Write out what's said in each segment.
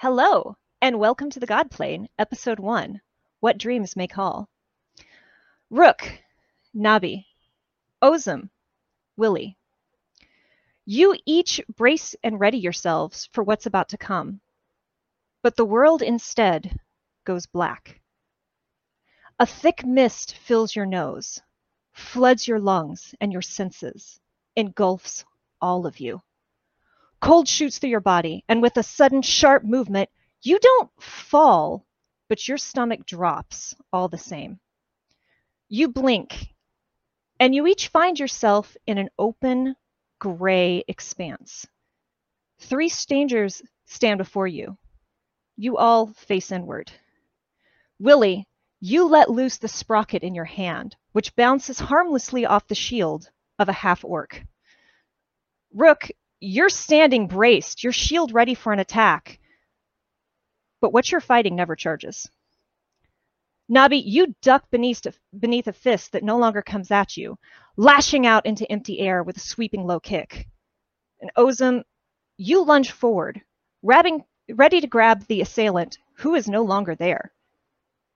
Hello, and welcome to the God Plane, Episode 1 What Dreams May Call. Rook, Nabi, Ozum, Willie. You each brace and ready yourselves for what's about to come. But the world instead goes black. A thick mist fills your nose, floods your lungs and your senses, engulfs all of you. Cold shoots through your body, and with a sudden sharp movement, you don't fall, but your stomach drops all the same. You blink, and you each find yourself in an open, gray expanse. Three strangers stand before you. You all face inward. Willie, you let loose the sprocket in your hand, which bounces harmlessly off the shield of a half orc. Rook, you're standing braced, your shield ready for an attack. But what you're fighting never charges. Nabi, you duck beneath a, beneath a fist that no longer comes at you, lashing out into empty air with a sweeping low kick. And Ozum, you lunge forward, ready to grab the assailant who is no longer there.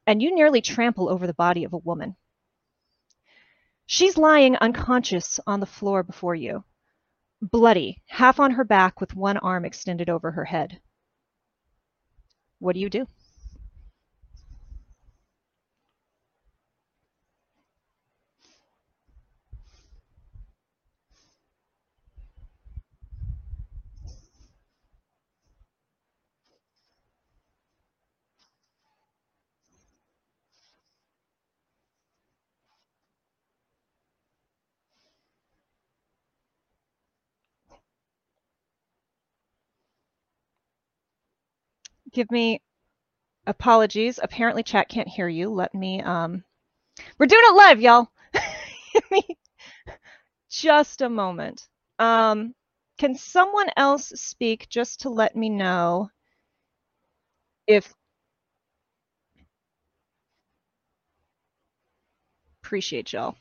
And you nearly trample over the body of a woman. She's lying unconscious on the floor before you bloody, half on her back with one arm extended over her head. What do you do? Give me apologies. Apparently chat can't hear you. Let me um We're doing it live, y'all. just a moment. Um can someone else speak just to let me know if appreciate y'all.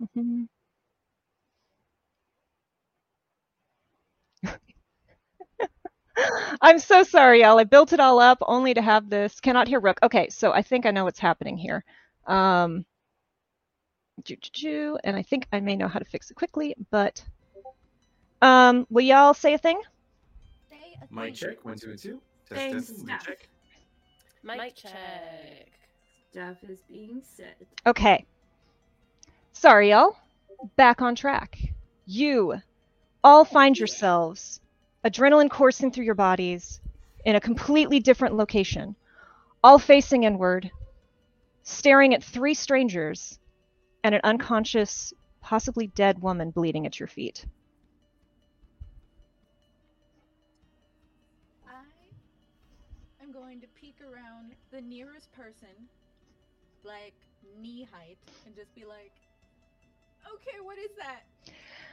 Mm -hmm. I'm so sorry, y'all. I built it all up only to have this. Cannot hear Rook. Okay, so I think I know what's happening here. Um, and I think I may know how to fix it quickly, but um, will y'all say a thing? Mic check. One, two, and two. Test, test. Mic check. Mic check. Stuff is being said. Okay. Sorry, y'all. Back on track. You all find yourselves adrenaline coursing through your bodies in a completely different location, all facing inward, staring at three strangers and an unconscious, possibly dead woman bleeding at your feet. I am going to peek around the nearest person, like knee height, and just be like, okay, what is that?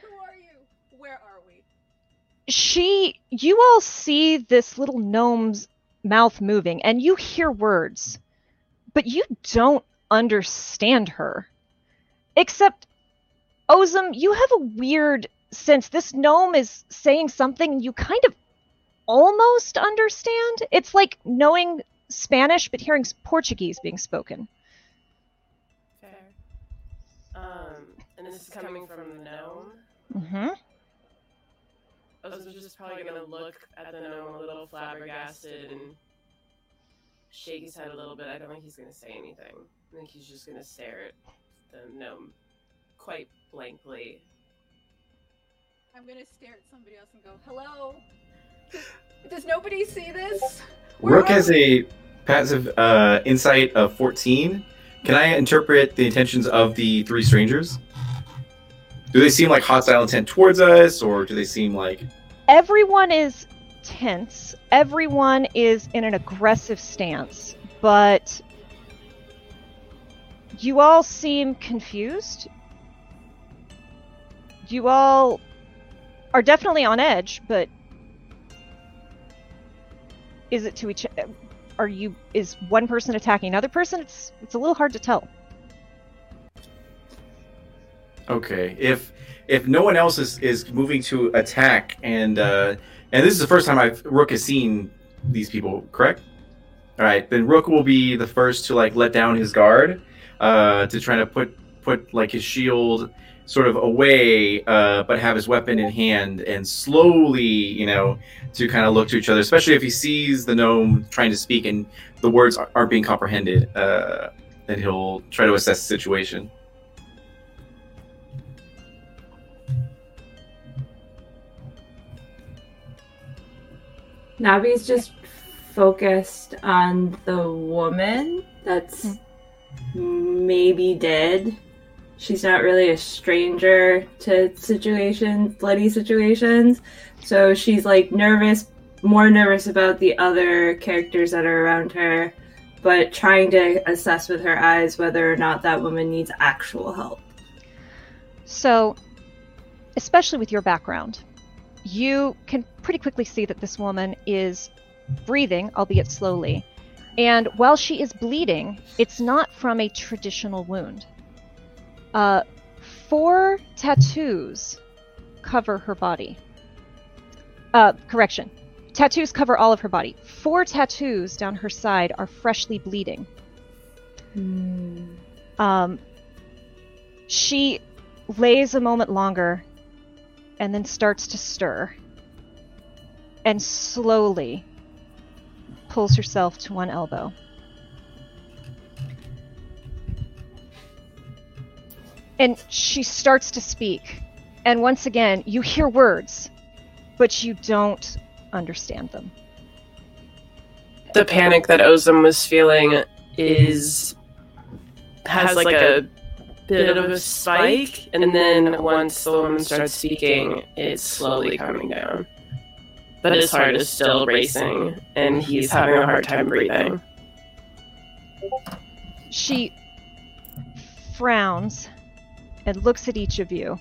Who are you? Where are we? She you all see this little gnome's mouth moving and you hear words but you don't understand her. Except ozum you have a weird sense. This gnome is saying something you kind of almost understand. It's like knowing spanish but hearing portuguese being spoken. Fair. Um and this is coming from the gnome? Mm-hmm was just probably gonna look at the gnome a little flabbergasted and shake his head a little bit. I don't think he's gonna say anything. I think he's just gonna stare at the gnome quite blankly. I'm gonna stare at somebody else and go, "Hello." Does nobody see this? Where Rook has a passive uh, insight of 14. Can I interpret the intentions of the three strangers? Do they seem like hostile intent towards us, or do they seem like everyone is tense? Everyone is in an aggressive stance, but you all seem confused. You all are definitely on edge, but is it to each are you is one person attacking another person? It's it's a little hard to tell. Okay. If if no one else is, is moving to attack and uh and this is the first time I've Rook has seen these people, correct? All right, then Rook will be the first to like let down his guard, uh, to try to put put like his shield sort of away, uh, but have his weapon in hand and slowly, you know, to kind of look to each other, especially if he sees the gnome trying to speak and the words aren't being comprehended. Uh, then he'll try to assess the situation. Nabi's just focused on the woman that's hmm. maybe dead. She's not really a stranger to situations, bloody situations. So she's like nervous, more nervous about the other characters that are around her, but trying to assess with her eyes whether or not that woman needs actual help. So, especially with your background, you can pretty quickly see that this woman is breathing, albeit slowly. And while she is bleeding, it's not from a traditional wound. Uh, four tattoos cover her body. Uh, correction. Tattoos cover all of her body. Four tattoos down her side are freshly bleeding. Um, she lays a moment longer and then starts to stir and slowly pulls herself to one elbow. And she starts to speak. And once again, you hear words, but you don't understand them. The panic that Ozum was feeling is has like a bit of a spike, and then once the woman starts speaking, it's slowly coming down. But his heart is still racing, and he's having a hard time breathing. She frowns and looks at each of you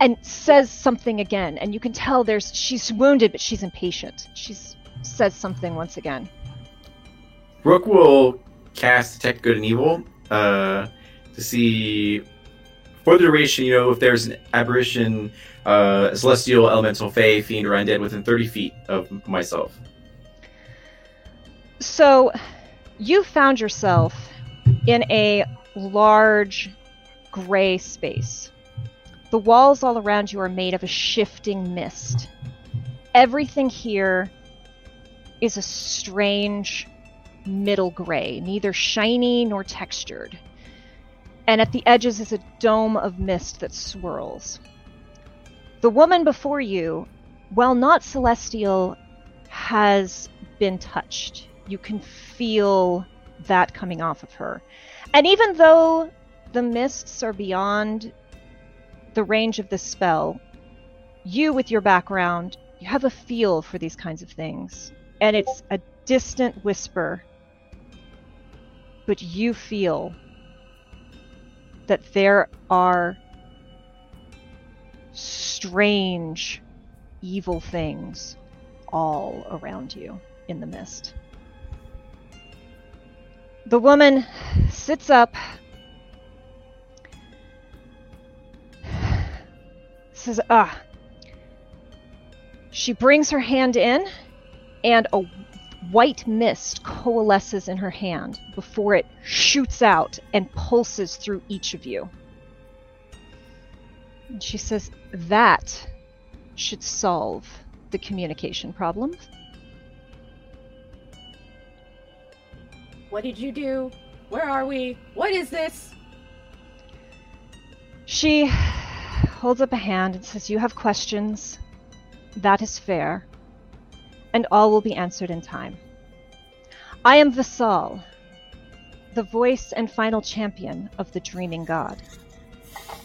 and says something again and you can tell there's she's wounded but she's impatient she says something once again Rook will cast Detect Good and Evil uh, to see for the duration, you know, if there's an aberration, uh, celestial, elemental, fey, fiend, or undead within 30 feet of myself. so you found yourself in a large gray space. The walls all around you are made of a shifting mist. Everything here is a strange middle gray neither shiny nor textured and at the edges is a dome of mist that swirls. The woman before you, while not celestial, has been touched. You can feel that coming off of her. And even though the mists are beyond the range of this spell, you, with your background, you have a feel for these kinds of things. And it's a distant whisper, but you feel that there are strange, evil things all around you in the mist. The woman sits up, says, Ah. She brings her hand in, and a white mist coalesces in her hand before it shoots out and pulses through each of you. And she says, That should solve the communication problem. What did you do? Where are we? What is this? She holds up a hand and says, You have questions. That is fair. And all will be answered in time. I am Vasal, the voice and final champion of the Dreaming God.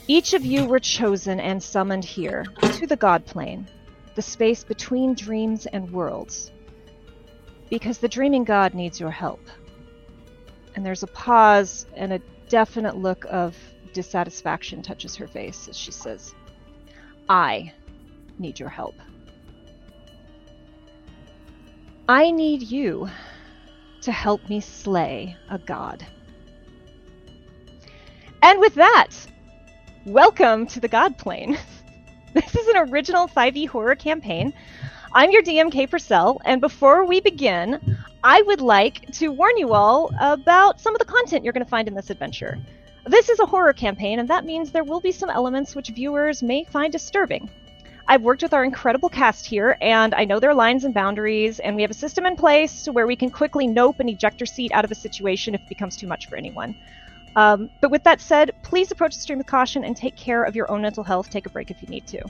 Each of you were chosen and summoned here to the God plane, the space between dreams and worlds, because the Dreaming God needs your help. And there's a pause, and a definite look of dissatisfaction touches her face as she says, I need your help. I need you to help me slay a god. And with that, Welcome to the God Plane. this is an original 5e horror campaign. I'm your DM Kay Purcell, and before we begin, I would like to warn you all about some of the content you're going to find in this adventure. This is a horror campaign, and that means there will be some elements which viewers may find disturbing. I've worked with our incredible cast here, and I know their lines and boundaries, and we have a system in place where we can quickly nope an ejector seat out of a situation if it becomes too much for anyone. Um, but with that said, please approach the stream with caution and take care of your own mental health. Take a break if you need to.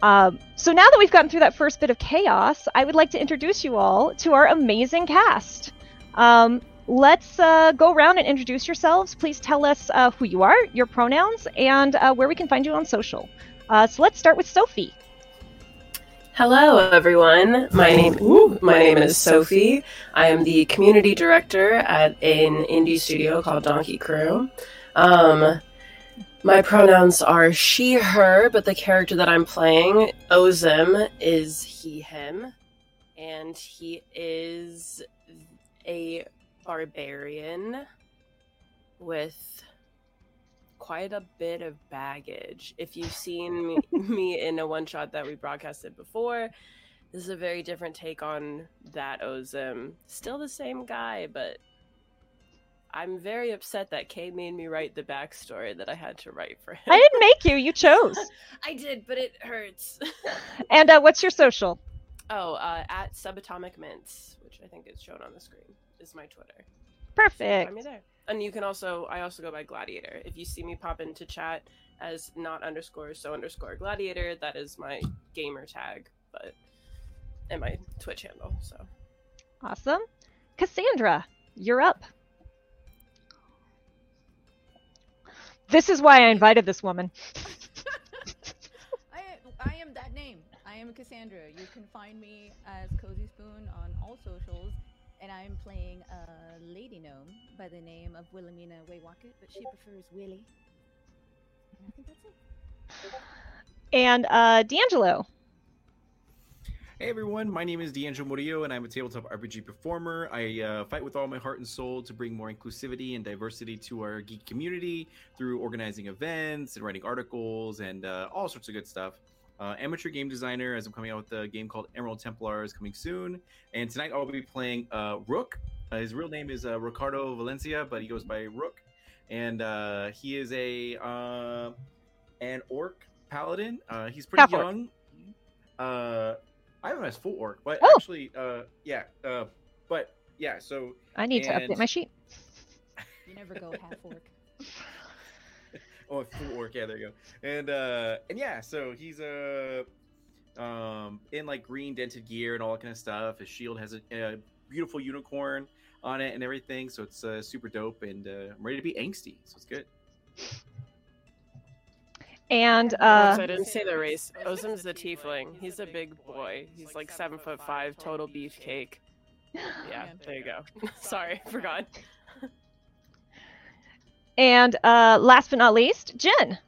Um, so now that we've gotten through that first bit of chaos, I would like to introduce you all to our amazing cast. Um, let's uh, go around and introduce yourselves. Please tell us uh, who you are, your pronouns, and uh, where we can find you on social. Uh, so let's start with Sophie. Hello, everyone. My name ooh, my name is Sophie. I am the community director at an indie studio called Donkey Crew. Um, my pronouns are she, her, but the character that I'm playing, Ozim, is he, him, and he is a barbarian with quite a bit of baggage. If you've seen me, me in a one shot that we broadcasted before, this is a very different take on that Ozim. Still the same guy, but I'm very upset that Kay made me write the backstory that I had to write for him. I didn't make you, you chose. I did, but it hurts. and uh, what's your social? Oh, uh, at Subatomic Mints, which I think is shown on the screen, is my Twitter. Perfect. Find me there. And you can also, I also go by Gladiator. If you see me pop into chat as not underscore so underscore Gladiator, that is my gamer tag, but and my Twitch handle. So awesome, Cassandra, you're up. This is why I invited this woman. I, I am that name. I am Cassandra. You can find me as Cozy Spoon on all socials, and I'm playing a lady gnome by the name of Wilhelmina Waywacket, but she prefers Willie. And I think that's it. And uh, D'Angelo. Hey everyone, my name is D'Angelo Murillo, and I'm a tabletop RPG performer. I uh, fight with all my heart and soul to bring more inclusivity and diversity to our geek community through organizing events and writing articles and uh, all sorts of good stuff. Uh, amateur game designer, as I'm coming out with a game called Emerald Templars coming soon. And tonight I'll be playing uh, Rook. Uh, his real name is uh, Ricardo Valencia, but he goes by Rook, and he is a an orc paladin. he's pretty Half young. I have him as full orc, but Oh. actually, uh, yeah, uh, but yeah. So I need to update my sheet. You never go half orc. oh, full orc, yeah, there you go. And uh, and yeah, so he's uh, um, in like green dented gear and all that kind of stuff. His shield has a, a beautiful unicorn on it and everything, so it's uh, super dope. And uh, I'm ready to be angsty, so it's good. And Oops, uh, I didn't say the race. Ozim's the tiefling. He's a big boy. He's like seven foot five, total beefcake. Yeah, there you go. Sorry, forgot. And uh, last but not least, Jen.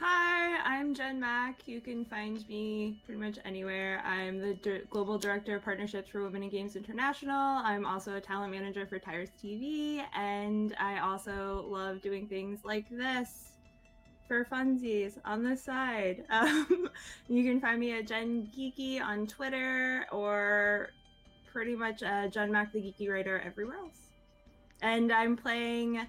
Hi, I'm Jen Mack. You can find me pretty much anywhere. I'm the Dir- Global Director of Partnerships for Women in Games International. I'm also a talent manager for Tires TV, and I also love doing things like this for funsies on the side. Um, you can find me at Jen Geeky on Twitter or pretty much uh, Jen Mack the Geeky Writer everywhere else. And I'm playing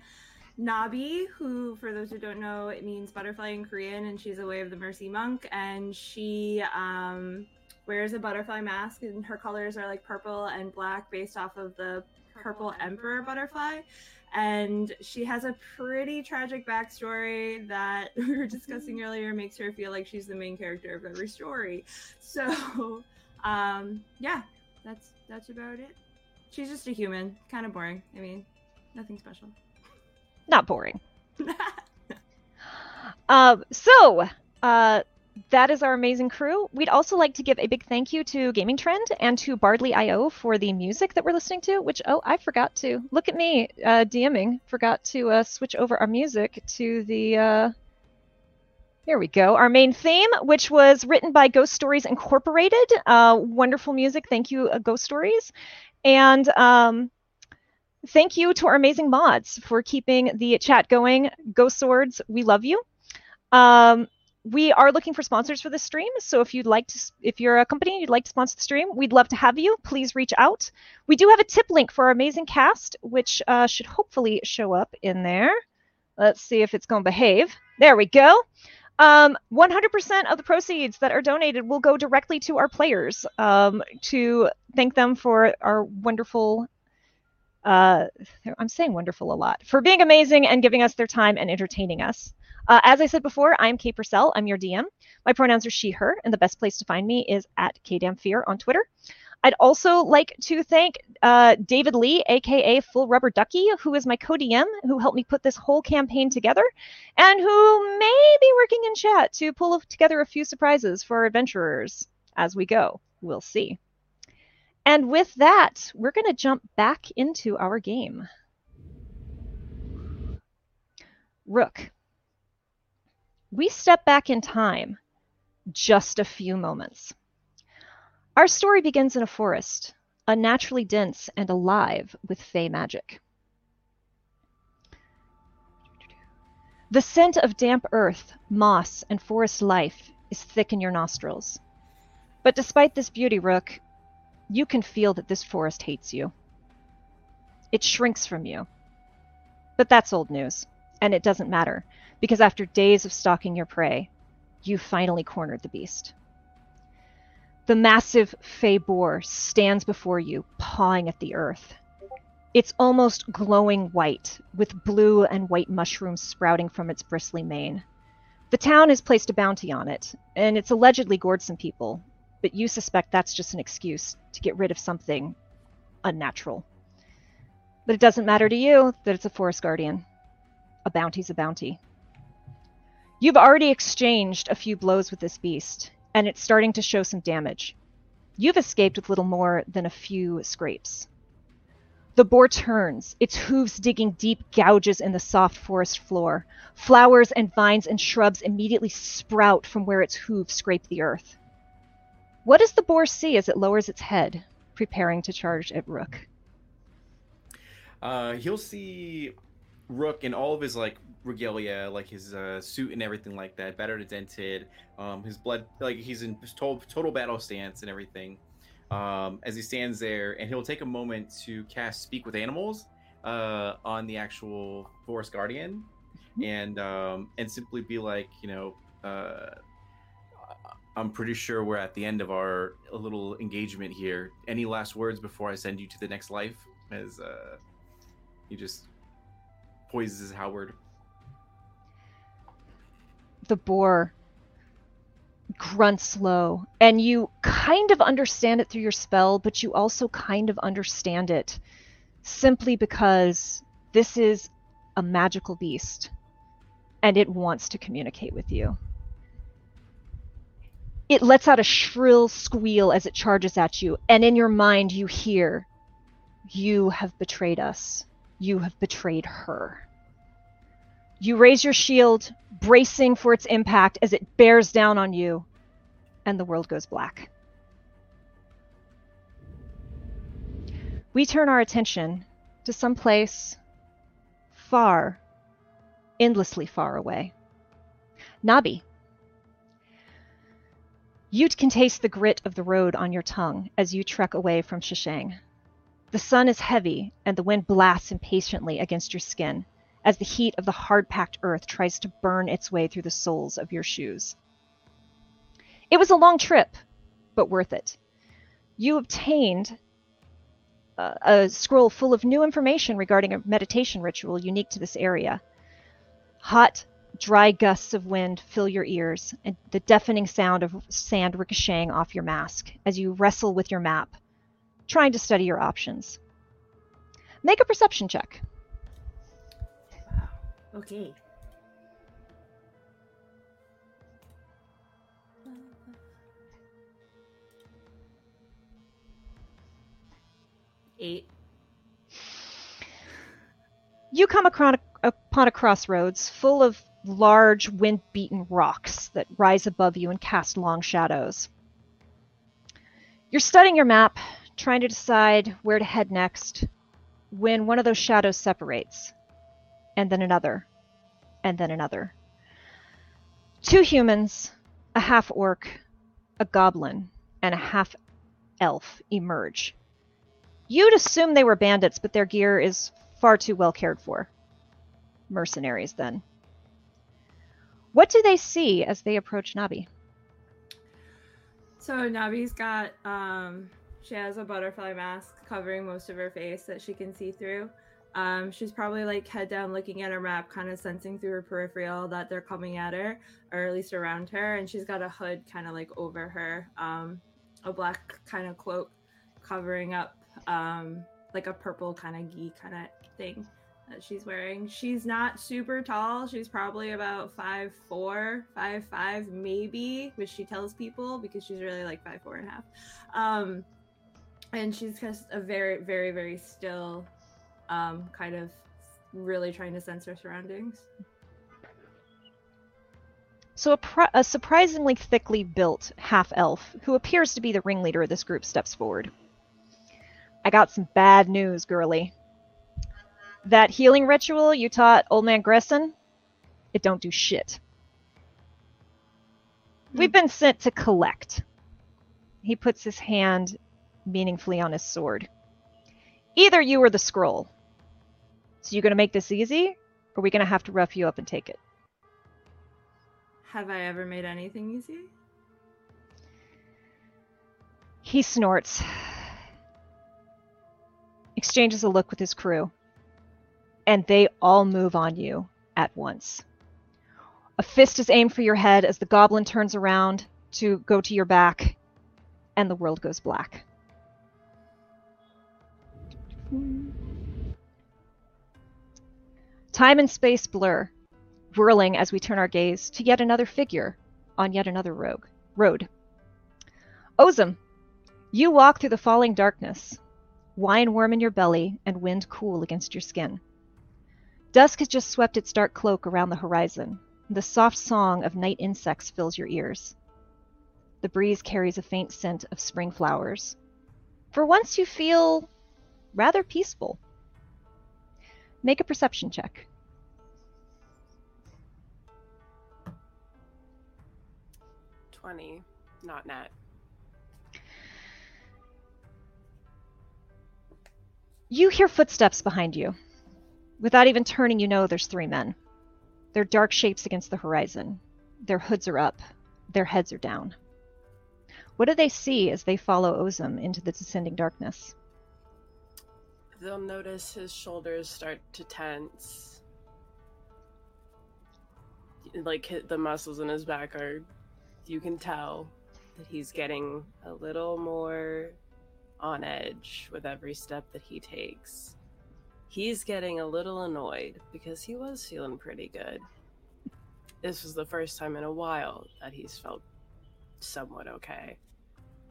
Nabi, who, for those who don't know, it means butterfly in Korean, and she's a Way of the Mercy monk, and she um, wears a butterfly mask, and her colors are like purple and black, based off of the purple emperor butterfly. And she has a pretty tragic backstory that we were discussing earlier, makes her feel like she's the main character of every story. So, um, yeah, that's that's about it. She's just a human, kind of boring. I mean, nothing special. Not boring. Um, so, uh, that is our amazing crew. We'd also like to give a big thank you to Gaming Trend and to Bardley IO for the music that we're listening to, which, oh, I forgot to. Look at me, uh, DMing. Forgot to uh, switch over our music to the. Uh, here we go. Our main theme, which was written by Ghost Stories Incorporated. Uh, wonderful music. Thank you, uh, Ghost Stories. And um, thank you to our amazing mods for keeping the chat going. Ghost Swords, we love you. Um, we are looking for sponsors for the stream. So if you'd like to, if you're a company and you'd like to sponsor the stream, we'd love to have you. Please reach out. We do have a tip link for our amazing cast, which uh, should hopefully show up in there. Let's see if it's going to behave. There we go. Um, 100% of the proceeds that are donated will go directly to our players um, to thank them for our wonderful. Uh, I'm saying wonderful a lot for being amazing and giving us their time and entertaining us. Uh, as I said before, I'm Kate Purcell. I'm your DM. My pronouns are she, her, and the best place to find me is at KDamFear on Twitter. I'd also like to thank uh, David Lee, aka Full Rubber Ducky, who is my co-DM, who helped me put this whole campaign together, and who may be working in chat to pull together a few surprises for our adventurers as we go. We'll see. And with that, we're going to jump back into our game. Rook. We step back in time just a few moments. Our story begins in a forest, unnaturally dense and alive with fey magic. The scent of damp earth, moss, and forest life is thick in your nostrils. But despite this beauty, Rook, you can feel that this forest hates you. It shrinks from you. But that's old news, and it doesn't matter, because after days of stalking your prey, you finally cornered the beast. The massive Fey boar stands before you, pawing at the earth. It's almost glowing white, with blue and white mushrooms sprouting from its bristly mane. The town has placed a bounty on it, and it's allegedly gored some people, but you suspect that's just an excuse to get rid of something unnatural. But it doesn't matter to you that it's a forest guardian. A bounty's a bounty. You've already exchanged a few blows with this beast, and it's starting to show some damage. You've escaped with little more than a few scrapes. The boar turns, its hooves digging deep gouges in the soft forest floor. Flowers and vines and shrubs immediately sprout from where its hooves scrape the earth. What does the boar see as it lowers its head, preparing to charge at Rook? Uh, he'll see Rook in all of his like regalia, like his uh, suit and everything like that, battered and dented. Um, his blood, like he's in total, total battle stance and everything. Um, as he stands there, and he'll take a moment to cast Speak with Animals uh, on the actual Forest Guardian, and um, and simply be like, you know, uh, I'm pretty sure we're at the end of our little engagement here. Any last words before I send you to the next life? As uh, he just poises Howard the boar grunts low, and you kind of understand it through your spell, but you also kind of understand it simply because this is a magical beast and it wants to communicate with you. It lets out a shrill squeal as it charges at you, and in your mind, you hear, You have betrayed us. You have betrayed her. You raise your shield, bracing for its impact as it bears down on you, and the world goes black. We turn our attention to some place far, endlessly far away. Nabi. You can taste the grit of the road on your tongue as you trek away from Shishang. The sun is heavy, and the wind blasts impatiently against your skin as the heat of the hard packed earth tries to burn its way through the soles of your shoes. It was a long trip, but worth it. You obtained uh, a scroll full of new information regarding a meditation ritual unique to this area. Hot, dry gusts of wind fill your ears, and the deafening sound of sand ricocheting off your mask as you wrestle with your map, trying to study your options. Make a perception check. Okay. Eight. You come upon a, upon a crossroads full of large, wind beaten rocks that rise above you and cast long shadows. You're studying your map, trying to decide where to head next, when one of those shadows separates and then another, and then another. Two humans, a half orc, a goblin, and a half elf emerge. You'd assume they were bandits, but their gear is far too well cared for. Mercenaries, then. What do they see as they approach Nabi? So Nabi's got um she has a butterfly mask covering most of her face that she can see through. Um, she's probably like head down looking at her map, kind of sensing through her peripheral that they're coming at her, or at least around her, and she's got a hood kind of like over her, um, a black kind of cloak covering up um, like a purple kind of gi kind of thing that she's wearing. She's not super tall. She's probably about five four, five five, maybe, which she tells people because she's really like five four and a half. Um, and she's just a very, very, very still, um, kind of really trying to sense her surroundings. So, a, pr- a surprisingly thickly built half elf, who appears to be the ringleader of this group, steps forward. I got some bad news, girly. That healing ritual you taught old man Gresson, it don't do shit. Hmm. We've been sent to collect. He puts his hand meaningfully on his sword. Either you or the scroll. So you gonna make this easy, or are we gonna have to rough you up and take it? Have I ever made anything easy? He snorts, exchanges a look with his crew, and they all move on you at once. A fist is aimed for your head as the goblin turns around to go to your back, and the world goes black. Time and space blur, whirling as we turn our gaze to yet another figure on yet another rogue, road. Ozum, you walk through the falling darkness, wine warm in your belly and wind cool against your skin. Dusk has just swept its dark cloak around the horizon. The soft song of night insects fills your ears. The breeze carries a faint scent of spring flowers. For once, you feel rather peaceful. Make a perception check. Twenty, not net. You hear footsteps behind you. Without even turning, you know there's three men. They're dark shapes against the horizon. Their hoods are up, their heads are down. What do they see as they follow Ozum into the descending darkness? They'll notice his shoulders start to tense. Like the muscles in his back are, you can tell that he's getting a little more on edge with every step that he takes. He's getting a little annoyed because he was feeling pretty good. This was the first time in a while that he's felt somewhat okay.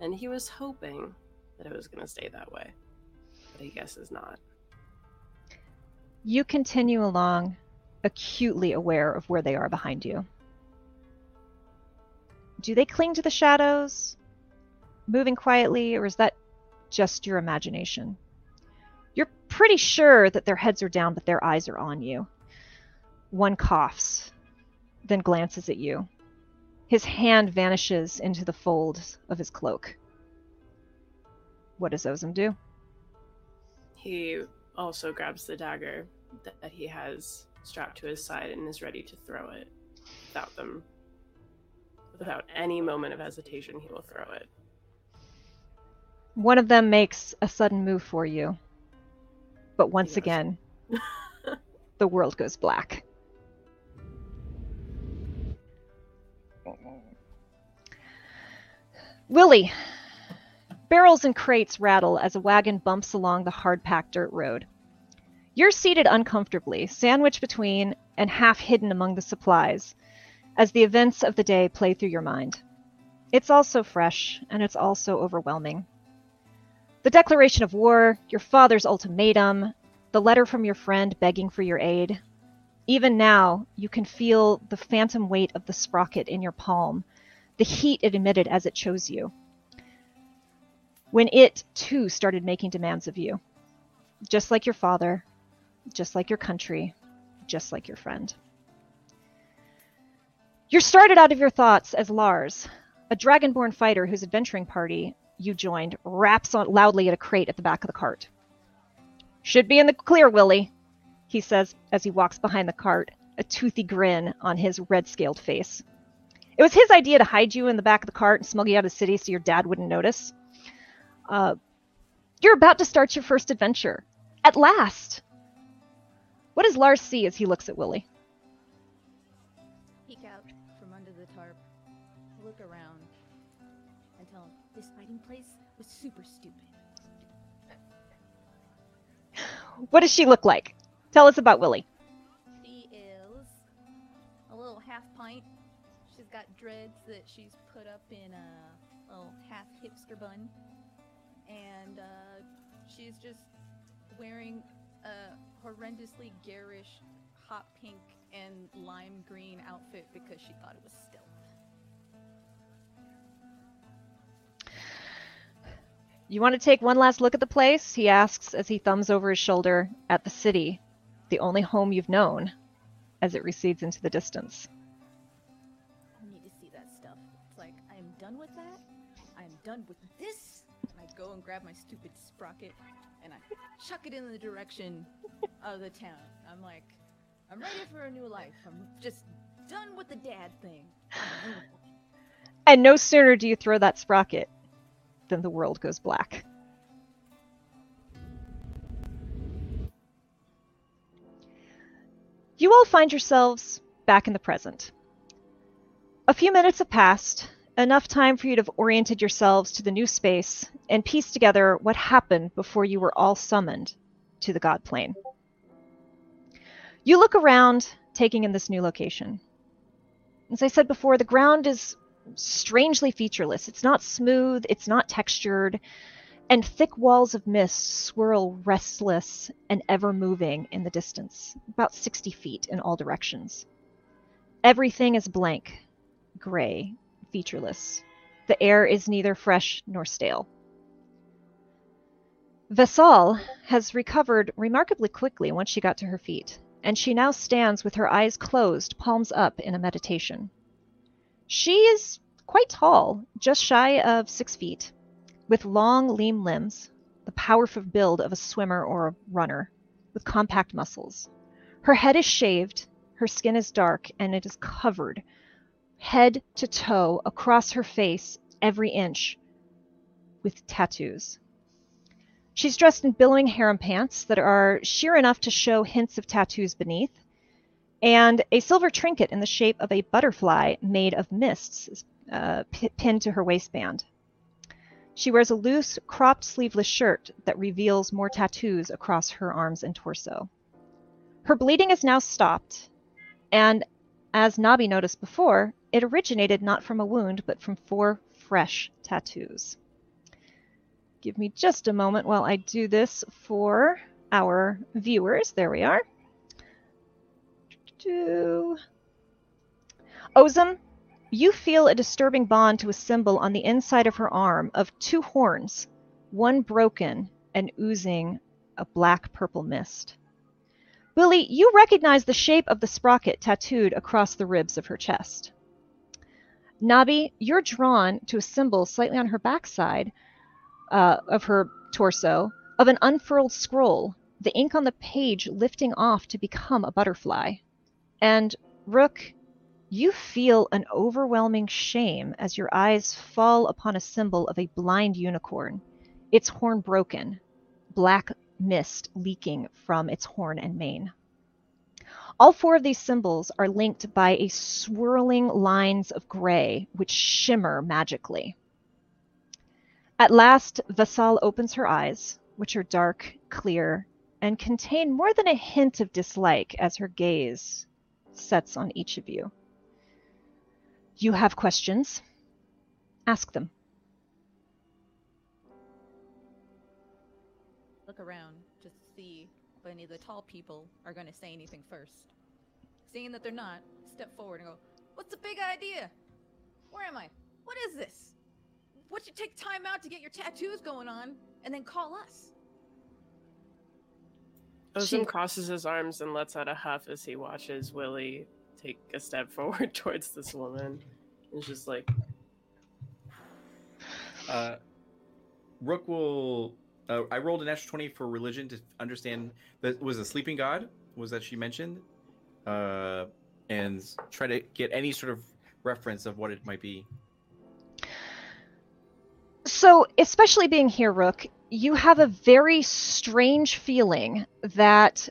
And he was hoping that it was going to stay that way. But he guesses not. You continue along, acutely aware of where they are behind you. Do they cling to the shadows, moving quietly, or is that just your imagination? You're pretty sure that their heads are down, but their eyes are on you. One coughs, then glances at you. His hand vanishes into the folds of his cloak. What does Ozum do? He also grabs the dagger that he has strapped to his side and is ready to throw it without them. Without any moment of hesitation, he will throw it. One of them makes a sudden move for you. But once does. again, the world goes black. Willie, barrels and crates rattle as a wagon bumps along the hard packed dirt road. You're seated uncomfortably, sandwiched between and half hidden among the supplies, as the events of the day play through your mind. It's all so fresh, and it's all so overwhelming. The declaration of war, your father's ultimatum, the letter from your friend begging for your aid. Even now, you can feel the phantom weight of the sprocket in your palm, the heat it emitted as it chose you. When it, too, started making demands of you. Just like your father, just like your country, just like your friend. You're started out of your thoughts as Lars, a dragonborn fighter whose adventuring party you joined raps on loudly at a crate at the back of the cart. Should be in the clear, Willie, he says as he walks behind the cart, a toothy grin on his red scaled face. It was his idea to hide you in the back of the cart and smuggle you out of the city so your dad wouldn't notice. Uh, you're about to start your first adventure. At last! What does Lars see as he looks at Willie? Super stupid. What does she look like? Tell us about Willie. She is a little half pint. She's got dreads that she's put up in a little half hipster bun. And uh, she's just wearing a horrendously garish hot pink and lime green outfit because she thought it was stealth. You want to take one last look at the place? He asks as he thumbs over his shoulder at the city, the only home you've known, as it recedes into the distance. I need to see that stuff. It's like, I am done with that. I am done with this. And I go and grab my stupid sprocket and I chuck it in the direction of the town. I'm like, I'm ready for a new life. I'm just done with the dad thing. And no sooner do you throw that sprocket than the world goes black. You all find yourselves back in the present. A few minutes have passed, enough time for you to have oriented yourselves to the new space and pieced together what happened before you were all summoned to the God Plane. You look around, taking in this new location. As I said before, the ground is strangely featureless. It's not smooth, it's not textured, and thick walls of mist swirl restless and ever moving in the distance, about 60 feet in all directions. Everything is blank, gray, featureless. The air is neither fresh nor stale. Vesal has recovered remarkably quickly once she got to her feet, and she now stands with her eyes closed, palms up in a meditation. She is quite tall, just shy of six feet, with long, lean limbs, the powerful build of a swimmer or a runner, with compact muscles. Her head is shaved, her skin is dark, and it is covered, head to toe, across her face, every inch, with tattoos. She's dressed in billowing harem pants that are sheer enough to show hints of tattoos beneath, and a silver trinket in the shape of a butterfly made of mists is uh, pinned to her waistband. She wears a loose, cropped sleeveless shirt that reveals more tattoos across her arms and torso. Her bleeding is now stopped, and as Nabi noticed before, it originated not from a wound, but from four fresh tattoos. Give me just a moment while I do this for our viewers. There we are. Do. Ozum, you feel a disturbing bond to a symbol on the inside of her arm of two horns, one broken and oozing a black purple mist. Willie, you recognize the shape of the sprocket tattooed across the ribs of her chest. Nabi, you're drawn to a symbol slightly on her backside uh, of her torso of an unfurled scroll, the ink on the page lifting off to become a butterfly. And Rook, you feel an overwhelming shame as your eyes fall upon a symbol of a blind unicorn, its horn broken, black mist leaking from its horn and mane. All four of these symbols are linked by a swirling lines of gray which shimmer magically. At last, Vassal opens her eyes, which are dark, clear, and contain more than a hint of dislike as her gaze sets on each of you. You have questions? Ask them. Look around just to see if any of the tall people are going to say anything first. Seeing that they're not, step forward and go, What's the big idea? Where am I? What is this? What you take time out to get your tattoos going on and then call us? Ozum She- crosses his arms and lets out a huff as he watches Willie take a step forward towards this woman. It's just like, Uh, Rook will. Uh, I rolled an extra twenty for religion to understand that was a sleeping god. Was that she mentioned? Uh, and try to get any sort of reference of what it might be. So, especially being here, Rook, you have a very strange feeling that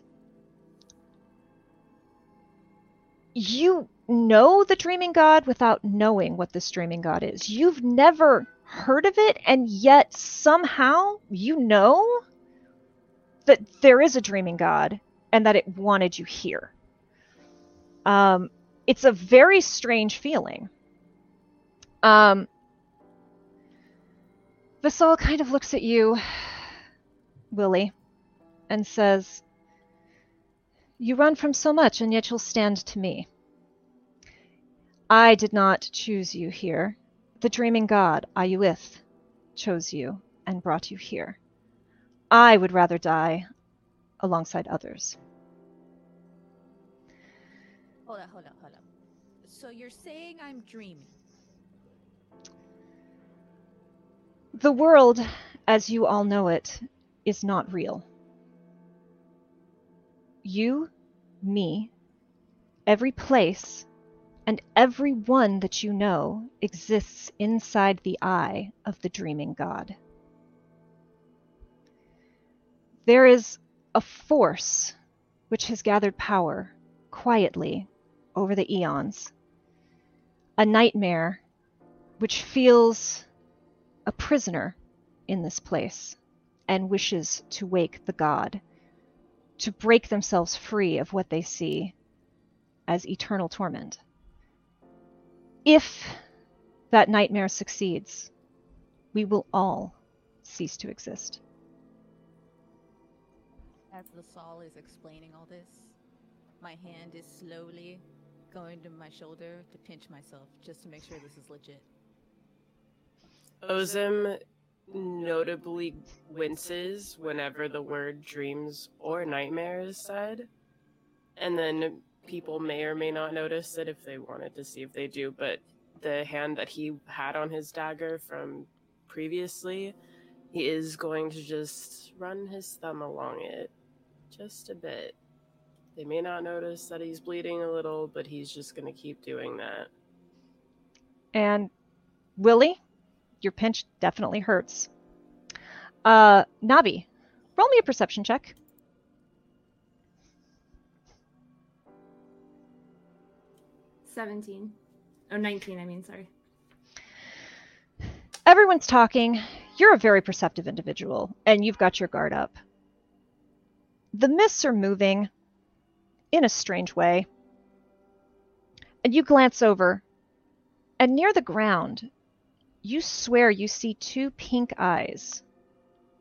you know the dreaming god without knowing what this dreaming god is. You've never heard of it, and yet somehow you know that there is a dreaming god and that it wanted you here. Um, it's a very strange feeling. Um, Visal kind of looks at you, Willie, and says, You run from so much, and yet you'll stand to me. I did not choose you here. The dreaming god, Ayuith, chose you and brought you here. I would rather die alongside others. Hold on, hold on, hold on. So you're saying I'm dreaming? The world, as you all know it, is not real. You, me, every place, and every one that you know exists inside the eye of the dreaming God. There is a force which has gathered power quietly over the eons, a nightmare which feels a prisoner in this place and wishes to wake the god, to break themselves free of what they see as eternal torment. If that nightmare succeeds, we will all cease to exist. As Lasal is explaining all this, my hand is slowly going to my shoulder to pinch myself just to make sure this is legit. Ozum notably winces whenever the word dreams or nightmare is said. And then people may or may not notice it if they wanted to see if they do, but the hand that he had on his dagger from previously, he is going to just run his thumb along it just a bit. They may not notice that he's bleeding a little, but he's just going to keep doing that. And Willie, your pinch definitely hurts. Uh, Nabi, roll me a perception check. Seventeen. Oh, 19, I mean, sorry. Everyone's talking. You're a very perceptive individual, and you've got your guard up. The mists are moving in a strange way. And you glance over, and near the ground, you swear you see two pink eyes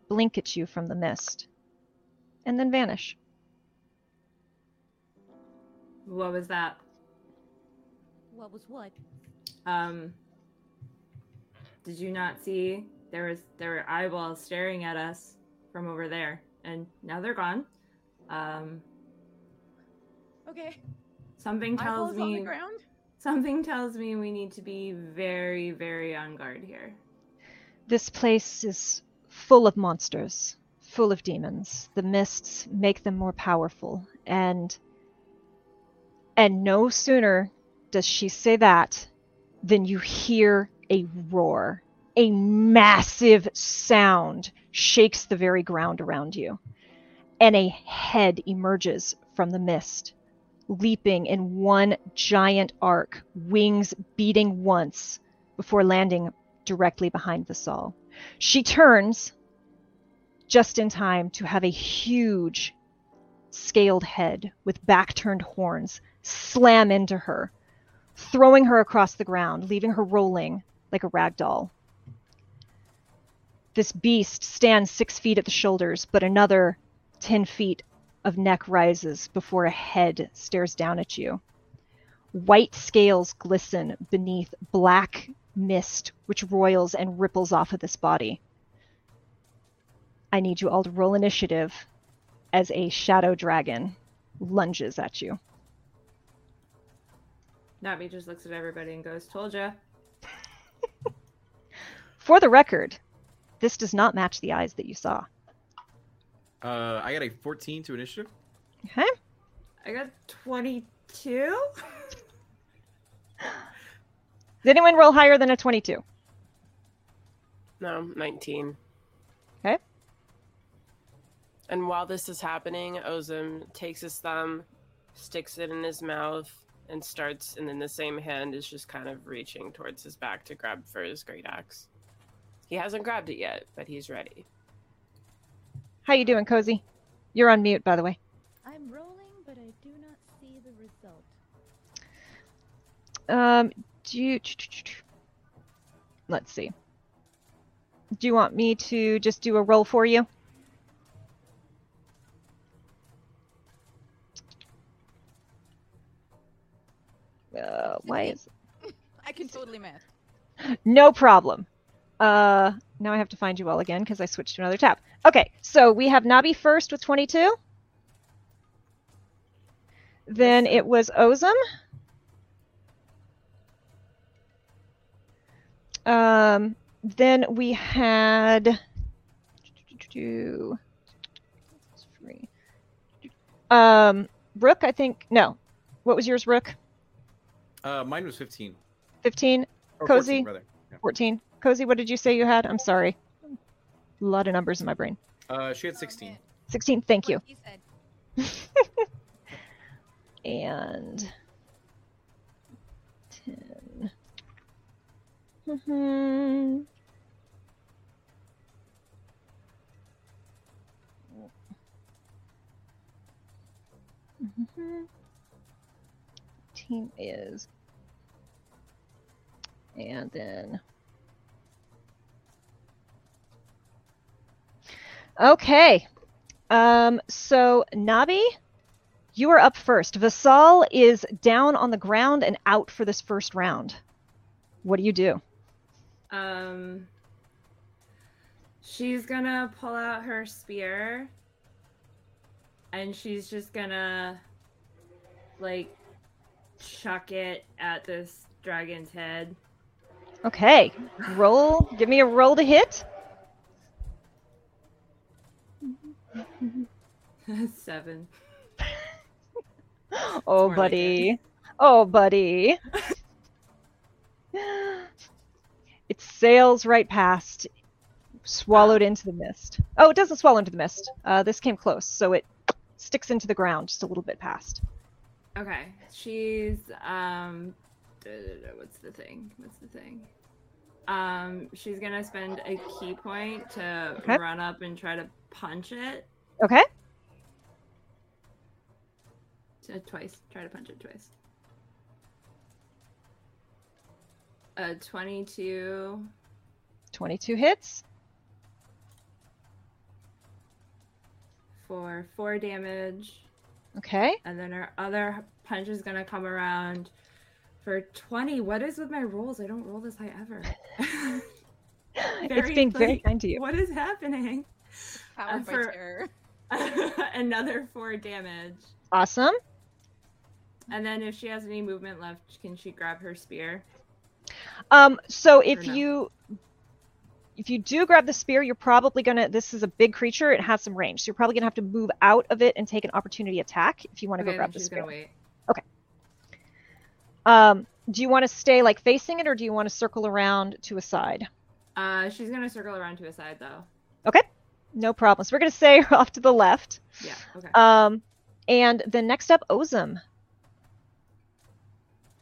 blink at you from the mist and then vanish. What was that? What was what? Um, did you not see there was there were eyeballs staring at us from over there, and now they're gone. Um, Okay. something tells Eyeballs on the me ground. Something tells me we need to be very very on guard here. This place is full of monsters, full of demons. The mists make them more powerful, and and no sooner does she say that than you hear a roar. A massive sound shakes the very ground around you, and a head emerges from the mist, leaping in one giant arc, wings beating once before landing directly behind the Saul. She turns just in time to have a huge scaled head with back turned horns slam into her, throwing her across the ground, leaving her rolling like a rag doll. This beast stands six feet at the shoulders, but another ten feet of neck rises before a head stares down at you. White scales glisten beneath black mist which roils and ripples off of this body. I need you all to roll initiative as a shadow dragon lunges at you. Nabi just looks at everybody and goes, "Told ya." For the record, this does not match the eyes that you saw. Uh, I got a 14 to initiative. Okay. I got twenty-two. Did anyone roll higher than a 22? No, 19. Okay. And while this is happening, Ozum takes his thumb, sticks it in his mouth, and starts, and then the same hand is just kind of reaching towards his back to grab for his great axe. He hasn't grabbed it yet, but he's ready. How you doing, Cozy? You're on mute, by the way. I'm rolling, but I do not see the result. Um, do you... Let's see. Do you want me to just do a roll for you? Uh, why is I can totally math. no problem. Uh, now I have to find you all again because I switched to another tab. Okay, so we have Nabi first with 22. Then it was Ozum. Um, then we had um Rook, I think. No, what was yours, Rook? Uh, mine was 15. 15, Or Cozy? 14, rather. Yeah. 14. Cozy, what did you say you had? I'm sorry. A lot of numbers in my brain. Uh, she had 16. 16. Thank you. What said. and 10. Mm-hmm. Mm-hmm. Team is. And then. Okay. Um, so Nabi, you are up first. Vasal is down on the ground and out for this first round. What do you do? Um, she's gonna pull out her spear, and she's just gonna like chuck it at this dragon's head. Okay, roll. Give me a roll to hit. Seven. Oh, More like buddy. Oh, buddy. it sails right past, swallowed into the mist. Oh, it doesn't swallow into the mist. Uh, this came close, so it sticks into the ground just a little bit past. Okay, she's um, what's the thing? What's the thing? Um, she's gonna spend a ki point to Okay. run up and try to punch it Okay. uh, twice. Try to punch it twice. Uh, twenty-two 22 hits. for four damage, Okay. and then our other punch is gonna come around for twenty. What is with my rolls? I don't roll this high ever. it's Very, being very kind to you. What is happening? Powered by for- terror. Another four damage. Awesome. And then if she has any movement left, can she grab her spear? Um, so if no? you if you do grab the spear, you're probably gonna. This is a big creature. It has some range, so you're probably gonna have to move out of it and take an opportunity attack if you want to Okay, go grab the she's spear. gonna wait. Um, do you want to stay like facing it, or do you want to circle around to a side? Uh, she's gonna circle around to a side though. No problem. So we're gonna say off to the left. Yeah. Okay. Um, and then next up, Ozum.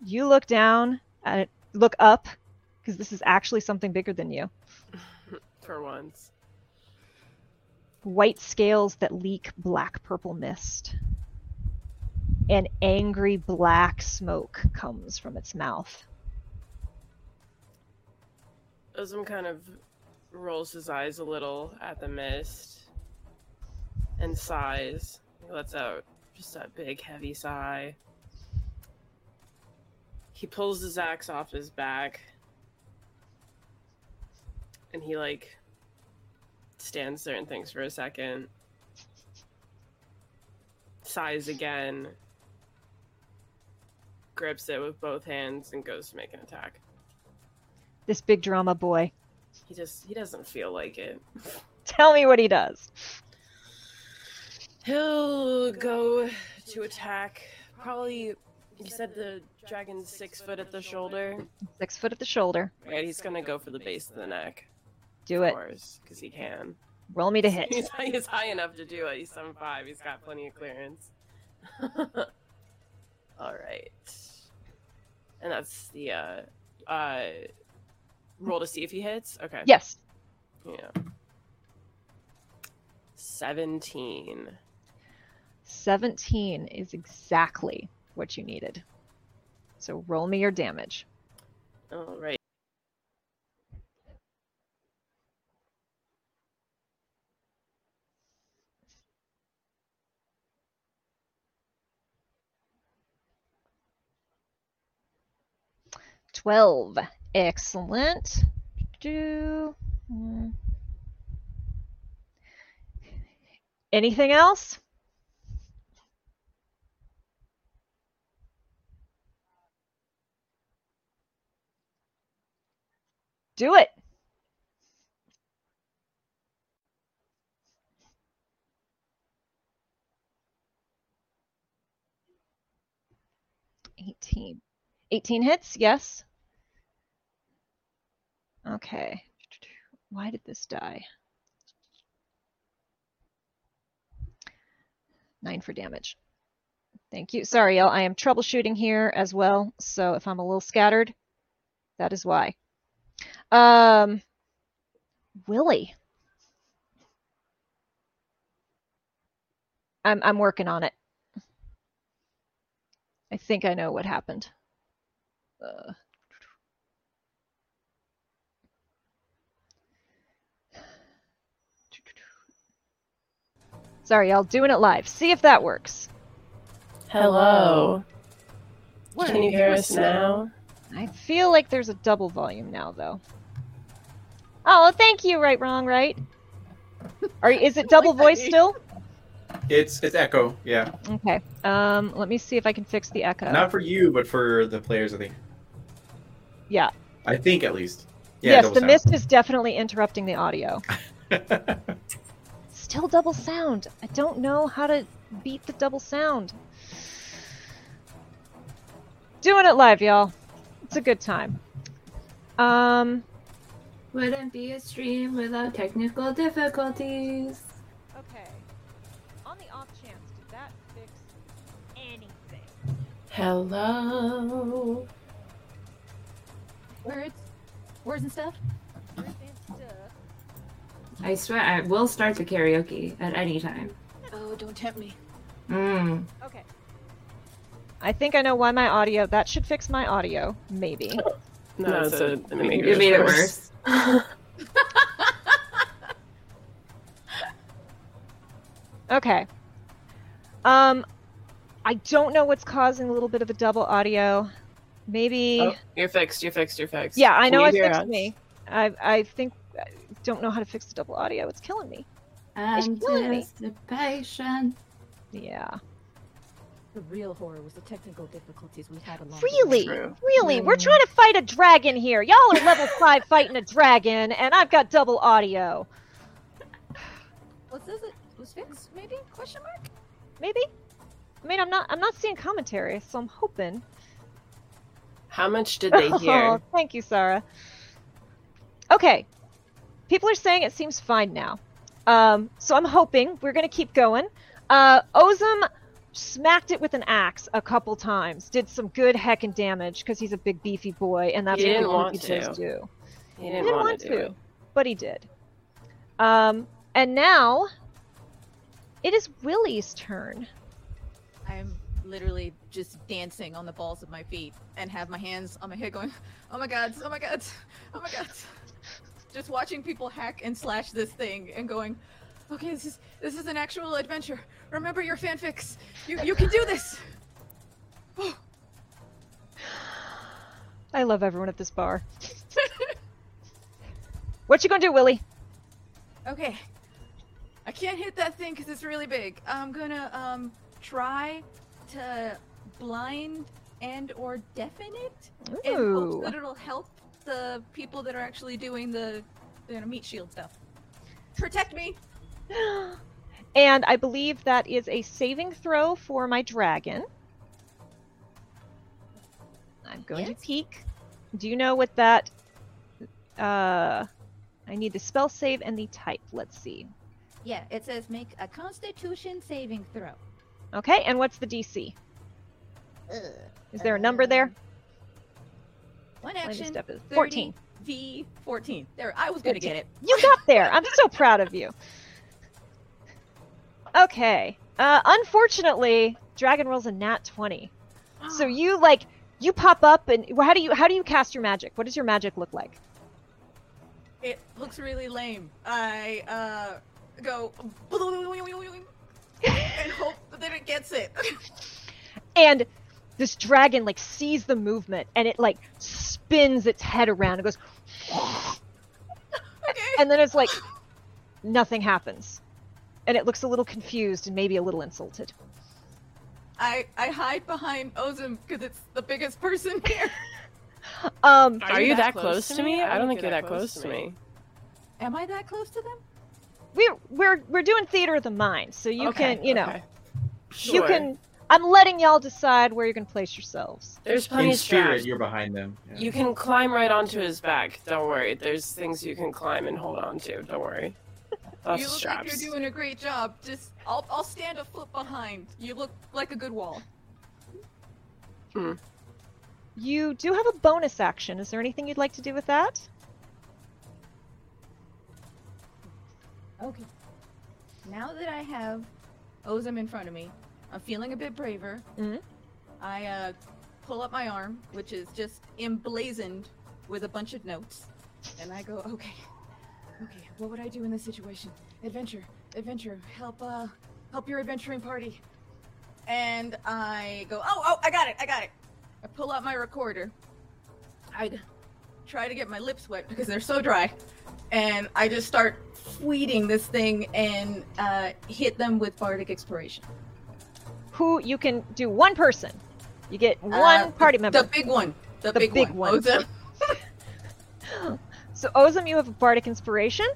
You look down it, look up, because this is actually something bigger than you. For once. white scales that leak black purple mist. An angry black smoke comes from its mouth. Ozum kind of rolls his eyes a little at the mist and sighs. He lets out just a big, heavy sigh. He pulls his axe off his back and he, like, stands there and thinks for a second. Sighs again. grips it with both hands and goes to make an attack. This big drama boy. He just he doesn't feel like it. Tell me what he does. He'll go to attack. Probably, you said the dragon's six foot at the shoulder. Six foot at the shoulder. Right, he's gonna go for the base of the neck. Do it. because he can. Roll me to hit. He's, he's high enough to do it. He's 7'5. He's got plenty of clearance. All right. And that's the uh, uh, roll to see if he hits. Okay. Yes. Yeah. 17. 17 is exactly what you needed. So roll me your damage. All right. Twelve. Excellent. Do hmm. anything else? Do it. Eighteen. 18 hits, yes. Okay. Why did this die? Nine for damage. Thank you. Sorry, y'all. I am troubleshooting here as well. So if I'm a little scattered, that is why. Um, Willie. I'm I'm working on it. I think I know what happened. Uh, Sorry, y'all. Doing it live. See if that works. Hello. Can you hear us now? I feel like there's a double volume now, though. Oh, thank you. Right, wrong, right. Are is it double voice still? It's it's echo. Yeah, Okay. Um, let me see if I can fix the echo. not for you, but for the players. I think. Yeah. I think at least. Yeah, yes, the sound. mist is definitely interrupting the audio. Still double sound. I don't know how to beat the double sound. Doing it live, y'all. It's a good time. Um, Wouldn't be a stream without technical difficulties. okay. On the off chance, did that fix anything? Hello. Words, words and stuff. I swear I will start the karaoke at any time. Oh, don't tempt me. Mm. Okay. I think I know why my audio. That should fix my audio, maybe. No, it's a, it made You made it worse. Okay. Um, I don't know what's causing a little bit of a double audio. Maybe. Oh, you're fixed. You're fixed. You're fixed. Yeah, I know you I fixed us? me. I I think I don't know how to fix the double audio. It's killing me. killing me. Anticipation. Yeah. The real horror was the technical difficulties we had along. Really? True. Really? We're Mm. trying to fight a dragon here. Y'all are level five fighting a dragon, and I've got double audio. What says it was fixed? Maybe? Question mark. Maybe. I mean, I'm not. I'm not seeing commentary, so I'm hoping. How much did they Oh, hear? thank you, Sarah. Okay. People are saying it seems fine now. Um, so I'm hoping we're going to keep going. Uh, Ozum smacked it with an axe a couple times, did some good heckin' damage because he's a big beefy boy, and that's He what didn't want to. do. He He didn't, didn't want, want to. do to, but he did. Um, and now it is Willie's turn. I'm literally just dancing on the balls of my feet and have my hands on my head going, oh my god, oh my god, oh my god. Just watching people hack and slash this thing and going, okay, this is this is an actual adventure. Remember your fanfics. You you can do this. I love everyone at this bar. what you gonna do, Willie? Okay. I can't hit that thing because it's really big. I'm gonna um try to blind and or deafen it in Ooh. hopes that it'll help the people that are actually doing the you know, meat shield stuff. Protect me. And I believe that is a saving throw for my dragon. I'm going Yes. to peek. Do you know what that? Uh, I need the spell save and the type. Let's see. Yeah, it says make a Constitution saving throw. Okay, and what's the DC? Is there a number there? One action. step. 30 14. V 14. There, I was gonna get it. You got there. I'm so proud of you. Okay. Uh, unfortunately, dragon rolls a nat 20. So you like you pop up and well, how do you how do you cast your magic? What does your magic look like? It looks really lame. I uh go and hope that it gets it. And this dragon like sees the movement and it like spins its head around and goes okay. and then it's like nothing happens. And it looks a little confused and maybe a little insulted. I I hide behind Ozum because it's the biggest person here. Um Are, you that close to me? I don't think you're that close to me. Am I that close to them? we're we're we're doing theater of the mind, so you Okay, can, you know, okay. you can I'm letting y'all decide where you're going to place yourselves. There's plenty In of spirit, straps. you're behind them. Yeah. You can climb right onto his back. Don't worry. There's things you can climb and hold on to. Don't worry. Lots you look straps. like you're doing a great job. Just I'll I'll stand a foot behind. You look like a good wall. Hmm. You do have a bonus action. Is there anything you'd like to do with that? Okay. Now that I have Ozum in front of me, I'm feeling a bit braver. Mhm. I uh, pull up my arm, which is just emblazoned with a bunch of notes, and I go, okay, okay, what would I do in this situation? Adventure, adventure, help, uh, help your adventuring party. And I go, oh, oh, I got it, I got it. I pull out my recorder. I try to get my lips wet because they're so dry, and I just start tweeting this thing and uh, hit them with bardic inspiration. Who you can do one person. You get one Uh, party member. The big one. The, The big, big one. one. Ozum. So Ozum, you have a bardic inspiration.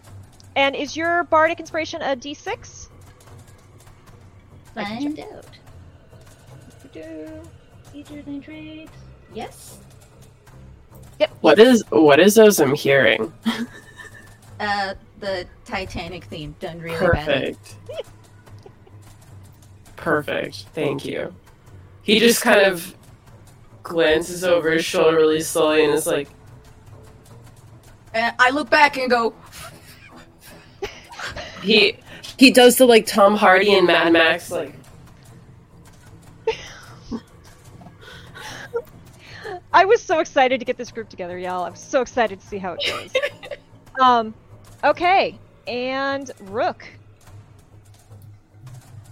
And is your bardic inspiration a d6? I can Find out. Do- Features and traits. Yes. Yep. What is what is Ozum hearing? Uh, the Titanic theme done really badly. Perfect. Perfect. Thank you. He just kind of glances over his shoulder really slowly and is like, And I look back and go, he he does the like Tom Hardy and Mad Max like I was so excited to get this group together, y'all. I'm so excited to see how it goes. um, okay, and Rook.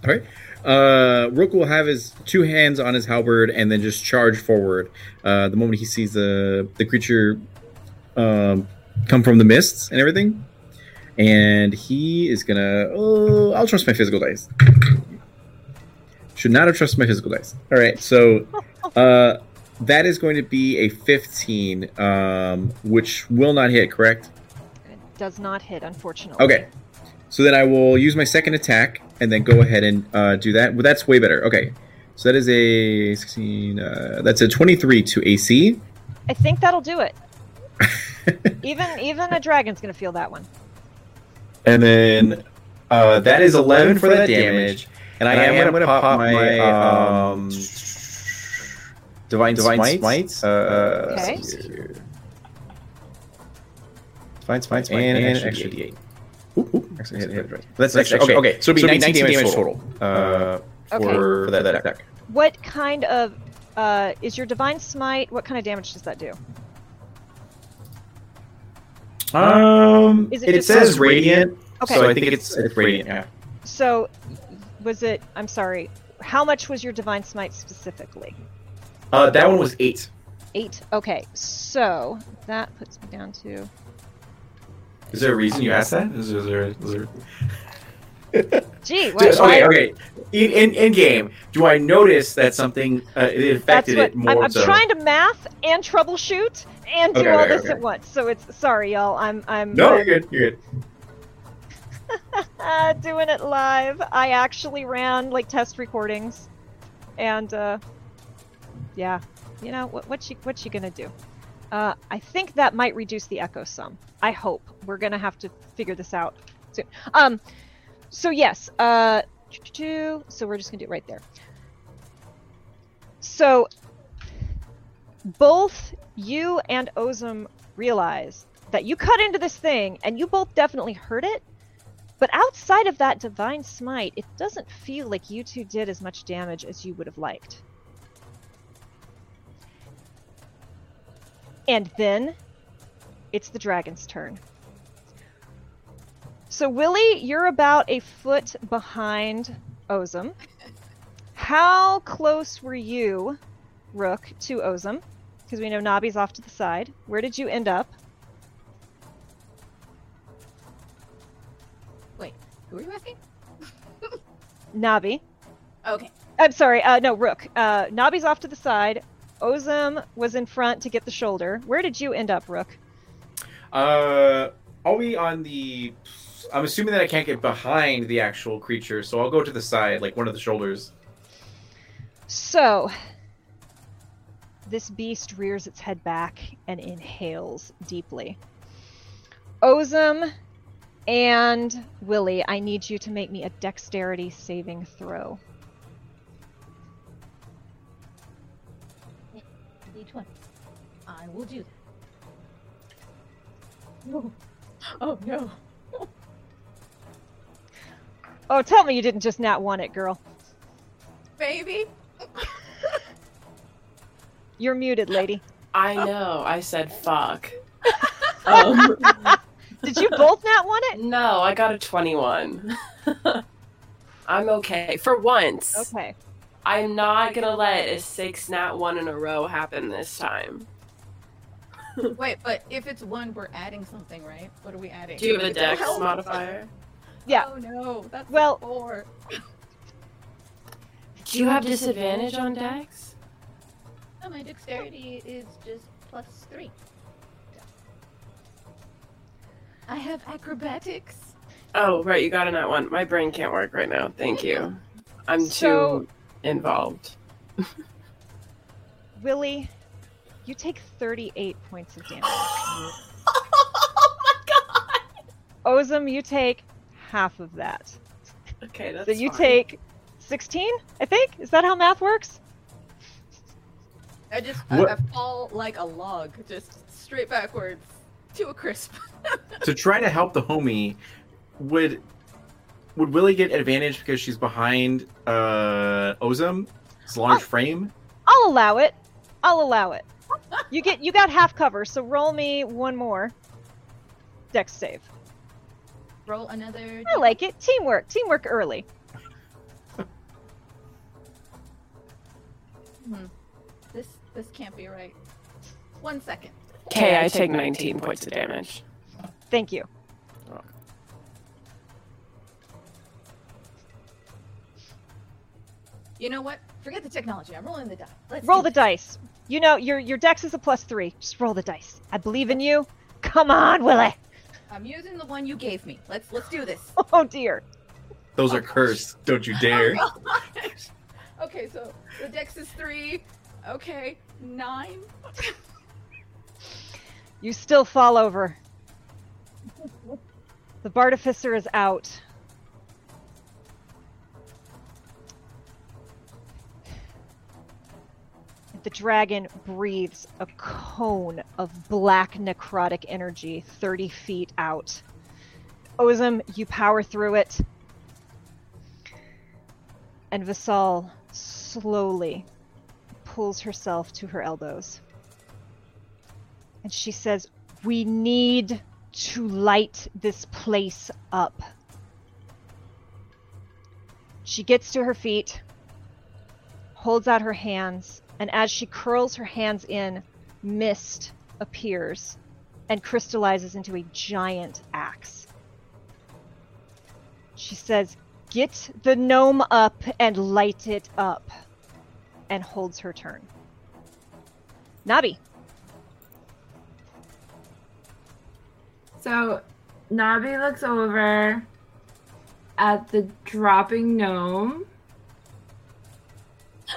All right. Uh, Rook will have his two hands on his halberd and then just charge forward. Uh, the moment he sees the the creature um, come from the mists and everything, and he is gonna. Oh, I'll trust my physical dice. Should not have trusted my physical dice. All right, so uh, that is going to be a 15, um, which will not hit. Correct. It does not hit, unfortunately. Okay. So then I will use my second attack and then go ahead and uh, do that. Well, that's way better. Okay. So that is a 16. Uh, that's a 23 to AC. I think that'll do it. even even a dragon's gonna feel that one. And then uh, that is 11 for that damage. And I am going to pop my um, Divine, Divine Smite. Uh, Okay. let's. Divine Smite and, and extra D8. Ooh, ooh, actually, hit, hit, right. That's extra. Okay, okay. So it'll be 19, damage total. Uh, Okay. for, for that, that attack. What kind of uh, is your divine smite? What kind of damage does that do? Um, Is it it, just- says radiant, Okay. so I think it's it's radiant. Yeah. So, was it? I'm sorry. How much was your divine smite specifically? Uh, that one was eight. Eight. Okay. So that puts me down to. Is there a reason you asked that? Is, is there? Is there... Gee, why, okay, okay. In, in in game, do I notice that something uh, it affected what it more I'm, I'm so? trying to math and troubleshoot and do Okay, all okay, this okay. at once. So it's sorry, y'all. I'm I'm No, I'm, you're good. You're good. uh, doing it live. I actually ran like test recordings, and uh, yeah, you know what? What you what you gonna do? Uh, I think that might reduce the echo some. I hope we're gonna have to figure this out soon. Um, so yes, uh, so we're just gonna do it right there. So both you and Ozum realize that you cut into this thing, and you both definitely heard it. But outside of that divine smite, it doesn't feel like you two did as much damage as you would have liked. And then it's the dragon's turn. So, Willie, you're about a foot behind Ozum. How close were you, Rook, to Ozum? Because we know Nobby's off to the side. Where did you end up? Wait, who are you asking? Nobby. Okay. I'm sorry, uh, no, Rook. Uh, Nobby's off to the side. Ozum was in front to get the shoulder. Where did you end up, Rook? Uh, I'll be on the. I'm assuming that I can't get behind the actual creature, so I'll go to the side, like one of the shoulders. So, this beast rears its head back and inhales deeply. Ozum and Willie, I need you to make me a dexterity saving throw. I will do that. Oh, oh no. Oh, tell me you didn't just not want it, girl. Baby. You're muted, lady. I know. I said fuck. um, Did you both not want it? no, I got a 21. I'm okay. For once, Okay. I'm not gonna let a six nat one in a row happen this time. Wait, but if it's one, we're adding something, right? What are we adding? Do you have a dex modifier? Yeah. Oh no, that's Well- a four. Do you have disadvantage on dex? No, my dexterity is just plus three. I have acrobatics. Oh, right, you got a nat one. My brain can't work right now. Thank you. I'm So- too involved. Willie, you take 38 points of damage. oh my god! Ozum, you take half of that. Okay, that's So you fine. take 16, I think? Is that how math works? I just I, What- I fall like a log, just straight backwards to a crisp. to try to help the homie, would would Willie get advantage because she's behind uh Ozum? His large Oh. frame. I'll allow it. I'll allow it. You get you got half cover, so roll me one more. Dex save. Roll another. I like it. Teamwork. Teamwork early. Hmm. This this can't be right. One second. Okay, I take 19 points of damage. Thank you. You know what? Forget the technology. I'm rolling the die. Let's Roll the this. dice. You know your your dex is a plus three. Just roll the dice. I believe in you. Come on, Willie. I'm using the one you gave me. Let's let's do this. Oh dear. Those are cursed. Don't you dare. Oh, gosh. okay, so the dex is three. Okay, nine. You still fall over. The Bartificer is out. The dragon breathes a cone of black necrotic energy 30 feet out. Ozum, you power through it. And Visal slowly pulls herself to her elbows. And she says, We need to light this place up. She gets to her feet, holds out her hands, and as she curls her hands in, mist appears and crystallizes into a giant axe. She says, Get the gnome up and light it up. And holds her turn. Nabi. So Nabi looks over at the dropping gnome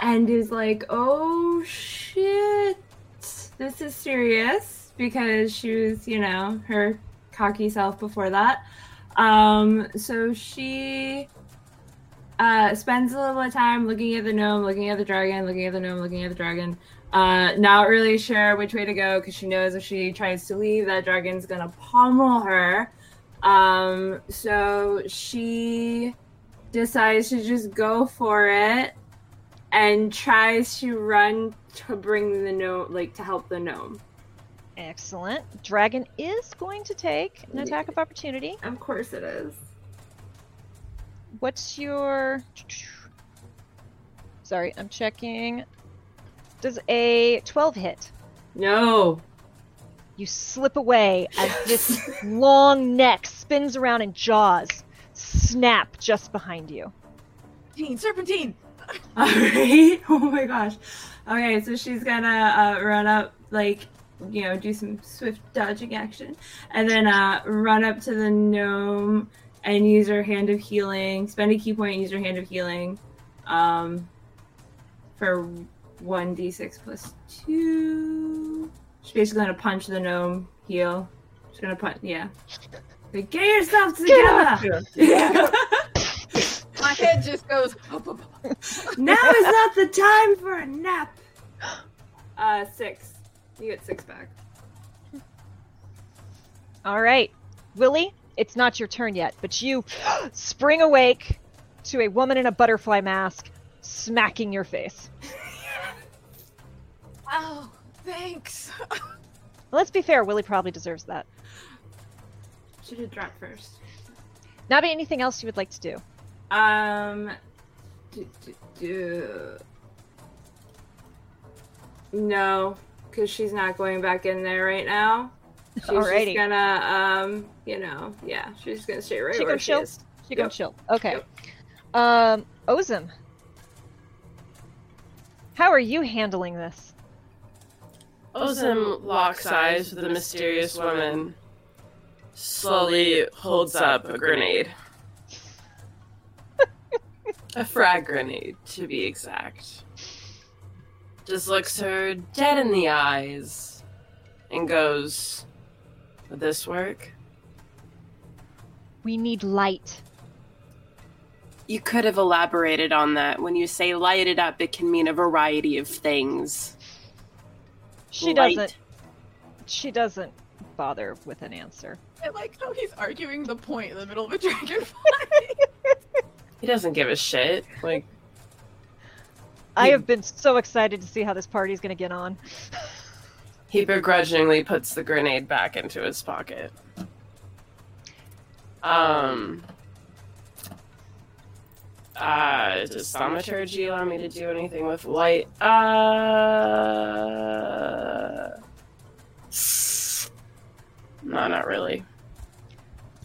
and is like, oh shit, this is serious because she was, you know, her cocky self before that. Um, so she uh, spends a little time looking at the gnome, looking at the dragon, looking at the gnome, looking at the dragon. Uh, not really sure which way to go because she knows if she tries to leave, that dragon's gonna pummel her. Um, so she decides to just go for it and tries to run to bring the gnome, like to help the gnome. Excellent. Dragon is going to take an attack of opportunity. Of course it is. What's your. Sorry, I'm checking. Does a 12 hit? No. You slip away as this long neck spins around and jaws snap just behind you. Serpentine, serpentine. All right. Oh my gosh. Okay, so she's gonna uh, run up, like, you know, do some swift dodging action, and then uh, run up to the gnome and use her hand of healing. Spend a ki point, and use her hand of healing, um, for one d6 plus two. She's basically gonna punch the gnome, heal. She's gonna punch, yeah. Like, Get yourself together. My head just goes. now is not the time for a nap. Uh, six. You get six back. All right. Willie, it's not your turn yet, but you spring awake to a woman in a butterfly mask smacking your face. Oh, thanks. Let's be fair, Willie probably deserves that. Should have dropped first. Nabi, anything else you would like to do? Um. Do, do, do. No, because she's not going back in there right now. She's Alrighty. just gonna, um, you know, yeah, she's gonna stay right She where gonna she chill? is. You can Yep. chill. Okay. Yep. Um, Ozum. How are you handling this? Ozum locks eyes with the mysterious woman, slowly holds up a grenade. A frag grenade, to be exact. Just looks her dead in the eyes and goes, Would this work? We need light. You could have elaborated on that. When you say light it up, it can mean a variety of things. She Light. doesn't. She doesn't bother with an answer. I like how he's arguing the point in the middle of a dragonfly. He doesn't give a shit. Like, I have been so excited to see how this party's going to get on. He begrudgingly puts the grenade back into his pocket. Um. Uh, does thaumaturgy allow me to do anything with light? Uh. No, not really.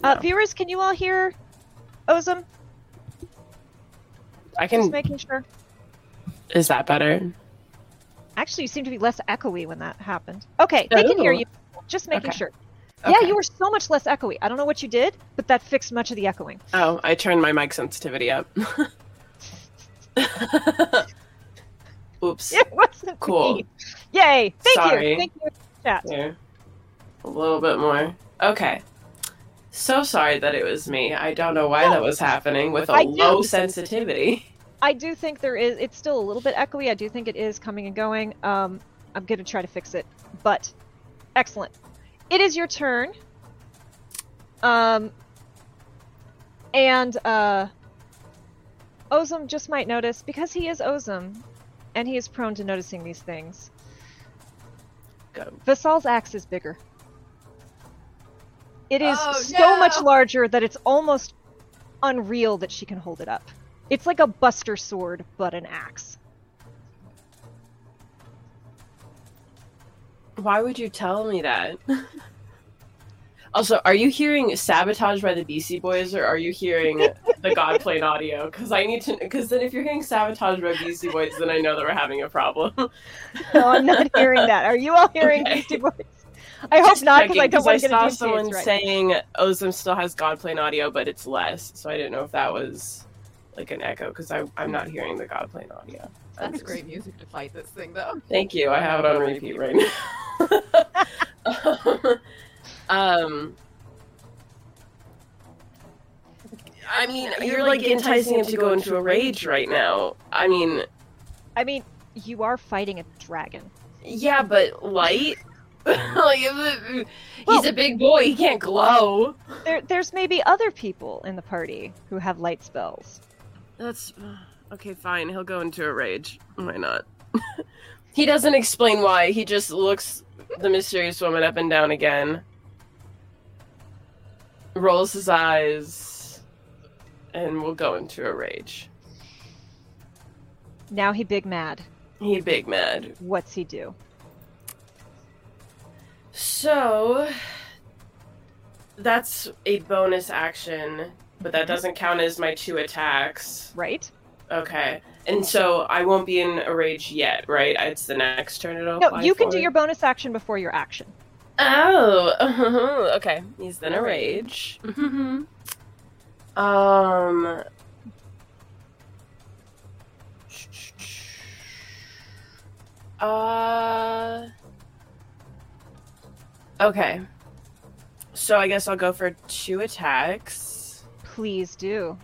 Uh, No. viewers, can you all hear Ozum? I can. Just making sure. Is that better? Actually, you seem to be less echoey when that happened. Okay, they can hear Oh. you. Just making Okay. sure. Yeah, you were so much less echoey. I don't know what you did, but that fixed much of the echoing. Oh, I turned my mic sensitivity up. Oops. It wasn't Cool. me. Yay! Thank Sorry. you. Thank you. Chat. Here. A little bit more. Okay. So sorry that it was me. I don't know why No. that was happening with a I do. low sensitivity. I do think there is. It's still a little bit echoey. I do think it is coming and going. Um, I'm gonna try to fix it. But excellent. It is your turn. Um, and uh, Ozum just might notice because he is Ozum, and he is prone to noticing these things. Go. Vasal's axe is bigger. It is Oh, so much larger that it's almost unreal that she can hold it up. It's like a buster sword, but an axe. Why would you tell me that? Also, are you hearing "Sabotage" by the Beastie Boys, or are you hearing the Godplane audio? Because I need to. Because then, if you're hearing "Sabotage" by Beastie Boys, then I know that we're having a problem. No, I'm not hearing that. Are you all hearing Okay. Beastie Boys? I hope Just not, because I don't want to I get saw someone right. saying Ozum still has Godplane audio, but it's less. So I didn't know if that was like an echo because I'm not hearing the Godplane audio. That's great music to fight this thing, though. Thank you. I have it on repeat right now. um, I mean, you're like enticing him to go into a rage right now. I mean, I mean, you are fighting a dragon. yeah, but light. like, he's Well- a big boy. He can't glow. There, there's maybe other people in the party who have light spells. That's uh, okay. Fine. He'll go into a rage. Why not? he doesn't explain why. He just looks the mysterious woman up and down again, rolls his eyes, and will go into a rage. Now he big mad. He big mad. What's he do? So that's a bonus action, but that doesn't count as my two attacks. Right? Okay. And so I won't be in a rage yet, right? It's the next turn it'll No, you can do your bonus action before your action. Oh, okay. He's then a rage. um. Uh. Okay. So I guess I'll go for two attacks. Please do.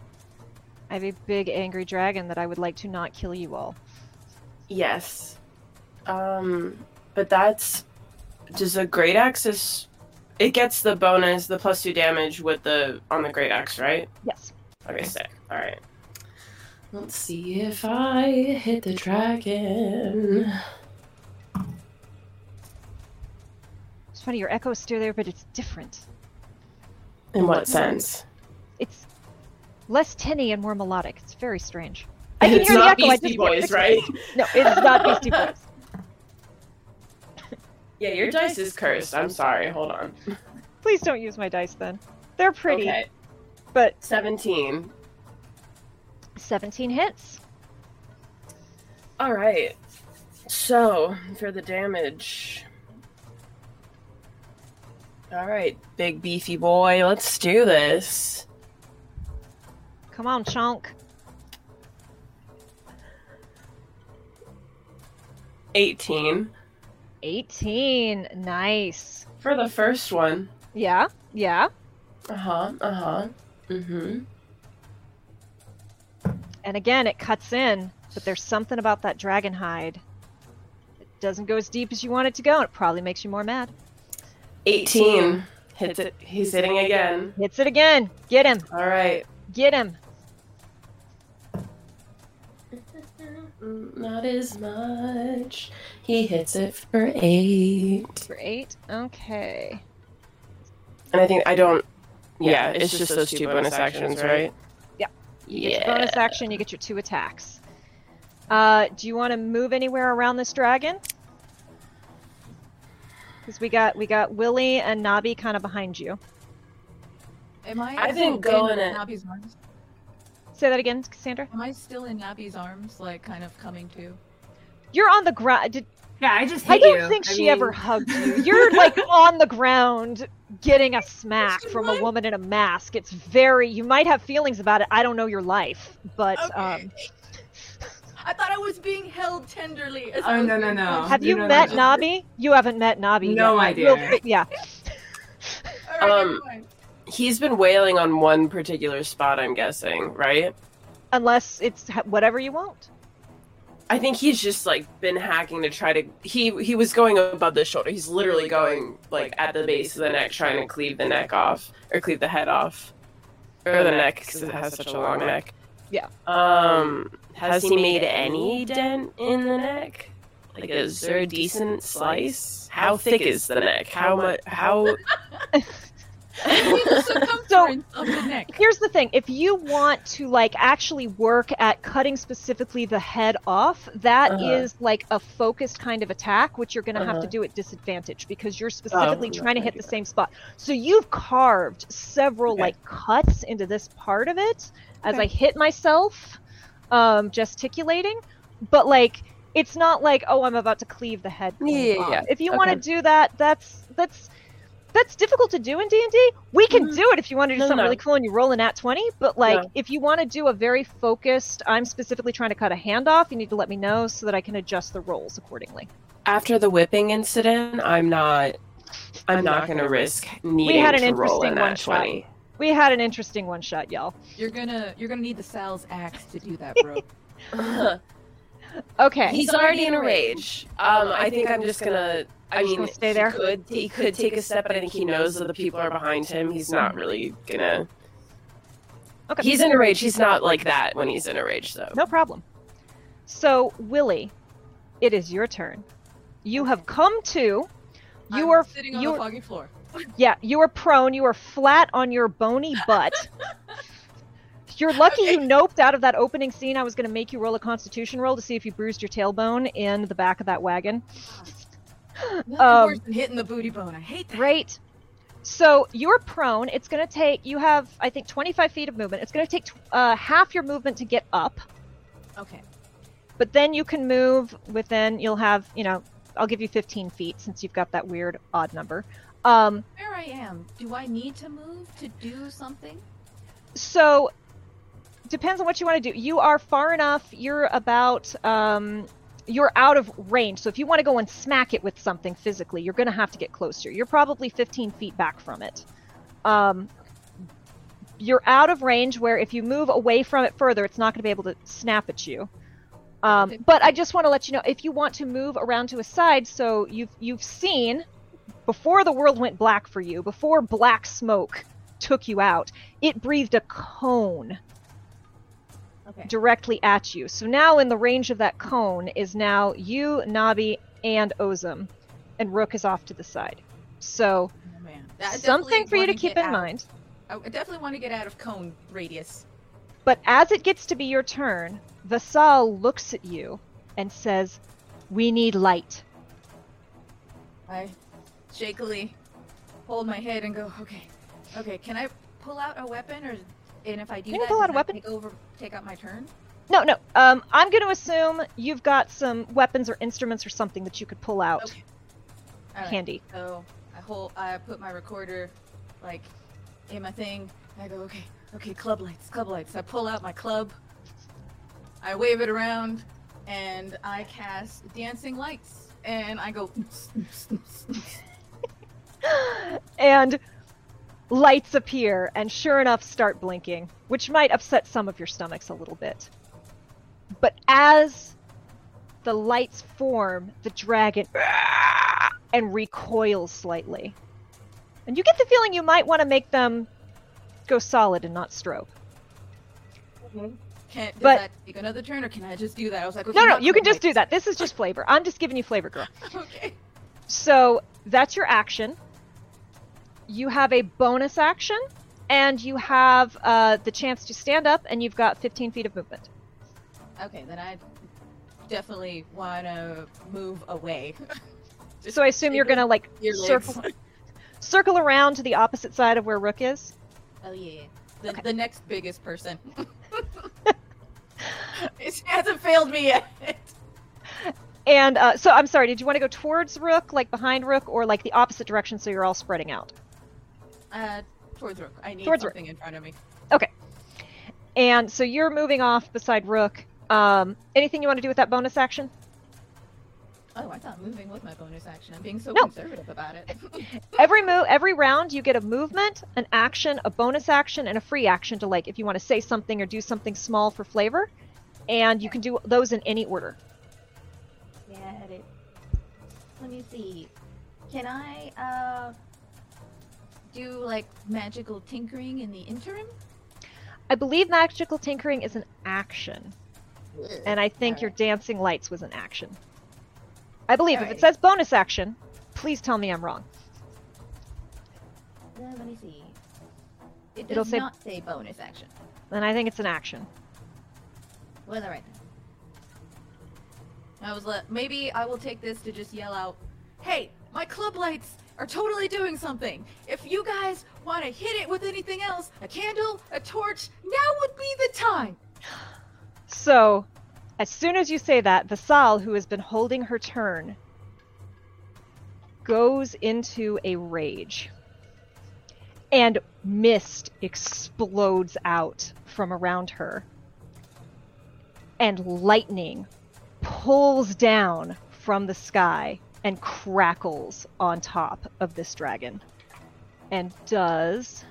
I have a big angry dragon that I would like to not kill you all. Yes. Um, but that's does a great axe is it gets the bonus, the plus two damage with the on the great axe, right? Yes. Okay, sick. All right. Let's see if I hit the dragon. It's funny, your echo's still there, but it's different. In what sense? It's less tinny and more melodic. It's very strange. I can it's hear the not echo. Beastie Boys, right? No, it's not Beastie Boys. Yeah, your dice is cursed. I'm sorry. Hold on. Please don't use my dice then. They're pretty, Okay, but seventeen. 17 hits. All right. So for the damage. All right, big beefy boy, let's do this. Come on, chunk. 18 18. Nice. for the first one. Yeah, yeah. Uh huh. Uh huh. Mm-hmm. And again, it cuts in, but there's something about that dragon hide. It doesn't go as deep as you want it to go, and it probably makes you more mad. 18 hits it. He's hitting again. Hits it again. Get him. All right. Get him. Mm, Not as much. He hits it for eight. For eight. Okay. And I think I don't. Yeah, it's, just those two bonus actions, right? Yeah. You Yeah. your bonus action, you get your two attacks. Uh, do you want to move anywhere around this dragon? Because we got we got Willie and Nabi kind of behind you. Am I? I've still been going in it- Nabi's arms? Say that again, Cassandra. Am I still in Nabi's arms, like kind of coming to? You're on the ground. Did Yeah, I just I don't you. think I she mean, ever hugged you. You're like on the ground getting a smack from a woman in a mask. It's very you might have feelings about it. I don't know your life, but um I thought I was being held tenderly. as Oh, was no, no, being no. have you no, no, met no. Nabi? You haven't met Nabi No, yet. my We'll yeah. All right, Um. He's been wailing on one particular spot, I'm guessing, right? Unless it's whatever you want. I think he's just like been hacking to try to. He he was going above the shoulder. He's literally going like at the base of the neck, trying to cleave the neck off or cleave the head off, or the neck because it has such a long neck. Yeah. Um, has he made any dent in the neck? Like, is there a decent slice? How thick is the neck? How much? How? the circumference of the neck. Here's the thing: if you want to like actually work at cutting specifically the head off, that is Uh-huh. like a focused kind of attack, which you're going to have to Uh-huh. do at disadvantage because you're specifically I'm trying to hit the that. same spot. So you've carved several Okay. like cuts into this part of it as Okay. I hit myself, um, gesticulating, but like. It's not like oh I'm about to cleave the head. Yeah, yeah, yeah. If you want to do that, that's that's that's difficult to do in D&D. We can Mhm. do it if you want to do No, no, something no. really cool and you roll an at 20, but like Yeah. if you want to do a very focused, I'm specifically trying to cut a hand off, you need to let me know so that I can adjust the rolls accordingly. After the whipping incident, I'm not. I'm not going to risk needing had an to roll interesting in one shot. 20. We had an interesting one shot, y'all. You're gonna you're gonna need the Sal's axe to do that, bro. Okay. He's already in a rage. Um, I think I'm just gonna. I mean, gonna stay he there? Could he could take a step, but I think he knows that the people are behind him. He's not really gonna. Okay. He's in a rage. He's not like that when he's in a rage, though. No problem. So, Willie, it is your turn. You have come to. You I'm are sitting on you the foggy floor. Yeah, you are prone, you are flat on your bony butt. You're lucky you noped out of that opening scene. I was going to make you roll a constitution roll to see if you bruised your tailbone in the back of that wagon. Nothing Um, worse than hitting the booty bone. I hate that. Great. So you're prone. It's going to take, you have, I think, 25 feet of movement. It's going to take uh, half your movement to get up, Okay. but then you can move within, you'll have, you know, I'll give you 15 feet since you've got that weird odd number. Um, Where I am, do I need to move to do something? so depends on what you want to do. You are far enough, you're about, um, you're out of range. So if you want to go and smack it with something physically, you're going to have to get closer. You're probably 15 feet back from it. Um, you're out of range where if you move away from it further, it's not going to be able to snap at you. Um, but I just want to let you know if you want to move around to a side, so you've you've seen before the world went black for you, before black smoke took you out, it breathed a cone Okay. directly at you. So now in the range of that cone is now you, Nabi, and Ozum, and Rook is off to the side. So Oh, something for you to keep in out. mind. I I definitely want to get out of cone radius. But as it gets to be your turn, Vasal looks at you and says, "We need light." I shakily hold my head and go, okay, okay. Can I pull out a weapon, or and if I do can that, pull out a weapon. Take over, take out my turn. No, no. Um, I'm going to assume you've got some weapons or instruments or something that you could pull out Okay. Right. handy. So I hold, I put my recorder, like, in my thing. And I go, okay, okay, club lights, club lights. I pull out my club. I wave it around, and I cast dancing lights, and I go. and lights appear and sure enough start blinking, which might upset some of your stomachs a little bit. But as the lights form, the dragon and recoils slightly. And you get the feeling you might want to make them go solid and not stroke. Mm-hmm. Can does But- that take another turn, or can I just do that? I was like, okay, No, no, you can just do that. This is just flavor. I'm just giving you flavor, girl. okay. So that's your action. You have a bonus action, and you have uh, the chance to stand up, and you've got 15 feet of movement. Okay, then I definitely want to move away. So I assume you're gonna like circle, circle around to the opposite side of where Rook is. Oh yeah, the, Okay. the next biggest person. it hasn't failed me yet. And uh, so I'm sorry. Did you want to go towards Rook, like behind Rook, or like the opposite direction, so you're all spreading out? Uh, towards Rook. I need Towards Rook. something in front of me. Okay. And so you're moving off beside Rook. Um, anything you want to do with that bonus action? Oh, I thought moving was my bonus action. I'm being so No. conservative about it. Every move, every round, you get a movement, an action, a bonus action, and a free action to like if you want to say something or do something small for flavor, and you can do those in any order. Get it. Let me see. Can I uh do like magical tinkering in the interim? I believe magical tinkering is an action, and I think your dancing lights was an action. I believe if it says bonus action, please tell me I'm wrong. Uh, let me see. It It'll does say- not say bonus action. Then I think it's an action. Well, all right then. I was maybe I will take this to just yell out, "Hey, my club lights are totally doing something. If you guys want to hit it with anything else, a candle, a torch, now would be the time." So, as soon as you say that, Vasal, who has been holding her turn, goes into a rage. And mist explodes out from around her. And lightning pulls down from the sky and crackles on top of this dragon. And does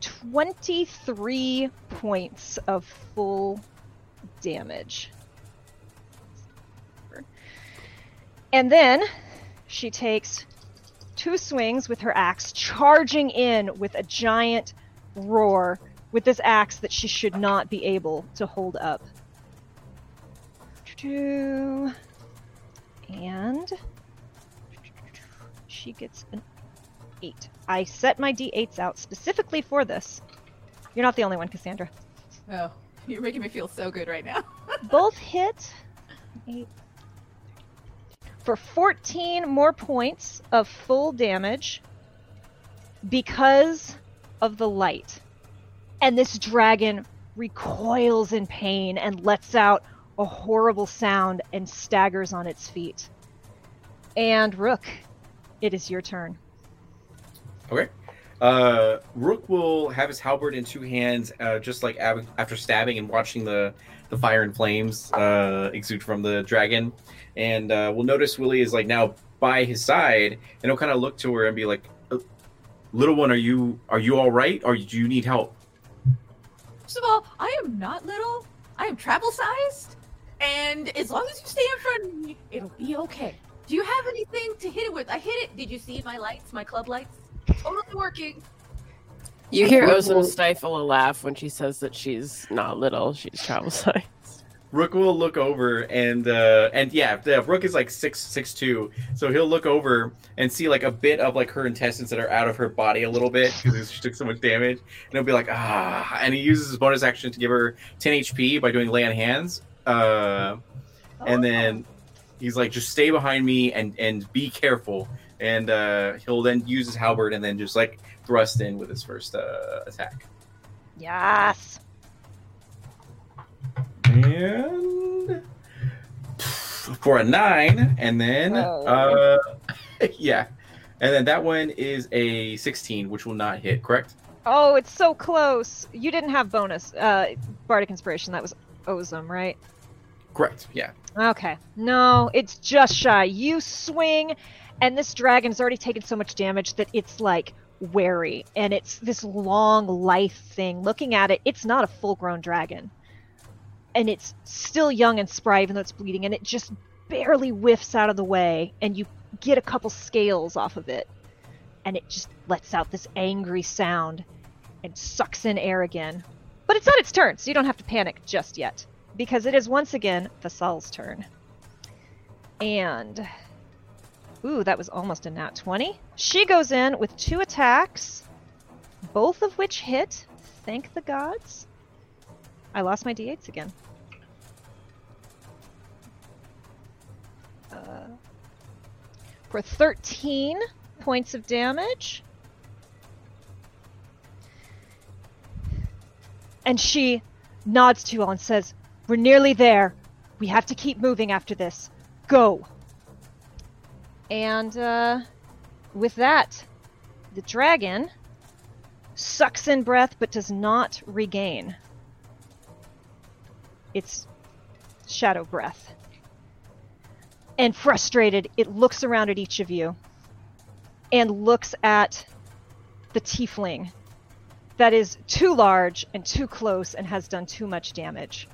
23 points of full damage. And then she takes two swings with her axe, charging in with a giant roar with this axe that she should not be able to hold up. And she gets an eight. I set my d8s out specifically for this. You're not the only one, Cassandra. Oh, you're making me feel so good right now. Both hit eight for 14 more points of full damage because of the light. And this dragon recoils in pain and lets out a horrible sound and staggers on its feet. And Rook, it is your turn. Okay. Uh, Rook will have his halberd in two hands, uh, just like ab- after stabbing and watching the, the fire and flames uh, exude from the dragon. And uh, we'll notice Willie is like now by his side, and he'll kind of look to her and be like, "Uh, "Little one, are you are you all right, or do you need help?" First of all, I am not little. I am travel sized. And as long as you stay in front of me, it'll be okay. Do you have anything to hit it with? I hit it. Did you see my lights, my club lights? Totally working. You hear Rook Ozum stifle a laugh when she says that she's not little, she's travel size. Rook will look over and uh, and yeah, the Rook is like six six two, so he'll look over and see like a bit of like her intestines that are out of her body a little bit because she took so much damage, and he'll be like ah, and he uses his bonus action to give her ten HP by doing lay on hands, uh, and then he's like just stay behind me and and be careful, and uh, he'll then use his halberd and then just like thrust in with his first uh, attack. Yes. And for a nine, and then Oh. uh, yeah, and then that one is a sixteen, which will not hit. Correct? Oh, it's so close. You didn't have bonus. Uh, Bardic Inspiration. That was Ozum, right? Correct. Yeah. Okay. No, it's just shy. You swing, and this dragon's already taken so much damage that it's like wary, and it's this long life thing. Looking at it, it's not a full-grown dragon, and it's still young and spry, even though it's bleeding, and it just barely whiffs out of the way, and you get a couple scales off of it, and it just lets out this angry sound and sucks in air again. But it's not its turn, so you don't have to panic just yet because it is once again Vasal's turn. And ooh, that was almost a nat 20. She goes in with two attacks, both of which hit. Thank the gods. I lost my d8s again. Uh, for 13 points of damage. And she nods to you all and says, We're nearly there. We have to keep moving after this. Go. And uh, with that, the dragon sucks in breath but does not regain its shadow breath. And frustrated, it looks around at each of you and looks at the tiefling that is too large and too close and has done too much damage.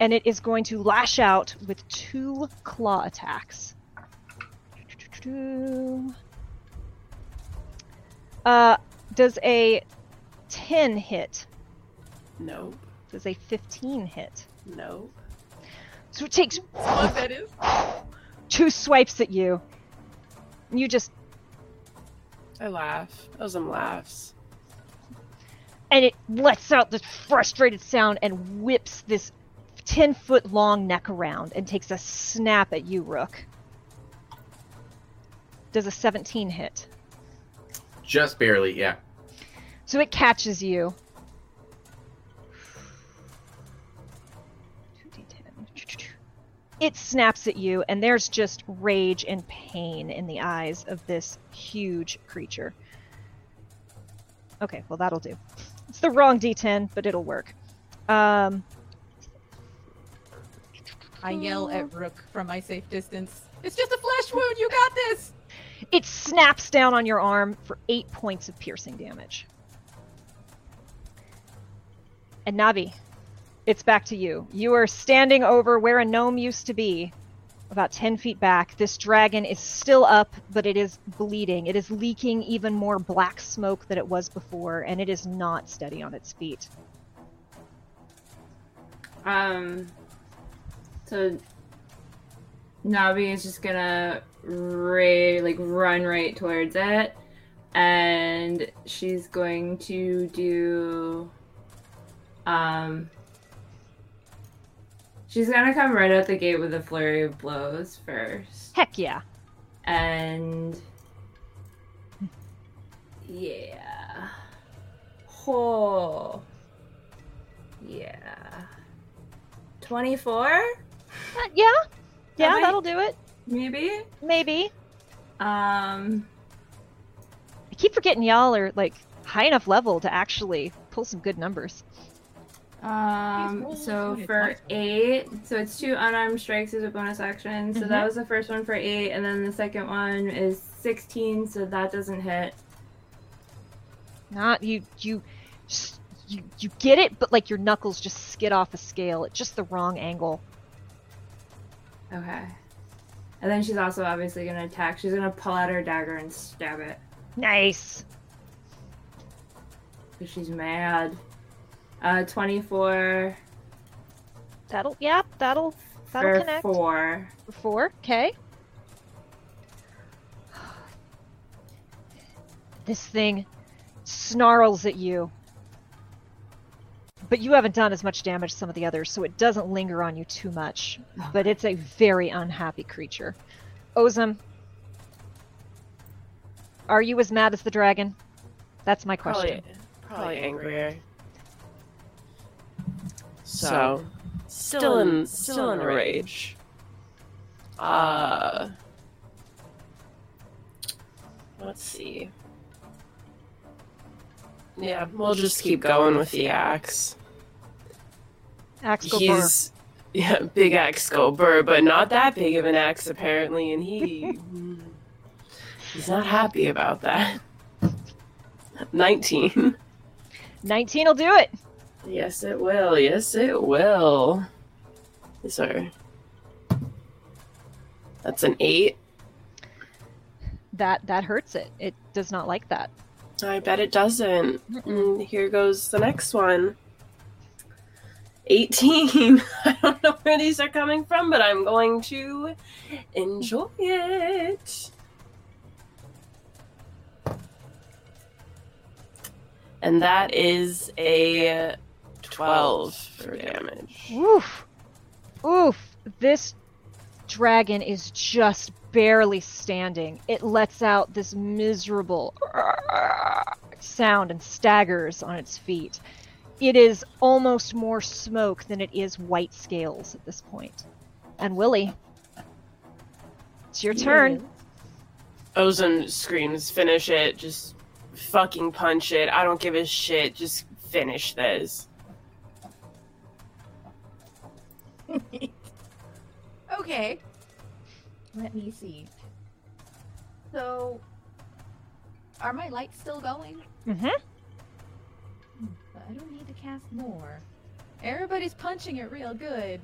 And it is going to lash out with two claw attacks. Uh, does a 10 hit? No. Does a 15 hit? Nope. So it takes Smug that is. two swipes at you. You just I laugh. Ozum laughs. and it lets out this frustrated sound and whips this 10 foot long neck around and takes a snap at you, Rook. Does a 17 hit? Just barely, yeah. So it catches you. It snaps at you, and there's just rage and pain in the eyes of this huge creature. Okay, well, that'll do. It's the wrong d10, but it'll work. Um, I yell at Rook from my safe distance. It's just a flesh wound. You got this. it snaps down on your arm for eight points of piercing damage. And Nabi, it's back to you. You are standing over where a gnome used to be, about 10 feet back. This dragon is still up, but it is bleeding. It is leaking even more black smoke than it was before, and it is not steady on its feet. Um. So Nabi is just gonna ra- like run right towards it, and she's going to do. Um. She's gonna come right out the gate with a flurry of blows first, Heck yeah. and yeah. Oh. Yeah. 24? Uh, yeah. Yeah, might- that'll do it. Maybe? Maybe. Um, I keep forgetting y'all are like high enough level to actually pull some good numbers. Um, so for eight, so it's two unarmed strikes as a bonus action. So Mhm. that was the first one for eight, and then the second one is 16, so that doesn't hit. Not you you you you get it, but like your knuckles just skid off a scale at just the wrong angle. Okay. And then she's also obviously gonna attack. She's gonna pull out her dagger and stab it. Nice. Because she's mad. Uh, 24 That'll yeah, that'll that'll for connect. four. Four. Okay. This thing snarls at you. But you haven't done as much damage as some of the others, so it doesn't linger on you too much. But it's a very unhappy creature. Ozum, are you as mad as the dragon? That's my question. Probably, probably angrier. So, still in still in a rage. Uh, let's see. Yeah, we'll just keep going with the axe. Axe go burr. He's yeah, big axe go burr, but not that big of an axe apparently, and he he's not happy about that. Nineteen. 19 will do it. Yes, it will. Yes, it will. Sir. That's an eight. That that hurts it. It does not like that. I bet it doesn't. And mm, here goes the next one. 18. I don't know where these are coming from, but I'm going to enjoy it. And that is a 12 for damage. Oof. Oof. This dragon is just barely standing. It lets out this miserable sound and staggers on its feet. It is almost more smoke than it is white scales at this point. And Willie, it's your turn. Ozum screams, finish it, just fucking punch it. I don't give a shit, just finish this. Okay. Let me see. So, are my lights still going? Mm-hmm. Hmm, But I don't need to cast more. Everybody's punching it real good.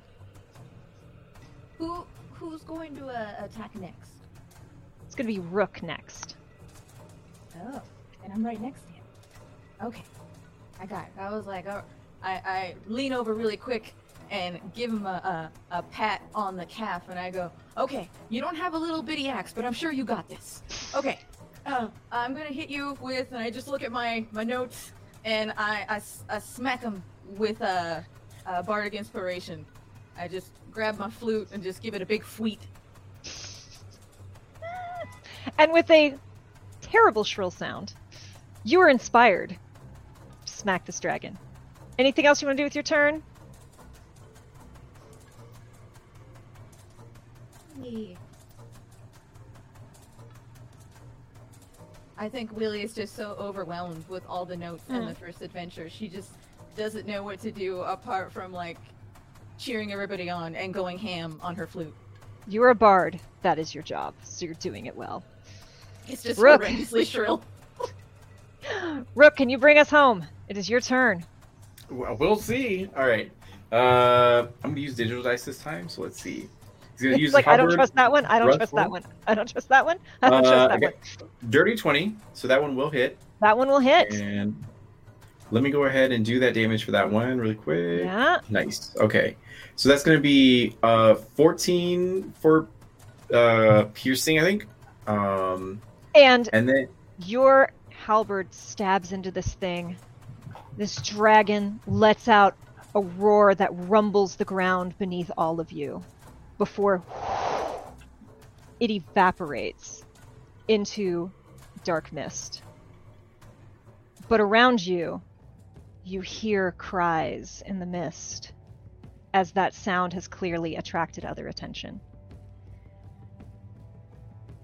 Who who's going to uh, attack next? It's gonna be Rook next. Oh, and I'm right next to him. Okay, I got it. I was like, oh, I I lean over really quick and give him a, a, a pat on the calf, and I go, "Okay, you don't have a little bitty axe, but I'm sure you got this. Okay, uh, I'm gonna hit you with," and I just look at my my notes, and I I smack him with a, a bardic inspiration. I just grab my flute and just give it a big fleet. And with a terrible shrill sound, you are inspired smack this dragon. Anything else you want to do with your turn? I think Willie is just so overwhelmed with all the notes in Mm. the first adventure. She just doesn't know what to do apart from like cheering everybody on and going ham on her flute. You are a bard. That is your job, so you're doing it well. It's just Rook. horrendously shrill. Rook, can you bring us home? It is your turn. Well, we'll see. All right. Uh, I'm gonna use digital dice this time. So let's see. He's gonna It's use like I don't trust that one. I don't Rust trust that one. I don't trust that one. I don't Uh, trust that okay. one. dirty twenty. So that one will hit. That one will hit. And let me go ahead and do that damage for that one really quick. Yeah. Nice. Okay. So that's going to be uh 14 for uh piercing, I think. Um And and then your halberd stabs into this thing. This dragon lets out a roar that rumbles the ground beneath all of you before it evaporates into dark mist. But around you, you hear cries in the mist as that sound has clearly attracted other attention.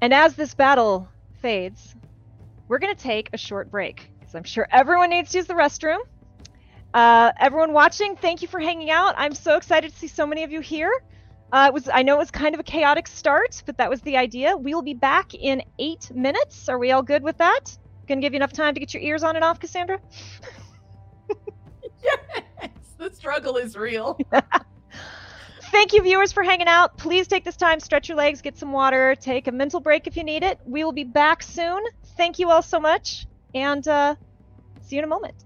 And as this battle fades, we're going to take a short break because I'm sure everyone needs to use the restroom. Uh, everyone watching, thank you for hanging out. I'm so excited to see so many of you here. Uh, it was I know it was kind of a chaotic start, but that was the idea. We will be back in eight minutes. Are we all good with that? Gonna give you enough time to get your ears on and off, Cassandra? yes, the struggle is real. Thank you, viewers, for hanging out. Please take this time, stretch your legs, get some water, take a mental break if you need it. We will be back soon. Thank you all so much, and uh, see you in a moment.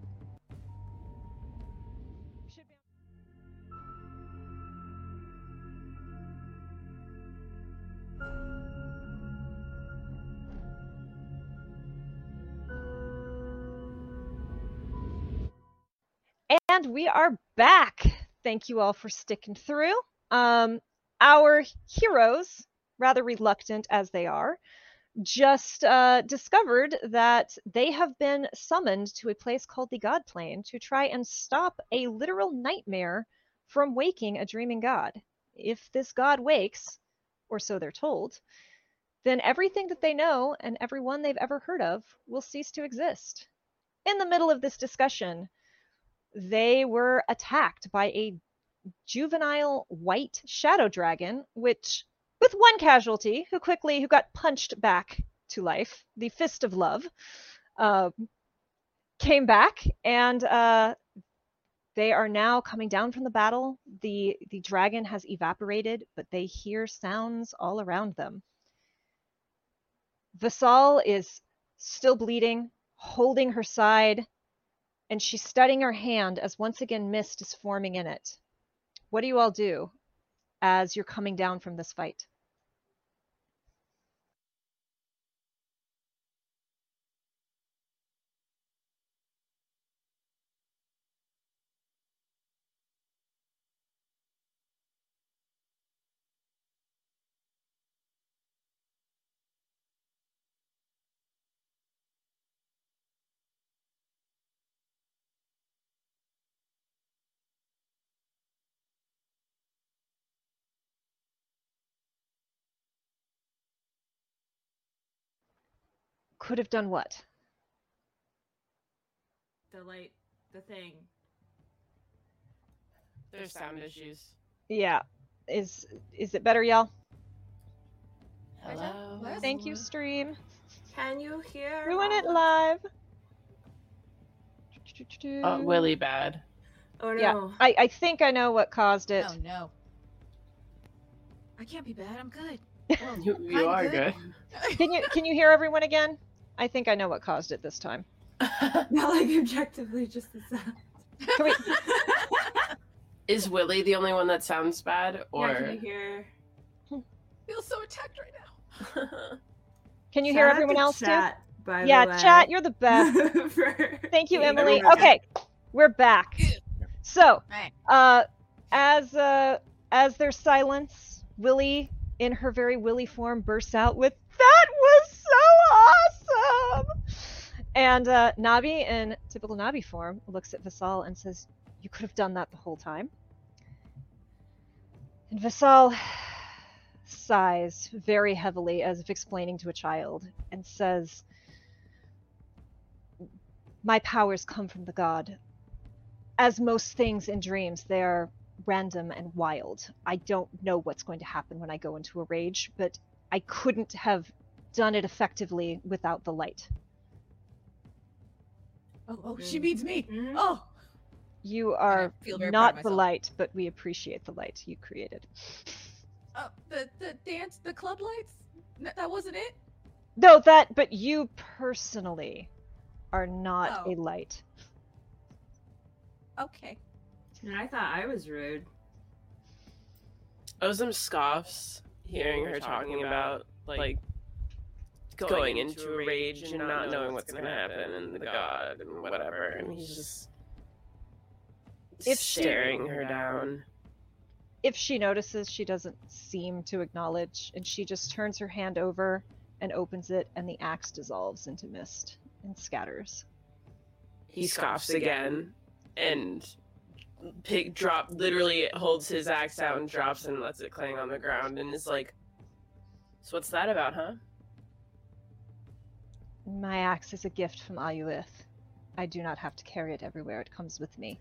And we are back. Thank you all for sticking through. Um, our heroes, rather reluctant as they are, just uh, discovered that they have been summoned to a place called the Godplane to try and stop a literal nightmare from waking a dreaming god. If this god wakes, or so they're told, then everything that they know and everyone they've ever heard of will cease to exist. In the middle of this discussion, they were attacked by a juvenile white shadow dragon, which with one casualty who quickly who got punched back to life, the fist of love, uh, came back and uh, they are now coming down from the battle. the The dragon has evaporated, but they hear sounds all around them. Vasal is still bleeding, holding her side, and she's studying her hand as once again mist is forming in it. What do you all do as you're coming down from this fight? Could have done what? The light, the thing. There's sound issues. Yeah. Is is it better, y'all? Hello. Hello? Thank you, stream. Can you hear? Doing it live. Oh, Willie bad. Oh no. Yeah, I, I think I know what caused it. Oh no. I can't be bad. I'm good. Well, You, kinda you are good. Can you can you hear everyone again? I think I know what caused it this time. Not like objectively, just the sound. Can we Is Willie the only one that sounds bad, or Yeah, can you hear? feel so attacked right now. Can you Shout hear everyone else chat, By too? Yeah, the way. chat, you're the best. For Thank you, being Emily. over- Okay, we're back. So, uh, as uh, as there's silence, Willie, in her very Willie form, bursts out with, "That was so awesome!" And uh, Nabi, in typical Nabi form, looks at Vasal and says, "You could have done that the whole time." And Vasal sighs very heavily, as if explaining to a child, and says, "My powers come from the god as most things in dreams, they're random and wild. I don't know what's going to happen when I go into a rage, but I couldn't have done it effectively without the light. Oh, oh, she Mm. means me. Mhm. Oh, You are feel very proud not the light, but we appreciate the light you created. uh, the the dance, the club lights. N- that wasn't it. No, that, but you personally are not Oh. a light. Okay. And I thought I was rude. Ozum scoffs hearing her talking about like going into a rage and not knowing what's gonna happen and the god and whatever, and he's just If she- staring her down. If she notices, she doesn't seem to acknowledge, and she just turns her hand over and opens it, and the axe dissolves into mist and scatters. He scoffs again and pig drop literally holds his axe out and drops and lets it clang on the ground and is like, "So what's that about, huh?" My axe is a gift from Ayuith. I do not have to carry it everywhere. It comes with me.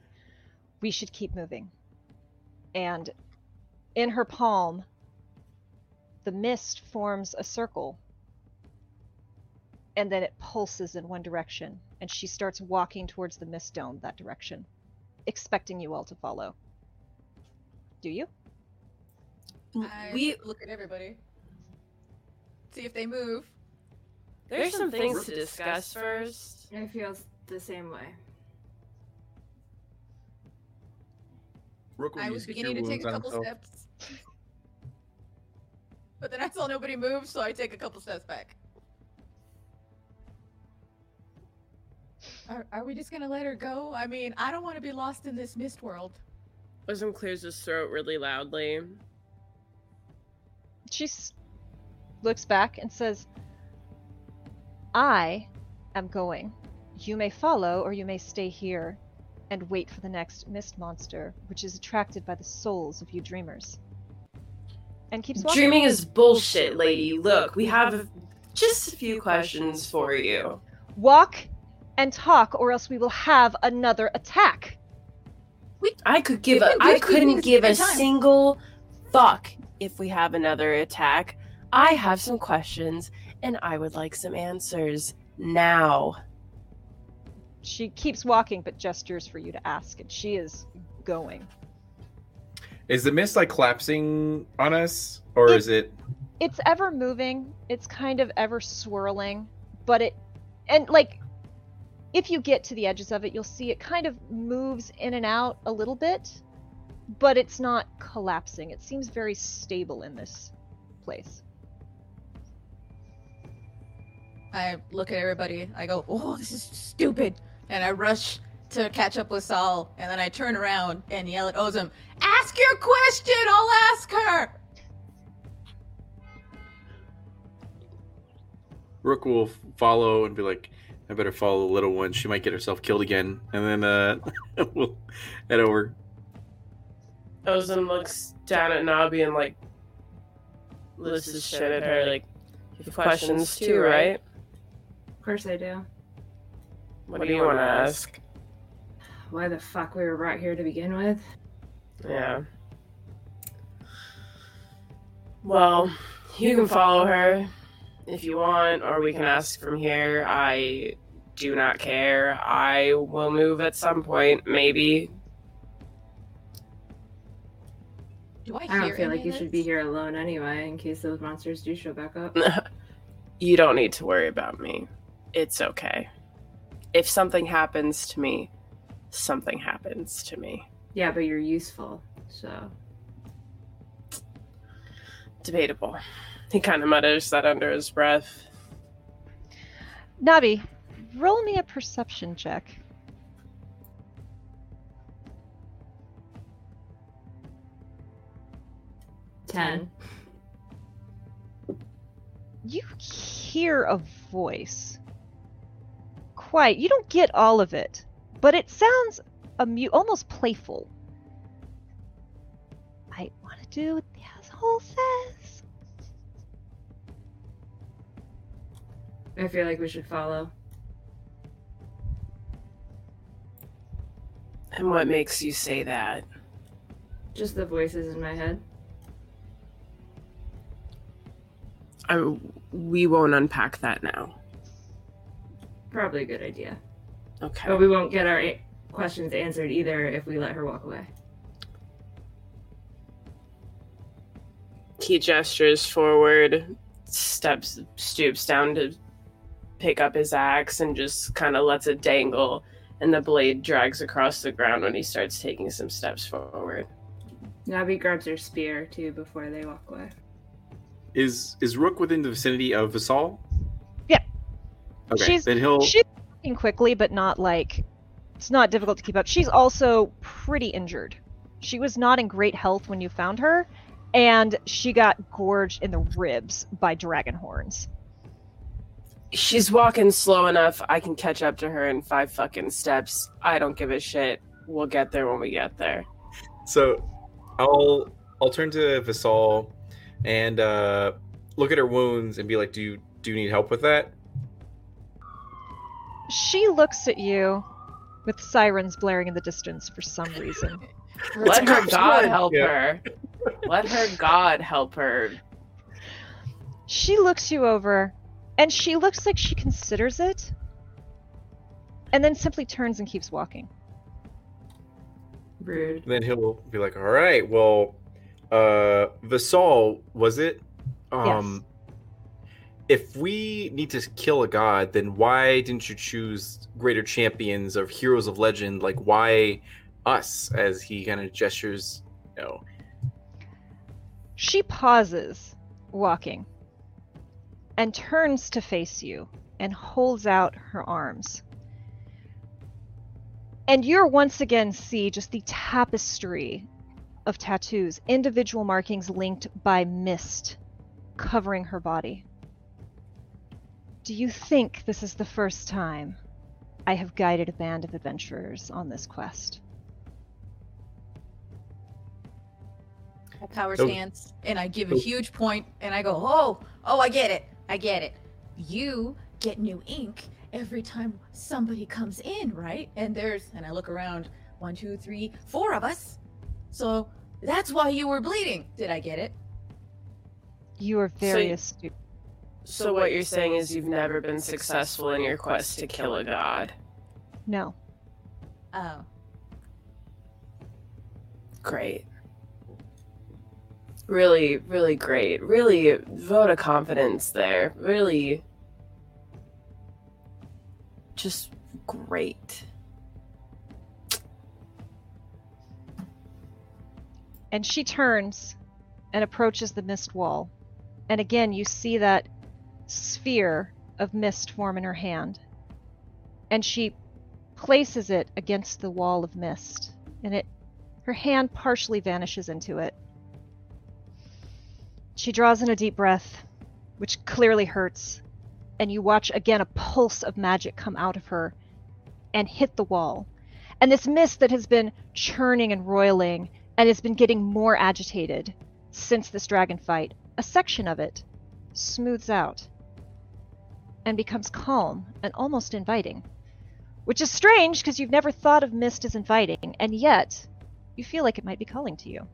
We should keep moving. And in her palm, the mist forms a circle. And then it pulses in one direction. And she starts walking towards the mist dome that direction, expecting you all to follow. Do you? Mm, I We look at everybody. See if they move. there's some things to discuss first. It feels the same way. Rook I was beginning to take a couple himself. steps. But then I saw nobody move, so I take a couple steps back. Are, are we just gonna let her go? I mean, I don't want to be lost in this mist world. Ozum clears his throat really loudly. She s- looks back and says, I am going. You may follow, or you may stay here and wait for the next mist monster, which is attracted by the souls of you dreamers. And keeps walking. Dreaming is bullshit, lady. Look, we have just a few questions for you. Walk and talk, or else we will have another attack. We, I could give We've a been I couldn't give a time. single fuck if we have another attack. I have some questions and I would like some answers now. She keeps walking, but gestures for you to ask, and she is going. Is the mist like collapsing on us, or It- is it? it's ever moving it's kind of ever swirling but it and like if you get to the edges of it you'll see it kind of moves in and out a little bit but it's not collapsing it seems very stable in this place I look at everybody. I go, "Oh, this is stupid," and I rush to catch up with Saul. And then I turn around and yell at Ozum, "Ask your question. I'll ask her." Rook will follow and be like, "I better follow the little one. She might get herself killed again." And then uh, we'll head over. Ozum looks down at Nabi and like lifts his chin at her like you have questions too, right? Of course I do. What do you want to ask? Why the fuck we were brought here to begin with? Yeah. Well, you can follow her if you want, or we can ask from here. I do not care. I will move at some point, maybe. Do I, I don't feel like you should be here alone anyway, in case those monsters do show back up. you don't need to worry about me. It's okay. If something happens to me, something happens to me. Yeah, but you're useful, so. Debatable. He kind of mutters that under his breath. Nabi, roll me a perception check. Ten. You hear a voice. Quite. You don't get all of it, but it sounds amu- almost playful. I want to do what the asshole says. I feel like we should follow. And what makes you say that? Just the voices in my head. I, we won't unpack that now. Probably a good idea. Okay. But we won't get our a- questions answered either if we let her walk away. He gestures forward, steps, stoops down to pick up his axe, and just kind of lets it dangle. And the blade drags across the ground when he starts taking some steps forward. Nabi grabs her spear too before they walk away. Is is Rook within the vicinity of Vasal? Yeah. Okay. She's- then he'll. She's walking quickly, but not like it's not difficult to keep up. She's also pretty injured. She was not in great health when you found her, and she got gorged in the ribs by dragon horns. She's walking slow enough. I can catch up to her in five fucking steps. I don't give a shit. We'll get there when we get there. So, I'll I'll turn to Vasal and uh, look at her wounds and be like, "Do you do you need help with that?" She looks at you with sirens blaring in the distance for some reason. Let her God help Yeah. her. Let her God help her. She looks you over, and she looks like she considers it, and then simply turns and keeps walking. Rude. Then he'll be like, "All right, well, uh, Vasal, was it? Um, if we need to kill a god, then why didn't you choose greater champions of heroes of legend? Like, why us?" As he kind of gestures, you know, She pauses, walking, and turns to face you and holds out her arms. And you're once again see just the tapestry of tattoos, individual markings linked by mist covering her body. Do you think this is the first time I have guided a band of adventurers on this quest? I power Nope. stance and I give a huge point and I go, oh, oh, I get it. I get it. You get new ink every time somebody comes in, right? And there's, and I look around, one, two, three, four of us. So that's why you were bleeding. Did I get it? You are very y- astute. So what you're saying is you've never been successful in your quest to kill a god. No. Oh. Great. Really, really great. Really vote of confidence there. Really just great. And she turns and approaches the mist wall. And again, you see that sphere of mist form in her hand. And she places it against the wall of mist. And it her hand partially vanishes into it. She draws in a deep breath, which clearly hurts. And you watch again a pulse of magic come out of her and hit the wall. And this mist that has been churning and roiling and has been getting more agitated since this dragon fight, a section of it smooths out and becomes calm and almost inviting. Which is strange because you've never thought of mist as inviting, and yet you feel like it might be calling to you.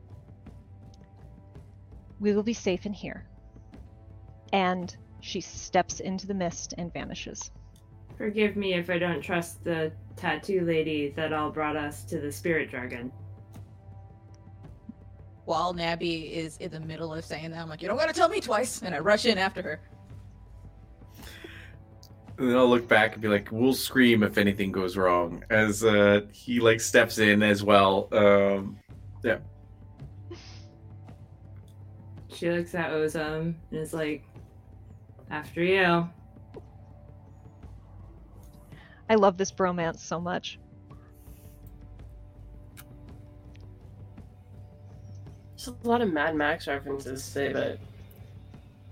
We will be safe in here. And she steps into the mist and vanishes. Forgive me if I don't trust the tattoo lady that all brought us to the spirit dragon. While Nabi is in the middle of saying that, I'm like, you don't gotta tell me twice. And I rush in after her. And then I'll look back and be like, "We'll scream if anything goes wrong." As uh, he like steps in as well. Um, yeah. She looks at Ozum and is like, "After you." I love this bromance so much. There's a lot of Mad Max references today, but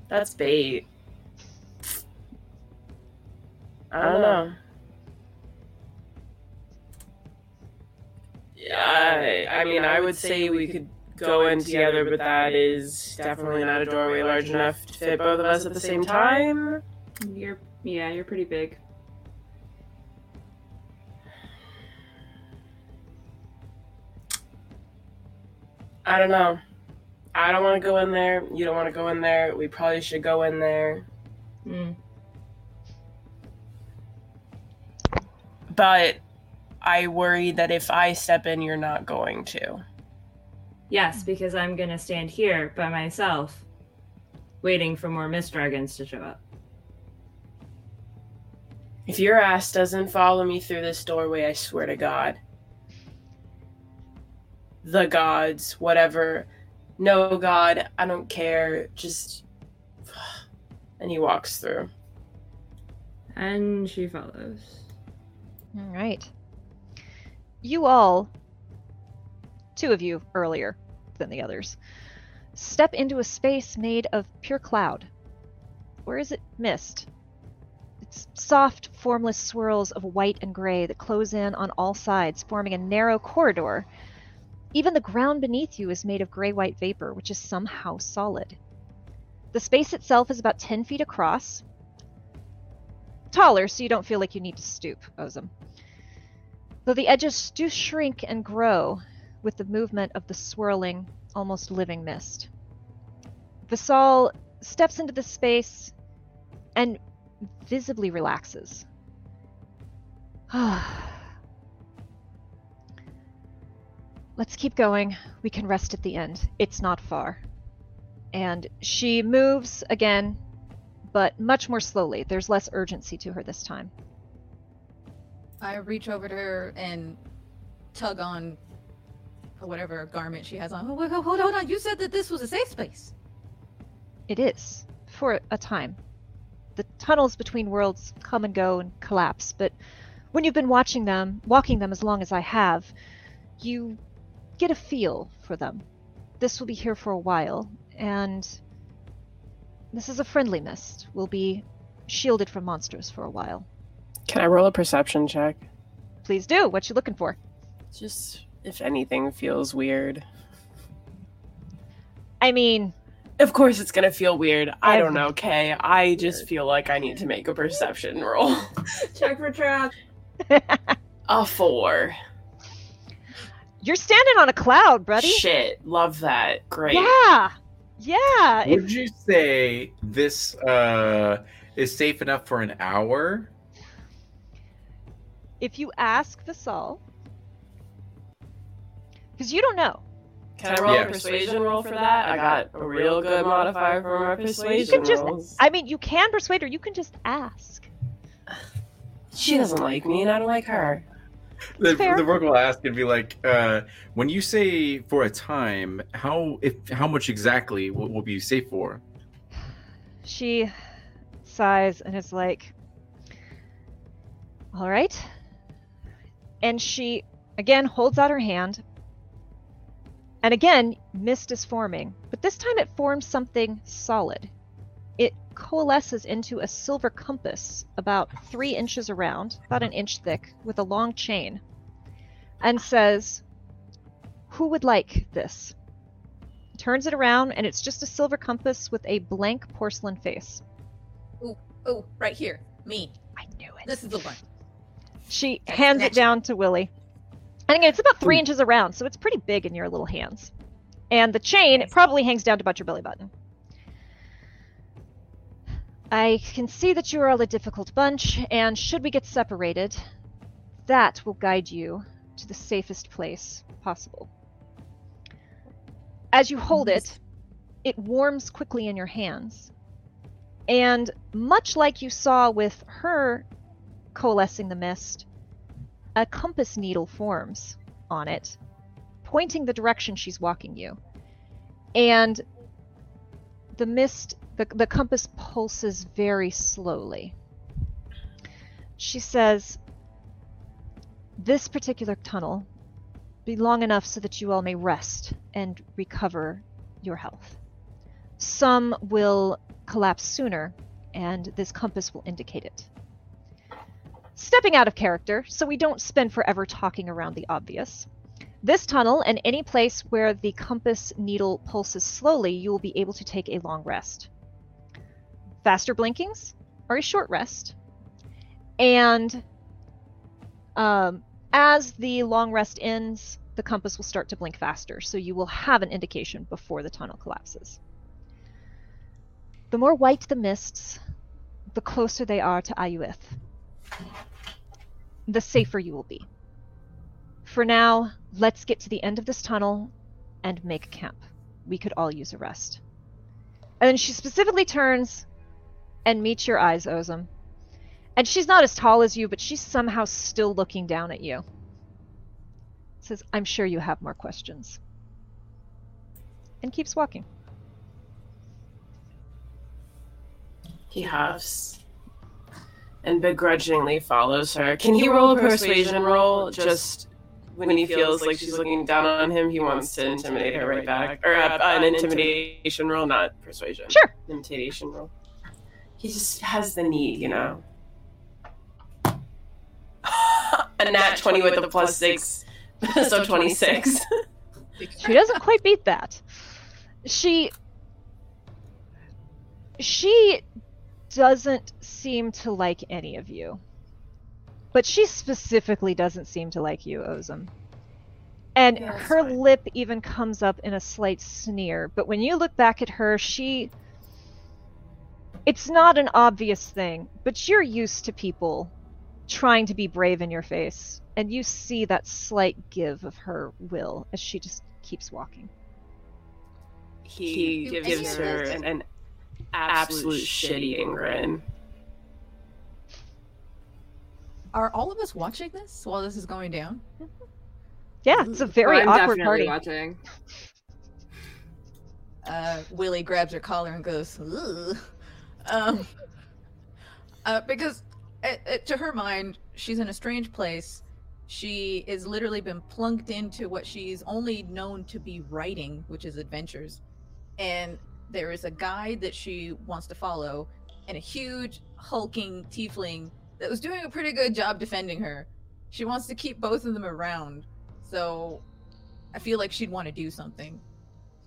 that's bait. I don't know. Yeah, I, I mean, I would say we could go in together, but that is definitely not a doorway large enough to fit both of us at the same time. You're yeah, you're pretty big. I don't know. I don't want to go in there. You don't want to go in there. We probably should go in there. Mm. But I worry that if I step in, you're not going to. Yes, because I'm gonna stand here by myself, waiting for more mist dragons to show up. If your ass doesn't follow me through this doorway, I swear to God. The gods, whatever. No God, I don't care. Just. And he walks through. And she follows. All right. You all, two of you earlier than the others, step into a space made of pure cloud. Or is it mist? It's soft, formless swirls of white and gray that close in on all sides, forming a narrow corridor. Even the ground beneath you is made of gray white vapor, which is somehow solid. The space itself is about 10 feet across, taller, so you don't feel like you need to stoop, Ozum. Though the edges do shrink and grow with the movement of the swirling, almost living mist. Visal steps into the space and visibly relaxes. Let's keep going. We can rest at the end. It's not far. And she moves again, but much more slowly. There's less urgency to her this time. I reach over to her and tug on whatever garment she has on. Wait, hold, hold on. You said that this was a safe space. It is, for a time. The tunnels between worlds come and go and collapse, but when you've been watching them, walking them as long as I have, you get a feel for them. This will be here for a while, and this is a friendly mist. We'll be shielded from monsters for a while. Can I roll a perception check? Please do. What you looking for? Just if anything feels weird. I mean, Of course, it's gonna feel weird. I don't know, Kay. I just feel like I need to make a perception roll. Check for trap. a four. you're standing on a cloud, buddy. Shit, love that. Great. Yeah, yeah. If- Would you say this uh, is safe enough for an hour? if you ask Visal, because you don't know. Can I roll Yeah. a persuasion roll for that? I got a real good modifier for my persuasion just- rolls. I mean, you can persuade her. You can just ask. She doesn't like me, and I don't like her. The, Fair. the rook will ask and be like, uh, "When you say for a time, how if how much exactly will, will be safe for?" She sighs and is like, "All right." And she again holds out her hand. And again, mist is forming, but this time it forms something solid. It coalesces into a silver compass about three inches around, about an inch thick, with a long chain, and says, Who would like this? Turns it around, and it's just a silver compass with a blank porcelain face. Oh, oh, right here. Me. I knew it. This is the one. She hands it it. down to Willie. And it's about three hmm. inches around, so it's pretty big in your little hands. And the chain it probably hangs down to about your belly button. I can see that you are all a difficult bunch, and should we get separated, that will guide you to the safest place possible. As you hold it, it warms quickly in your hands, And much like you saw with her coalescing the mist, a compass needle forms on it, pointing the direction she's walking you. And the mist, the, the compass pulses very slowly. She says, This particular tunnel be long enough so that you all may rest and recover your health. Some will collapse sooner, and this compass will indicate it. Stepping out of character, so we don't spend forever talking around the obvious. This tunnel and any place where the compass needle pulses slowly, you will be able to take a long rest. Faster blinkings are a short rest. And um, as the long rest ends, the compass will start to blink faster, so you will have an indication before the tunnel collapses. The more white the mists, the closer they are to Ayuith, the safer you will be. For now, let's get to the end of this tunnel and make camp. We could all use a rest. And then she specifically turns and meets your eyes, Ozum. And she's not as tall as you, but she's somehow still looking down at you. Says, I'm sure you have more questions. And keeps walking. He huffs and begrudgingly follows her. Can he roll a persuasion roll just when he feels like she's looking down on him? He wants to intimidate her right back. Or uh, an intimidation roll, not persuasion. Sure. Intimidation roll. He just has the need, you know? a nat 20 with a plus 6, so 26. She doesn't quite beat that. She she doesn't seem to like any of you. But she specifically doesn't seem to like you, Ozum. And Yeah, her fine. lip even comes up in a slight sneer. But when you look back at her, she. It's not an obvious thing, but you're used to people trying to be brave in your face. And you see that slight give of her will as she just keeps walking. he You- gives, and you her realize- an absolute shit-eating grin. Are all of us watching this while this is going down? Yeah, it's a very I'm awkward definitely party. watching. Uh, Willie grabs her collar and goes, Ugh. Um, uh, because uh, uh, to her mind, she's in a strange place. She has literally been plunked into what she's only known to be writing, which is adventures. And there is a guide that she wants to follow, and a huge, hulking tiefling that was doing a pretty good job defending her. She wants to keep both of them around. So I feel like she'd want to do something.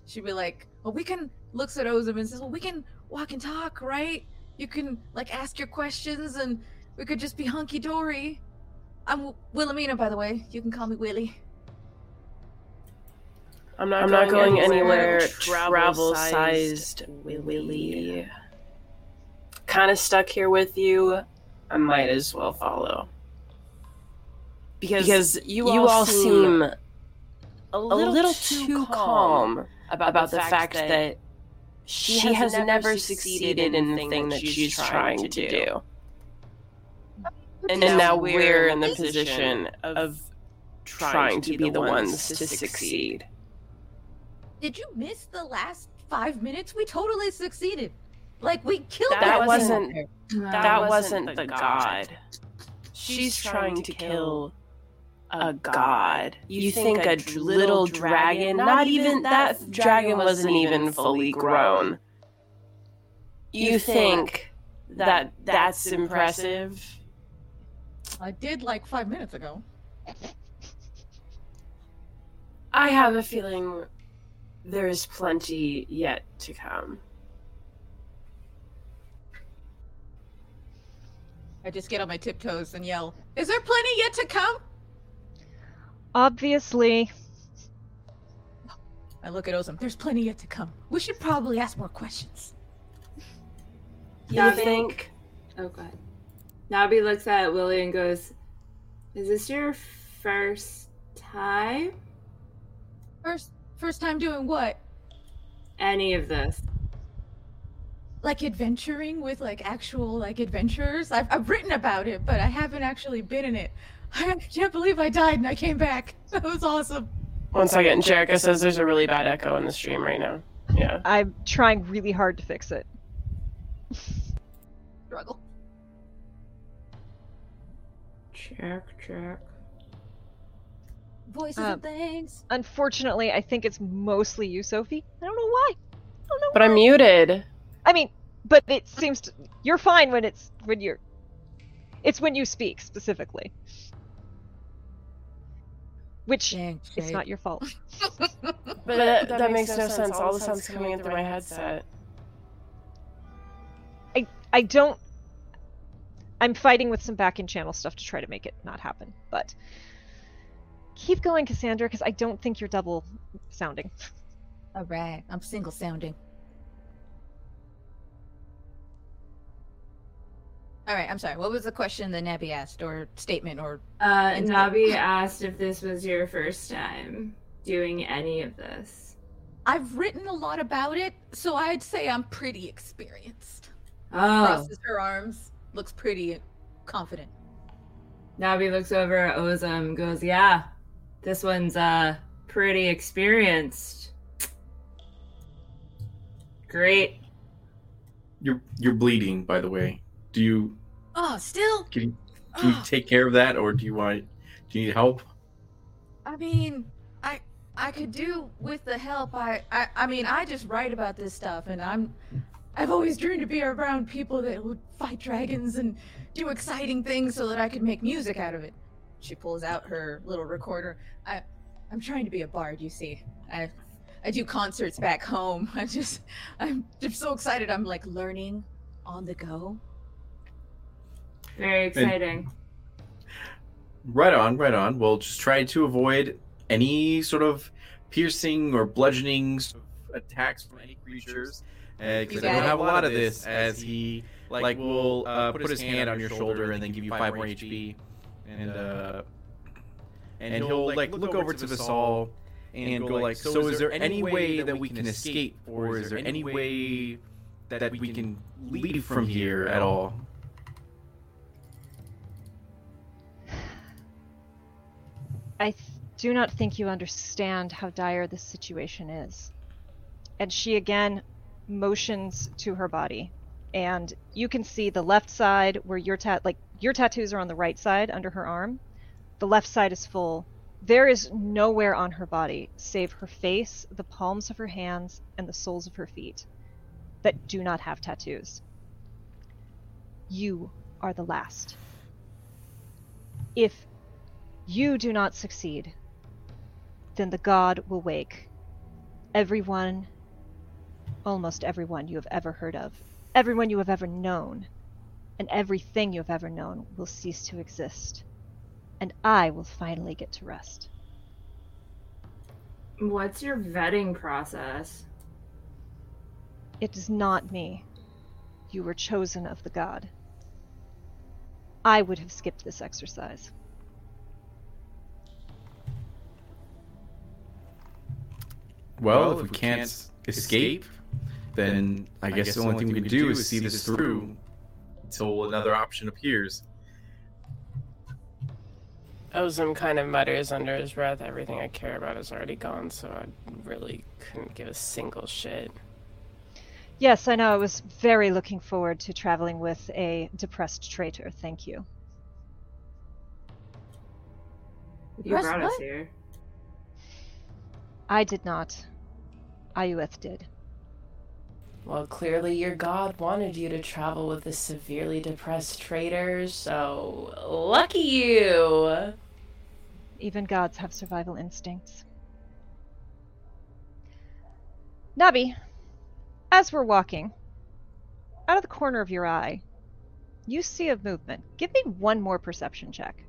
She'd be like, "Well, we can." Looks at Ozum and says, "Well, we can walk and talk, right? You can like ask your questions, and we could just be hunky dory." I'm Wilhelmina, by the way. You can call me Willie. I'm not, not going, going anywhere. anywhere. Travel-sized Willy. Kind of stuck here with you. I might as well follow. because, Because you, you all seem a a little, little, too calm about, about the fact that she, she has never succeeded in the thing that she's trying to do. And now we're in the position of trying to be the ones to succeed. Did you miss the last five minutes? We totally succeeded. Like we killed That that wasn't- there. That wasn't the god. She's trying to kill a god. You think a d- little dragon, not even that dragon wasn't even fully grown. You think that that's impressive? I did like five minutes ago. I have a feeling there is plenty yet to come. I just get on my tiptoes and yell, "Is there plenty yet to come?" Obviously, I look at Ozum. There's plenty yet to come. We should probably ask more questions. You Yeah, I think? Oh, God. Nabi looks at Willie and goes, Is this your first time? First, first time doing what? Any of this? like adventuring with like actual like adventurers. I've I've written about it, but I haven't actually been in it. I can't believe I died and I came back. That was awesome. One second, Jerica says there's a really bad echo in the stream right now. Yeah. I'm trying really hard to fix it. Struggle. Check, check. Voices Um, and things. Unfortunately, I think it's mostly you, Sophie. I don't know why. I don't know. But I'm muted. I mean, but it seems to, you're fine when it's when you're. It's when you speak specifically, which Dang, it's Shay. not your fault. But that, that makes no sense. All the sounds coming in through my headset. I I don't. I'm fighting with some back end channel stuff to try to make it not happen, but keep going, Cassandra, because I don't think you're double sounding. All right, I'm single sounding. All right, I'm sorry. What was the question that Nabi asked, or statement, or Uh, Nabi asked if this was your first time doing any of this. I've written a lot about it, so I'd say I'm pretty experienced. Oh, Crosses her arms, looks pretty confident. Nabi looks over at Ozum, goes, "Yeah, this one's uh pretty experienced. Great. You're you're bleeding, by the way. Do you Oh, still? can you, can you take care of that, or do you want do you need help? I mean, I I could do with the help. I, I I mean, I just write about this stuff, and I'm I've always dreamed to be around people that would fight dragons and do exciting things, so that I could make music out of it. She pulls out her little recorder. I I'm trying to be a bard. You see, I I do concerts back home. I just I'm just so excited. I'm like learning on the go. Very exciting. Right on, right on. Well, just try to avoid any sort of piercing or bludgeoning attacks from any creatures. Because You I don't have a lot of this. As he like will uh, put his hand on your shoulder and then give you five more HP, and uh, and he'll like look over to Vasal and go like, "So is there any way that we can escape, or is there any way that we can leave from here at all?" I th- do not think you understand how dire this situation is. And she again motions to her body. And you can see the left side where your tat like your tattoos are on the right side under her arm. The left side is full. There is nowhere on her body save her face, the palms of her hands, and the soles of her feet that do not have tattoos. You are the last. If you do not succeed, then the god will wake. Everyone, almost everyone you have ever heard of, everyone you have ever known, and everything you have ever known will cease to exist. And I will finally get to rest. What's your vetting process? It is not me. You were chosen of the god. I would have skipped this exercise. Well, if we can't escape, then I guess the only thing we can do is see this through until another option appears. Ozum kind of mutters under his breath, everything I care about is already gone, so I really couldn't give a single shit. Yes, I know. I was very looking forward to traveling with a depressed traitor. Thank you. You Press brought us here. I did not. Ayueth did. Well, clearly your god wanted you to travel with a severely depressed traitor, so lucky you! Even gods have survival instincts. Nabi, as we're walking, out of the corner of your eye, you see a movement. Give me one more perception check.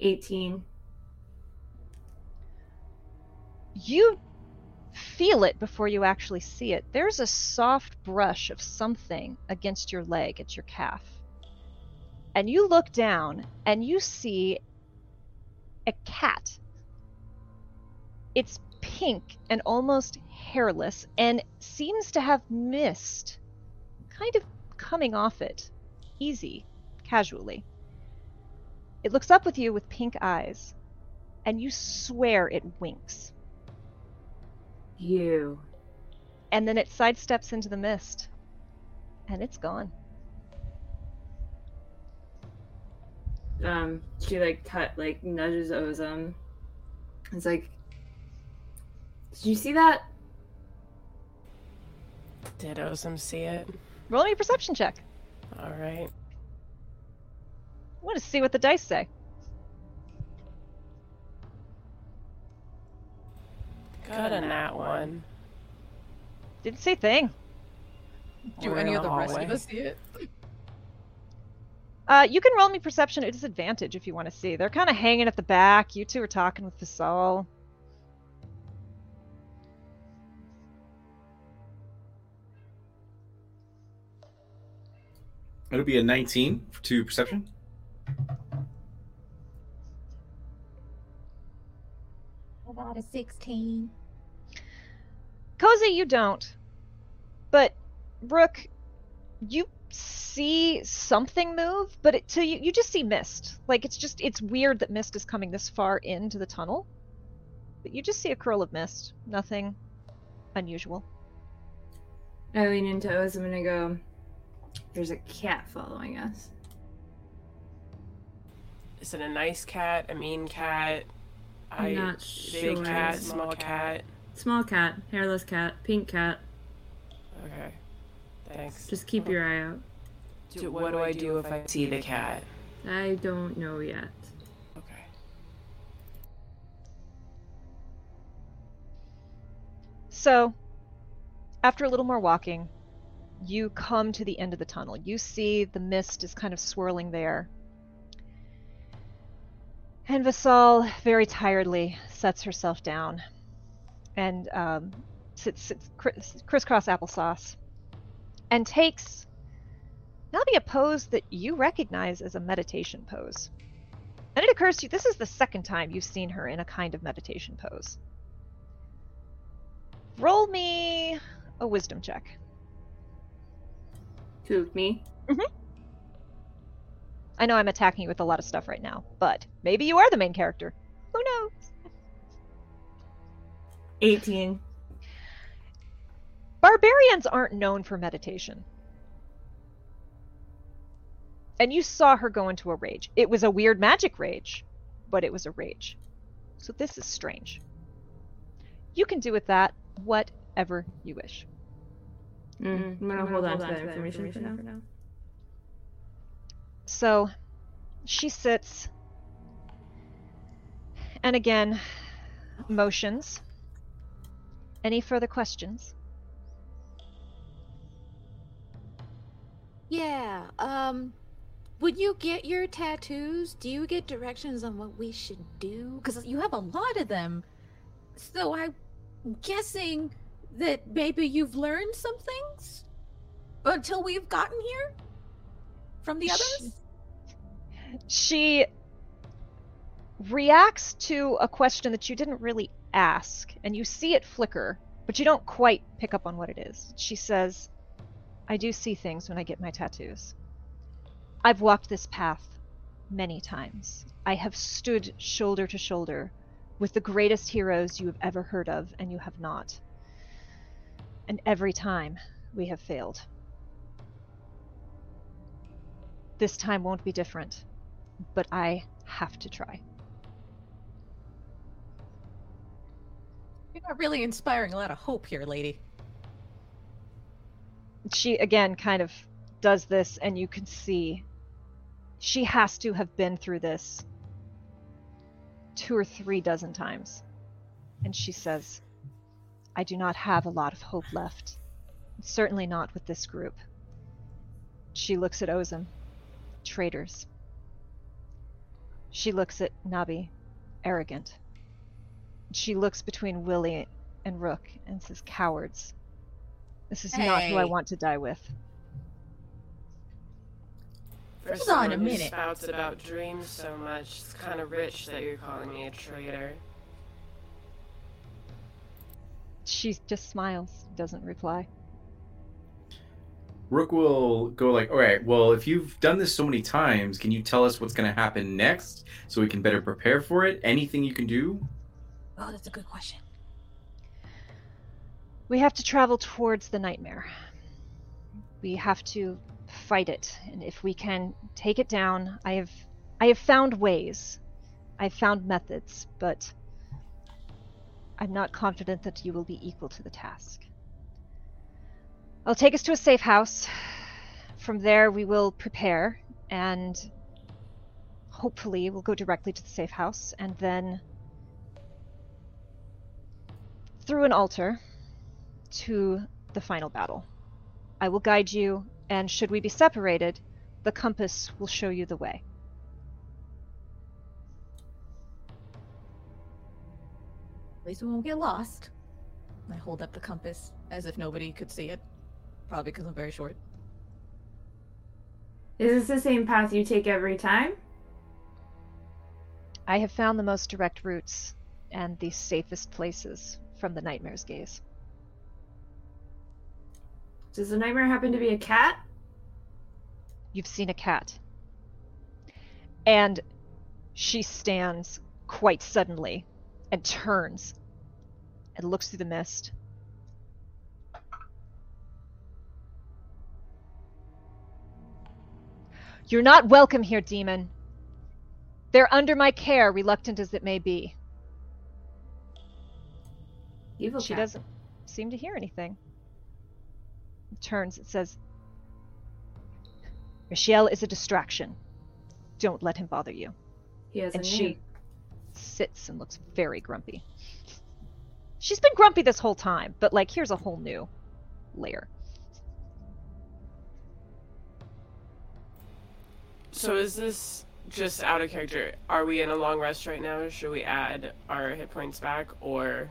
Eighteen. You feel it before you actually see it. There's a soft brush of something against your leg, at your calf. And you look down and you see a cat. Its pink and almost hairless and seems to have mist kind of coming off it, easy, casually. It looks up with you with pink eyes, and you swear it winks. You. And then it sidesteps into the mist, and it's gone. Um, she like cut like nudges Ozum. It's like, did you see that? Did Ozum see it? Roll me a perception check. All right. I want to see what the dice say. Got a nat one. Didn't say thing. Do We're any in of the rest hallway. of us see it? Uh, you can roll me perception at disadvantage if you want to see. They're kind of hanging at the back. You two are talking with Vasal. It'll be a 19 to perception. I got a 16. Cozy, you don't. But Rook, you see something move, but it, to you, you just see mist. Like it's just it's weird that mist is coming this far into the tunnel. But you just see a curl of mist. Nothing unusual. I lean into Ozum and I go, "There's a cat following us." Is it a nice cat? A mean cat? I'm I not big sure. cat, small cat. Small cat, hairless cat, pink cat. Okay. Thanks. Just keep your eye out. Do, what do I do if I see the cat? I don't know yet. Okay. So, after a little more walking, you come to the end of the tunnel. You see the mist is kind of swirling there. And Vasal very tiredly sets herself down and um, sits, sits criss- crisscross applesauce and takes maybe a pose that you recognize as a meditation pose. And it occurs to you this is the second time you've seen her in a kind of meditation pose. Roll me a wisdom check. Who, me? I know I'm attacking you with a lot of stuff right now, but maybe you are the main character. Who knows? 18. Barbarians aren't known for meditation. And you saw her go into a rage. It was a weird magic rage, but it was a rage. So this is strange. You can do with that whatever you wish. Mm, I'm gonna hold on to that information for now. So she sits and again motions. Any further questions? Yeah, um, when you get your tattoos, do you get directions on what we should do? Because you have a lot of them. So I'm guessing that maybe you've learned some things until we've gotten here from the others. She reacts to a question that you didn't really ask, and you see it flicker, but you don't quite pick up on what it is. She says, I do see things when I get my tattoos. I've walked this path many times. I have stood shoulder to shoulder with the greatest heroes you have ever heard of, and you have not. And every time we have failed. This time won't be different but I have to try. You're really inspiring a lot of hope here, lady. She again kind of does this, and you can see she has to have been through this two or three dozen times. And she says, I do not have a lot of hope left. Certainly not with this group. She looks at Ozum. Traitors. She looks at Nabi, arrogant. She looks between Willie and Rook and says, Cowards. This is not who I want to die with. For Hold on a minute. spouts about dreams so much, it's kind of rich that you're calling me a traitor. She just smiles, doesn't reply. Rook will go like, all right, well, if you've done this so many times, can you tell us what's going to happen next so we can better prepare for it? Anything you can do? Oh, that's a good question. We have to travel towards the nightmare. We have to fight it, and if we can take it down, I have I have found ways. I've found methods, but I'm not confident that you will be equal to the task. I'll take us to a safe house. From there, we will prepare, and hopefully, we'll go directly to the safe house, and then through an altar to the final battle. I will guide you, and should we be separated, the compass will show you the way. At least we won't get lost. I hold up the compass as if nobody could see it. Probably because I'm very short. Is this the same path you take every time? I have found the most direct routes and the safest places from the nightmare's gaze. Does the nightmare happen to be a cat? You've seen a cat. And she stands quite suddenly and turns and looks through the mist. You're not welcome here, demon. They're under my care, reluctant as it may be. Evil She cat. doesn't seem to hear anything. Turns, it says, Michelle is a distraction. Don't let him bother you. He has a And name. she sits and looks very grumpy. She's been grumpy this whole time, but like here's a whole new layer. So is this just out of character? Are we in a long rest right now? Should we add our hit points back, or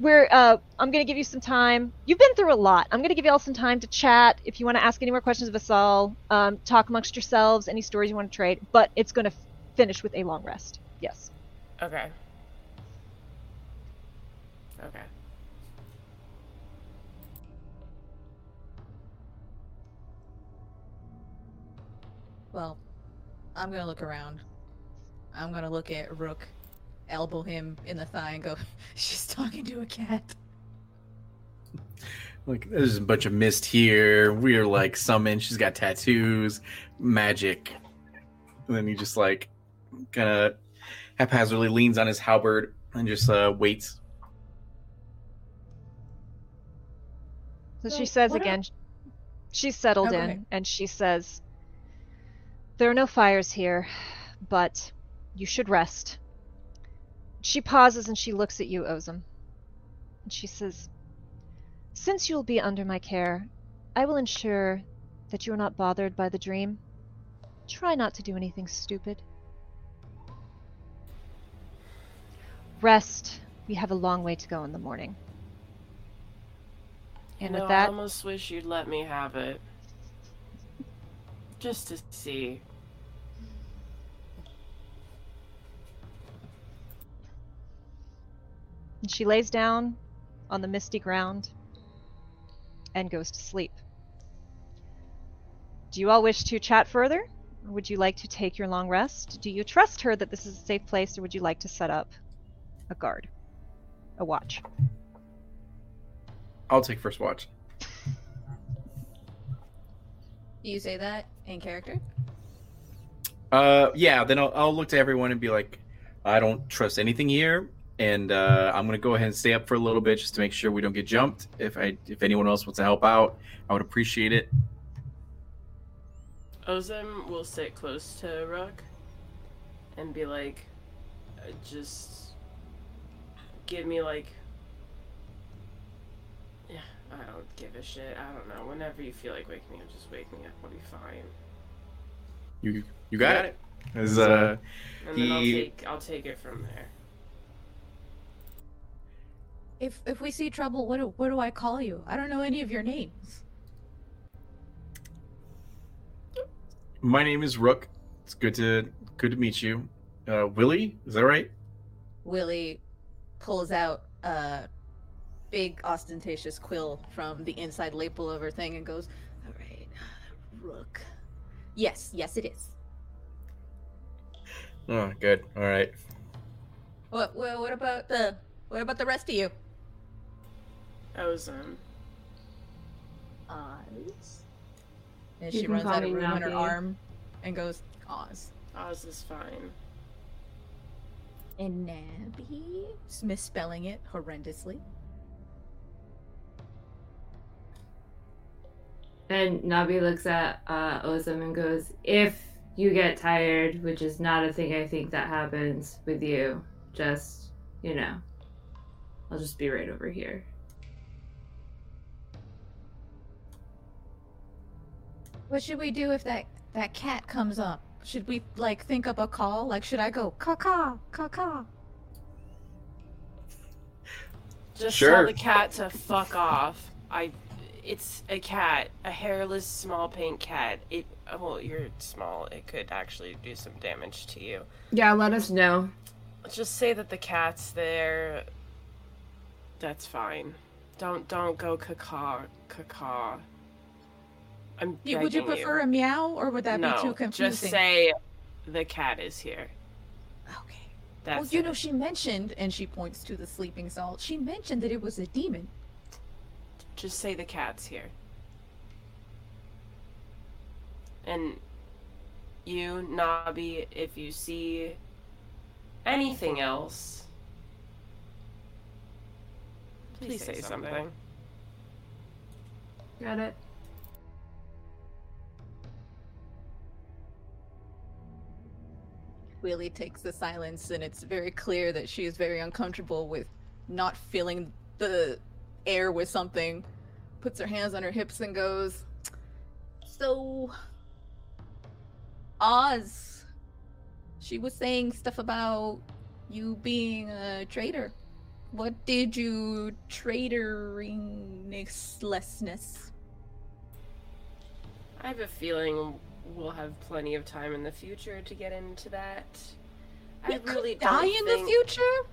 We're uh I'm gonna give you some time. You've been through a lot. I'm gonna give you all some time to chat. If you want to ask any more questions of Asal, um, talk amongst yourselves, any stories you want to trade, but it's gonna f- finish with a long rest. Yes. okay? Okay. Well, I'm gonna look around. I'm gonna look at Rook, elbow him in the thigh, and go, "She's talking to a cat." Like, there's a bunch of mist here. We're like summoned. She's got tattoos, magic. And then he just like kind of haphazardly leans on his halberd and just uh, waits. So So she says what are- again, she's settled Oh, go in, and she says, There are no fires here, but you should rest. She pauses and she looks at you, Ozum. And she says, Since you'll be under my care, I will ensure that you are not bothered by the dream. Try not to do anything stupid. Rest. We have a long way to go in the morning. And know, with that, I almost wish you'd let me have it, just to see. And she lays down on the misty ground and goes to sleep. Do you all wish to chat further? Would you like to take your long rest? Do you trust her that this is a safe place, or would you like to set up a guard? A watch? I'll take first watch. You say that in character? Uh, yeah. Then I'll, I'll look to everyone and be like, I don't trust anything here, and uh, I'm gonna go ahead and stay up for a little bit just to make sure we don't get jumped. If I, if anyone else wants to help out, I would appreciate it. Ozum will sit close to Rook and be like, uh, just give me like, yeah, I don't give a shit. I don't know. Whenever you feel like waking me up, just wake me up. I'll be fine. You, you got it. As uh, And then I'll take I'll take it from there. If if we see trouble, what do, what do I call you? I don't know any of your names. my name is Rook. It's good to good to meet you. Uh, Willie, is that right? Willie pulls out a big ostentatious quill from the inside lapel of her thing and goes, "All right, Rook. Yes, yes, it is. Oh, good. All right. What? What, what about the? What about the rest of you? Ozone. Um, Oz. And You she can runs call out of me room on her Navi. arm and goes, Oz. Oz is fine. And Nabi? Misspelling it horrendously. And Nabi looks at uh, Ozum and goes, If you get tired, which is not a thing I think that happens with you, just, you know, I'll just be right over here. What should we do if that that cat comes up? Should we like think up a call? Like, should I go caw caw caw? Just Sure. tell the cat to fuck off. I. It's a cat, a hairless, small pink cat. It. Well, you're small. It could actually do some damage to you. Yeah, let us know. Just say that the cat's there. That's fine. Don't don't go caca caca. I'm. You, would you begging prefer a meow or would that no, be too confusing? just say the cat is here. Okay. That's well, you it. know, she mentioned, and she points to the sleeping salt. She mentioned that it was a demon. Just say the cat's here. And you, Nabi, if you see anything else, please say something. Got it. Willie takes the silence, and it's very clear that she is very uncomfortable with not feeling the air with something. Puts her hands on her hips and goes, So, Oz, she was saying stuff about you being a traitor. What did you traitoringlessness? I have a feeling we'll have plenty of time in the future to get into that. I We could really die don't in think- the future?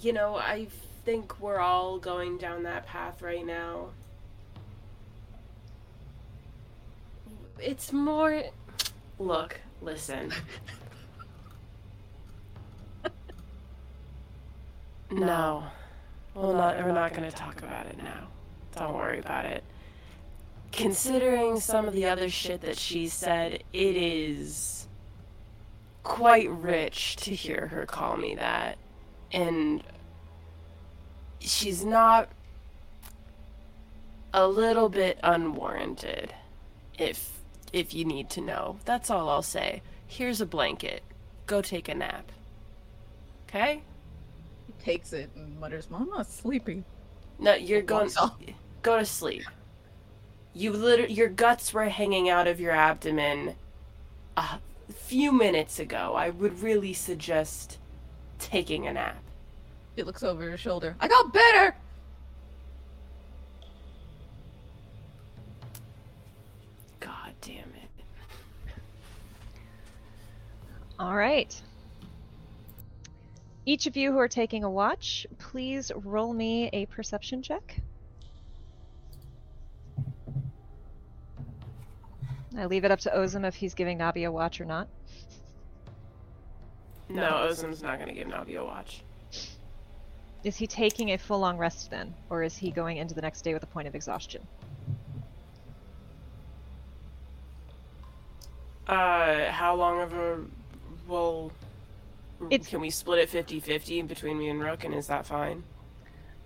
You know, I think we're all going down that path right now. It's more. Look, listen. No. Well, not, we're not going to talk about it now. Don't worry about it. Considering some of the other shit that she said, it is quite rich to hear her call me that and she's not a little bit unwarranted if if you need to know. That's all i'll say. Here's a blanket. Go take a nap. Okay? He takes it and mutters, "Well, I'm not sleepy. no you're going go to sleep. You literally your guts were hanging out of your abdomen a few minutes ago. I would really suggest taking a nap She looks over her shoulder. I got better! god damn it All right. Each of you who are taking a watch, please roll me a perception check. I leave it up to Ozum if he's giving Nabi a watch or not. No, Ozum's not gonna give Nabi a watch. Is he taking a full long rest then, or is he going into the next day with a point of exhaustion? Uh, how long of a well? It's- Can we split it 50-50 between me and Rook, and is that fine?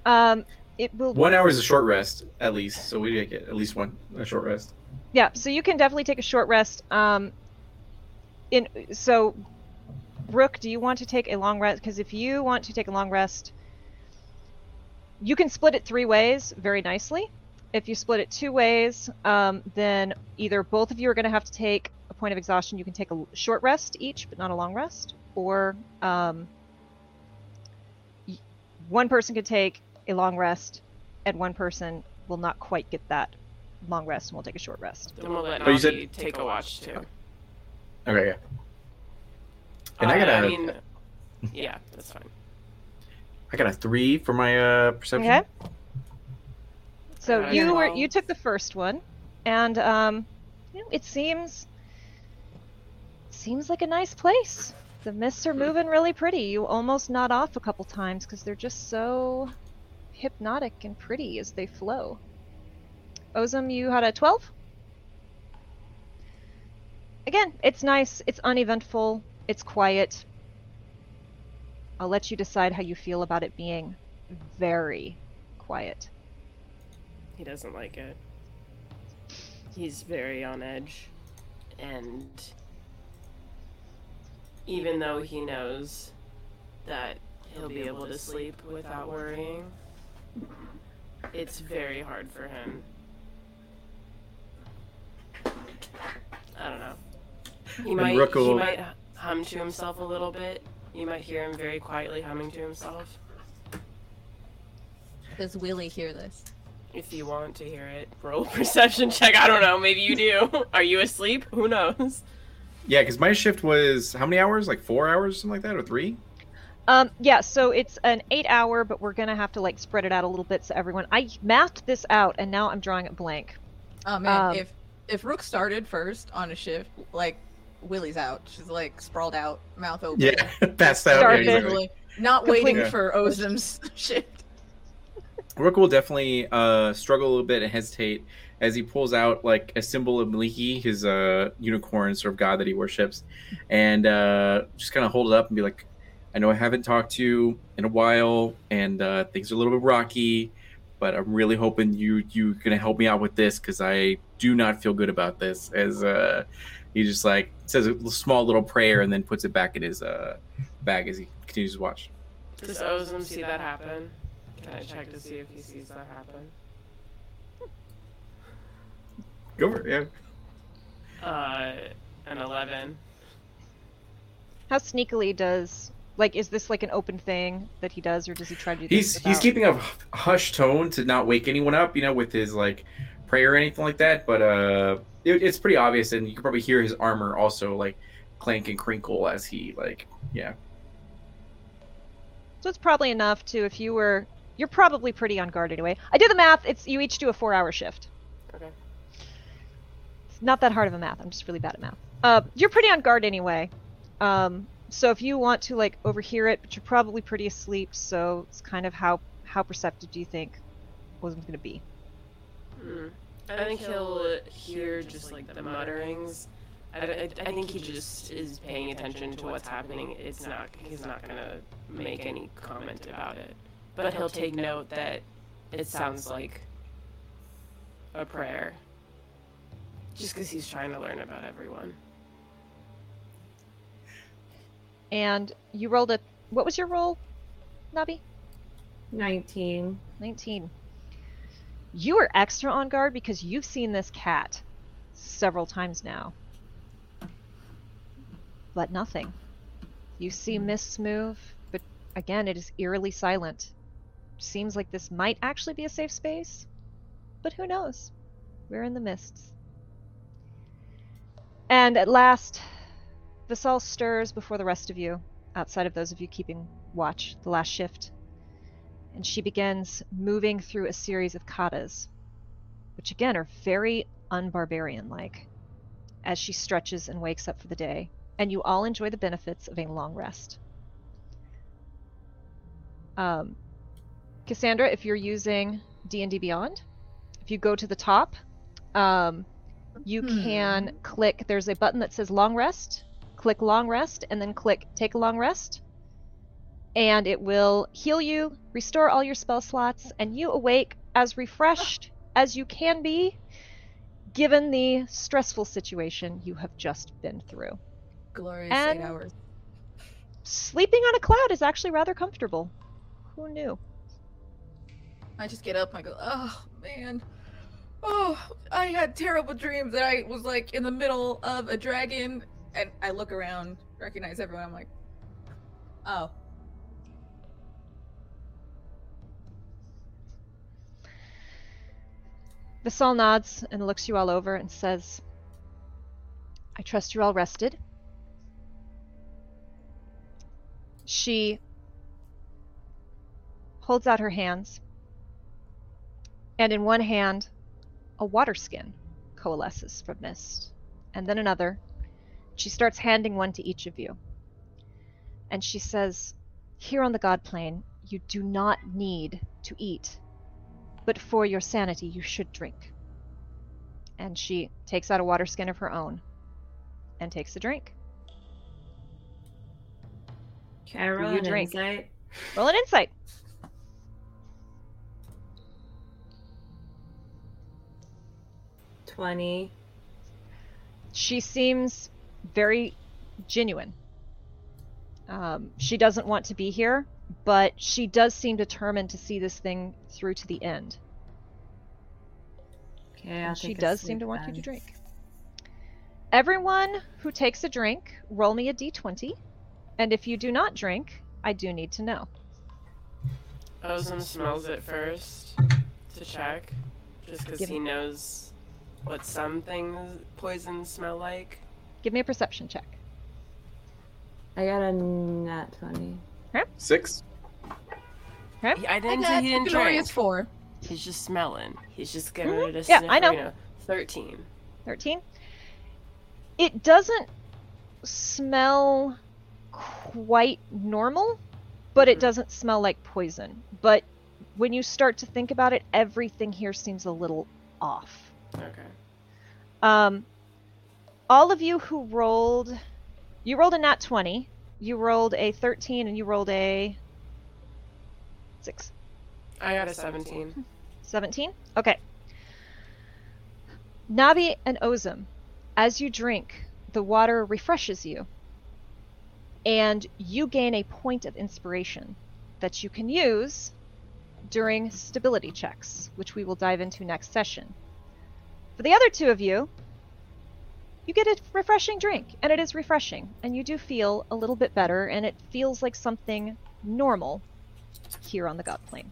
Um, it will. One hour is a short rest, at least. So we get at least one a short rest. Yeah, so you can definitely take a short rest. Um, in so, Rook, do you want to take a long rest? Because if you want to take a long rest, you can split it three ways very nicely. If you split it two ways, um, then either both of you are going to have to take a point of exhaustion. You can take a short rest each, but not a long rest, or um, one person could take a long rest, and one person will not quite get that long rest and will take a short rest. Then we'll let Oh, you said- take a watch too. Okay, yeah. And I Uh, gotta- I mean, yeah, that's fine. I got a three for my uh, perception. Okay. So Uh, you were you took the first one, and um, you know, it seems seems like a nice place. The mists are moving really pretty. You almost nod off a couple times because they're just so hypnotic and pretty as they flow. Ozum, you had a twelve. Again, it's nice. It's uneventful. It's quiet. I'll let you decide how you feel about it being very quiet. He doesn't like it. He's very on edge. And even though he knows that he'll be able to sleep without worrying, it's very hard for him. I don't know. He And might, Rook he might hum to himself a little bit. You might hear him very quietly humming to himself. Does Willie hear this? If you want to hear it, roll a perception check. I don't know. Maybe you do. Are you asleep? Who knows? Yeah, because my shift was how many hours? Like four hours, something like that, or three? Um, yeah, so it's an eight hour, but we're gonna have to like spread it out a little bit so everyone. I mapped this out, and now I'm drawing it blank. Oh man, Um, if if Rook started first on a shift, like Willie's out. She's like sprawled out, mouth open. Yeah, passed out. Started. Yeah, Literally not Complete- waiting Yeah. for Ozum's shit. Rook will definitely uh, struggle a little bit and hesitate as he pulls out like a symbol of Maliki, his uh, unicorn sort of god that he worships, and uh, just kind of hold it up and be like, "I know I haven't talked to you in a while, and uh, things are a little bit rocky, but I'm really hoping you you gonna help me out with this because I do not feel good about this." As uh, he just like says a small little prayer and then puts it back in his uh, bag as he continues to watch. Does Ozum see that happen? Can I check to see if he sees that happen? Go for it, yeah. Uh, an 11. How sneakily does like is this like an open thing that he does, or does he try to do? He's this he's keeping a hushed tone to not wake anyone up, you know, with his like prayer or anything like that. But uh, it, it's pretty obvious, and you can probably hear his armor also like clank and crinkle as he like yeah. So it's probably enough to if you were. You're probably pretty on guard anyway. I did the math. It's you each do a four-hour shift. Okay. It's not that hard of a math. I'm just really bad at math. Uh, you're pretty on guard anyway. Um, so if you want to like overhear it, but you're probably pretty asleep, so it's kind of how how perceptive do you think Ozum's gonna be? Hmm. I think he'll hear just like the mutterings. I, I, I think he just is paying attention to what's happening. It's not. He's not gonna make any comment about it. But he'll take note that it sounds like a prayer. Just because he's trying to learn about everyone. And you rolled a what was your roll, Nabi? 19. 19. You are extra on guard because you've seen this cat several times now. But nothing. You see mists move, but again, it is eerily silent. Seems like this might actually be a safe space, but who knows? We're in the mists. And at last, Vasal stirs before the rest of you, outside of those of you keeping watch the last shift and she begins moving through a series of katas, which again are very unbarbarian like, as she stretches and wakes up for the day, and you all enjoy the benefits of a long rest. Um, Cassandra, if you're using D&D Beyond, if you go to the top, um, you can click, there's a button that says long rest, click long rest, and then click take a long rest and it will heal you, restore all your spell slots, and you awake as refreshed as you can be given the stressful situation you have just been through. Glorious And- eight hours. Sleeping on a cloud is actually rather comfortable. Who knew? I just get up and I go, oh man. Oh, I had terrible dreams that I was like in the middle of a dragon and I look around, recognize everyone, I'm like, oh. Vasal nods and looks you all over and says, I trust you're all rested. She holds out her hands, and in one hand, a water skin coalesces from mist, and then another. She starts handing one to each of you. And she says, Here on the Godplane, you do not need to eat, but for your sanity, you should drink. And she takes out a water skin of her own and takes a drink. Can I roll you an drink? insight? Roll an insight. Twenty. She seems very genuine. Um, she doesn't want to be here, but she does seem determined to see this thing through to the end. Okay, I'll and she a does seem sleep to want you to drink. Everyone who takes a drink, roll me a d20. And if you do not drink, I do need to know. Ozum smells it first to check, just because he me- knows what some things poisons smell like. Give me a perception check. I got a nat twenty. Six. He, I didn't say he didn't glorious drink. four. He's just smelling. He's just giving Mhm. it a Yeah, sniff. I know. You. Thirteen. 13. It doesn't smell quite normal, but it Mhm. doesn't smell like poison. But when you start to think about it, everything here seems a little off. Okay. Um, all of you who rolled, you rolled a nat 20, you rolled a 13, and you rolled a 6. I got a seventeen. 17? Okay. Nabi and Ozum, as you drink, the water refreshes you. And you gain a point of inspiration that you can use during stability checks, which we will dive into next session. For the other two of you, you get a refreshing drink, and it is refreshing, and you do feel a little bit better, and it feels like something normal here on the Godplane.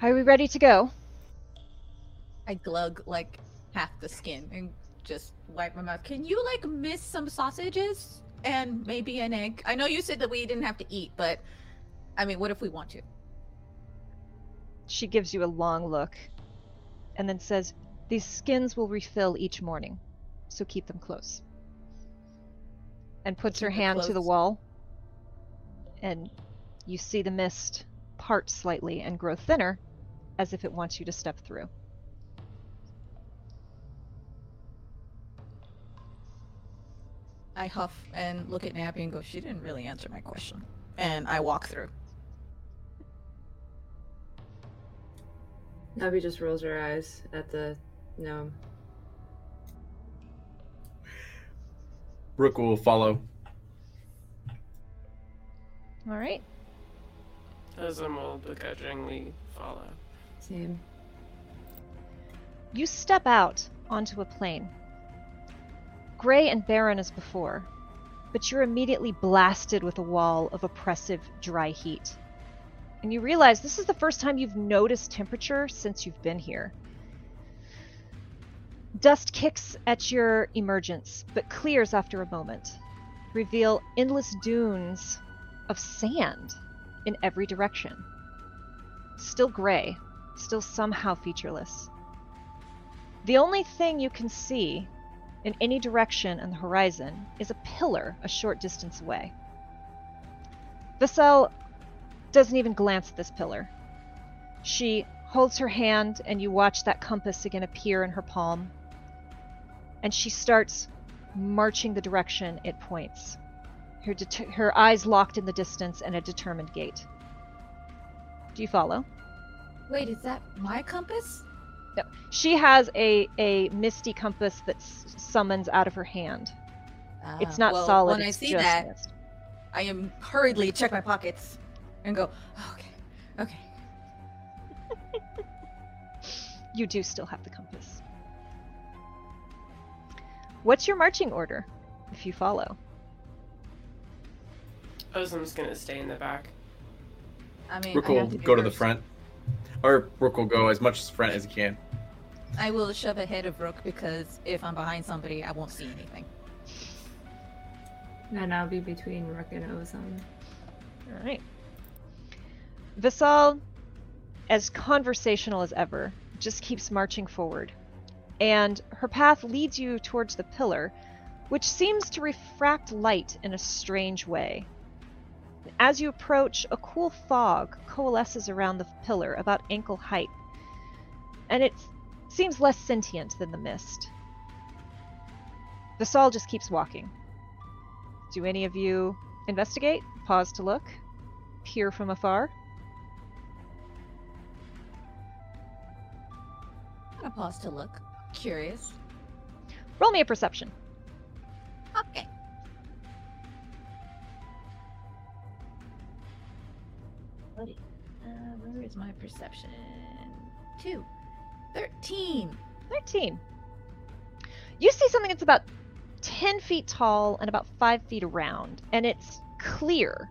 Are we ready to go? I glug like half the skin and just wipe my mouth. Can you like miss some sausages and maybe an egg? I know you said that we didn't have to eat, but I mean, what if we want to? She gives you a long look and then says, These skins will refill each morning, so keep them close. And puts her Keep it hand to the wall, and you see the mist part slightly and grow thinner as if it wants you to step through. I huff and look at Nappy and go, she didn't really answer my question. And I walk through. Nabi just rolls her eyes at the gnome. Rook will follow. All right. Ozum will begrudgingly follow. Same. You step out onto a plain. Gray and barren as before, but you're immediately blasted with a wall of oppressive, dry heat. And you realize this is the first time you've noticed temperature since you've been here. Dust kicks at your emergence, but clears after a moment. Reveal endless dunes of sand in every direction. Still gray, still somehow featureless. The only thing you can see in any direction on the horizon is a pillar a short distance away. Vasal doesn't even glance at this pillar. She holds her hand, and you watch that compass again appear in her palm. And she starts marching the direction it points. Her, det- her eyes locked in the distance and a determined gait. Do you follow? Wait, is that my compass? No. She has a, a misty compass that s- summons out of her hand. it's Ah, not well, solid. When I see that, mist. I am hurriedly check my pockets and go, okay, okay. You do still have the compass. What's your marching order if you follow? Ozum's gonna stay in the back. I mean, Rook I will have to be go to the first. front. Or Rook will go as much as front as he can. I will shove ahead of Rook because if I'm behind somebody, I won't see anything. And I'll be between Rook and Ozone. All right. Vasal, as conversational as ever, just keeps marching forward. And her path leads you towards the pillar, which seems to refract light in a strange way. As you approach, a cool fog coalesces around the pillar about ankle height, and it seems less sentient than the mist. Vasal just keeps walking. Do any of you investigate? Pause to look? Peer from afar? Gonna pause to look. Curious. Roll me a perception. Okay. Uh, where is my perception? Two. Thirteen. 13. You see something that's about 10 feet tall and about 5 feet around, and it's clear.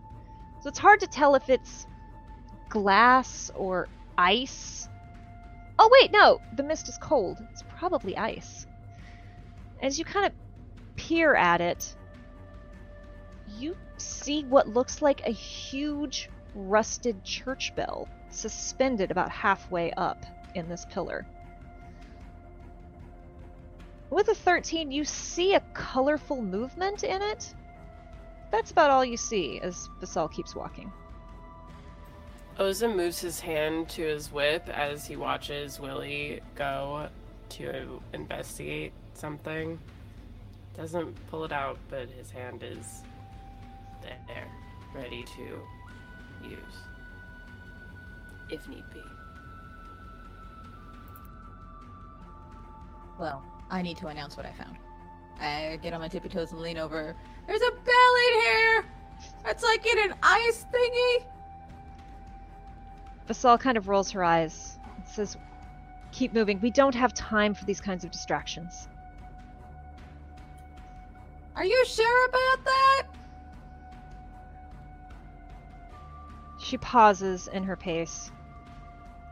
So it's hard to tell if it's glass or ice. Oh, wait, no! The mist is cold. It's probably ice. As you kind of peer at it, you see what looks like a huge rusted church bell suspended about halfway up in this pillar. With a 13, you see a colorful movement in it. That's about all you see as Vasal keeps walking. Ozum moves his hand to his whip as he watches Willie go to investigate something. Doesn't pull it out, but his hand is there, ready to use if need be. Well, I need to announce what I found. I get on my tippy toes and lean over. There's a bell in here! It's like in an ice thingy! Vasal kind of rolls her eyes and says, Keep moving. We don't have time for these kinds of distractions. Are you sure about that? She pauses in her pace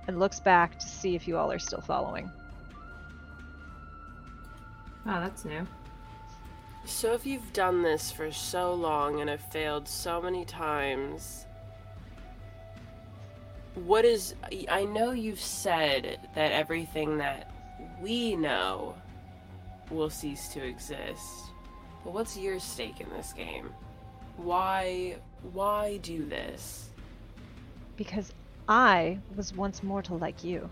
and looks back to see if you all are still following. Oh, that's new. So if you've done this for so long and have failed so many times, what is I know you've said that everything that we know will cease to exist. But what's your stake in this game? Why why do this? Because I was once mortal like you.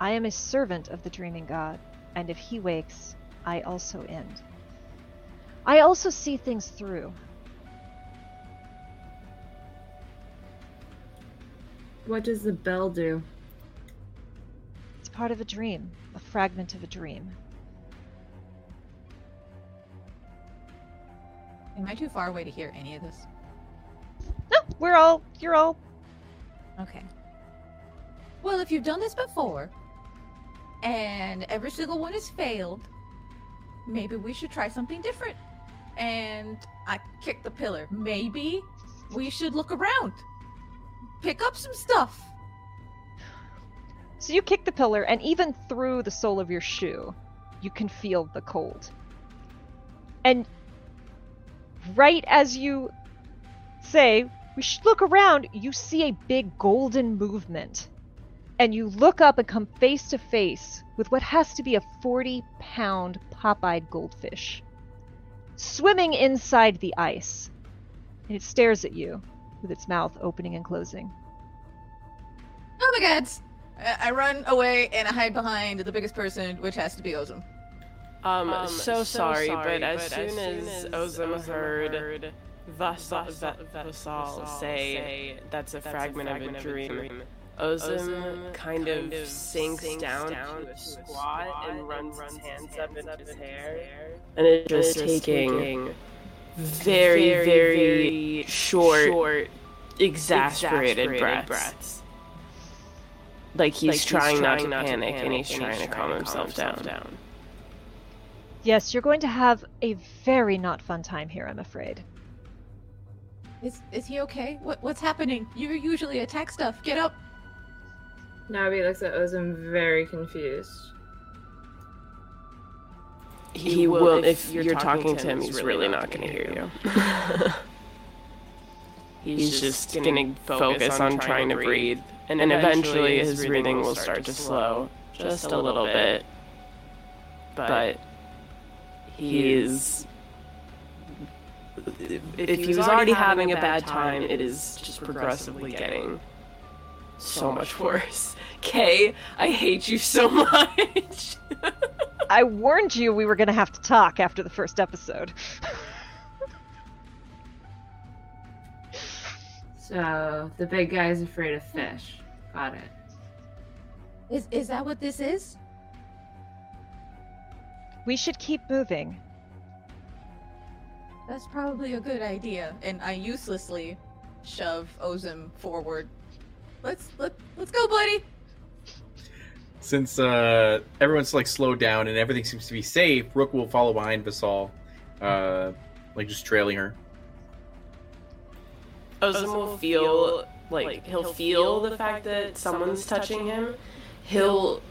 I am a servant of the dreaming god, and if he wakes, I also end. I also see things through. What does the bell do? It's part of a dream, a fragment of a dream. Am I too far away to hear any of this? No, we're all, you're all. Okay. Well, if you've done this before, and every single one has failed, maybe we should try something different. And I kick the pillar. Maybe we should look around, pick up some stuff. So you kick the pillar, and even through the sole of your shoe, you can feel the cold. And right as you say, we should look around, you see a big golden movement. And you look up and come face to face with what has to be a 40 pound pop eyed goldfish swimming inside the ice. And it stares at you with its mouth opening and closing. Oh my god! I I run away and I hide behind the biggest person, which has to be Ozum. Um, Um, so, so sorry, sorry, but as but soon as as, soon as Ozum Ozum heard heard Vasal, Vasal- Vasal Vasal say, say that's a that's a fragment, fragment of of a a dream, dream, Ozum, Ozum kind, of of sinks, sinks down, down to to a a squat squat and and runs, runs his his hands hands up up into into his his hair. hair. And it's just just taking taking very, very, very short, short, exasperated, exasperated breaths. breaths. Like he's, Like he's trying, not, to trying not to panic, and he's and trying he's to calm to calm himself himself down. down. Yes, you're going to have a very not fun time here, I'm afraid. Is is he okay? What what's happening? You usually attack stuff. Get up. Nabi looks at Ozum very confused. He, will, if you're, talking, to him, he's really not going to hear you. He's just gonna focus on trying to breathe, and eventually his breathing will start to slow just a little bit. But he's. If he was already having a bad time, it is just progressively getting so much worse. Kay, I hate you so much. I warned you we were going to have to talk after the first episode. So the big guy's afraid of fish. Got it. Is is that what this is? we should keep moving. That's probably a good idea. And I uselessly shove Ozum forward. Let's let let's go, buddy. Since uh, everyone's like slowed down and everything seems to be safe, Rook will follow behind Vasal, uh, like just trailing her. Ozum will feel like he'll feel the fact that someone's touching him. He'll.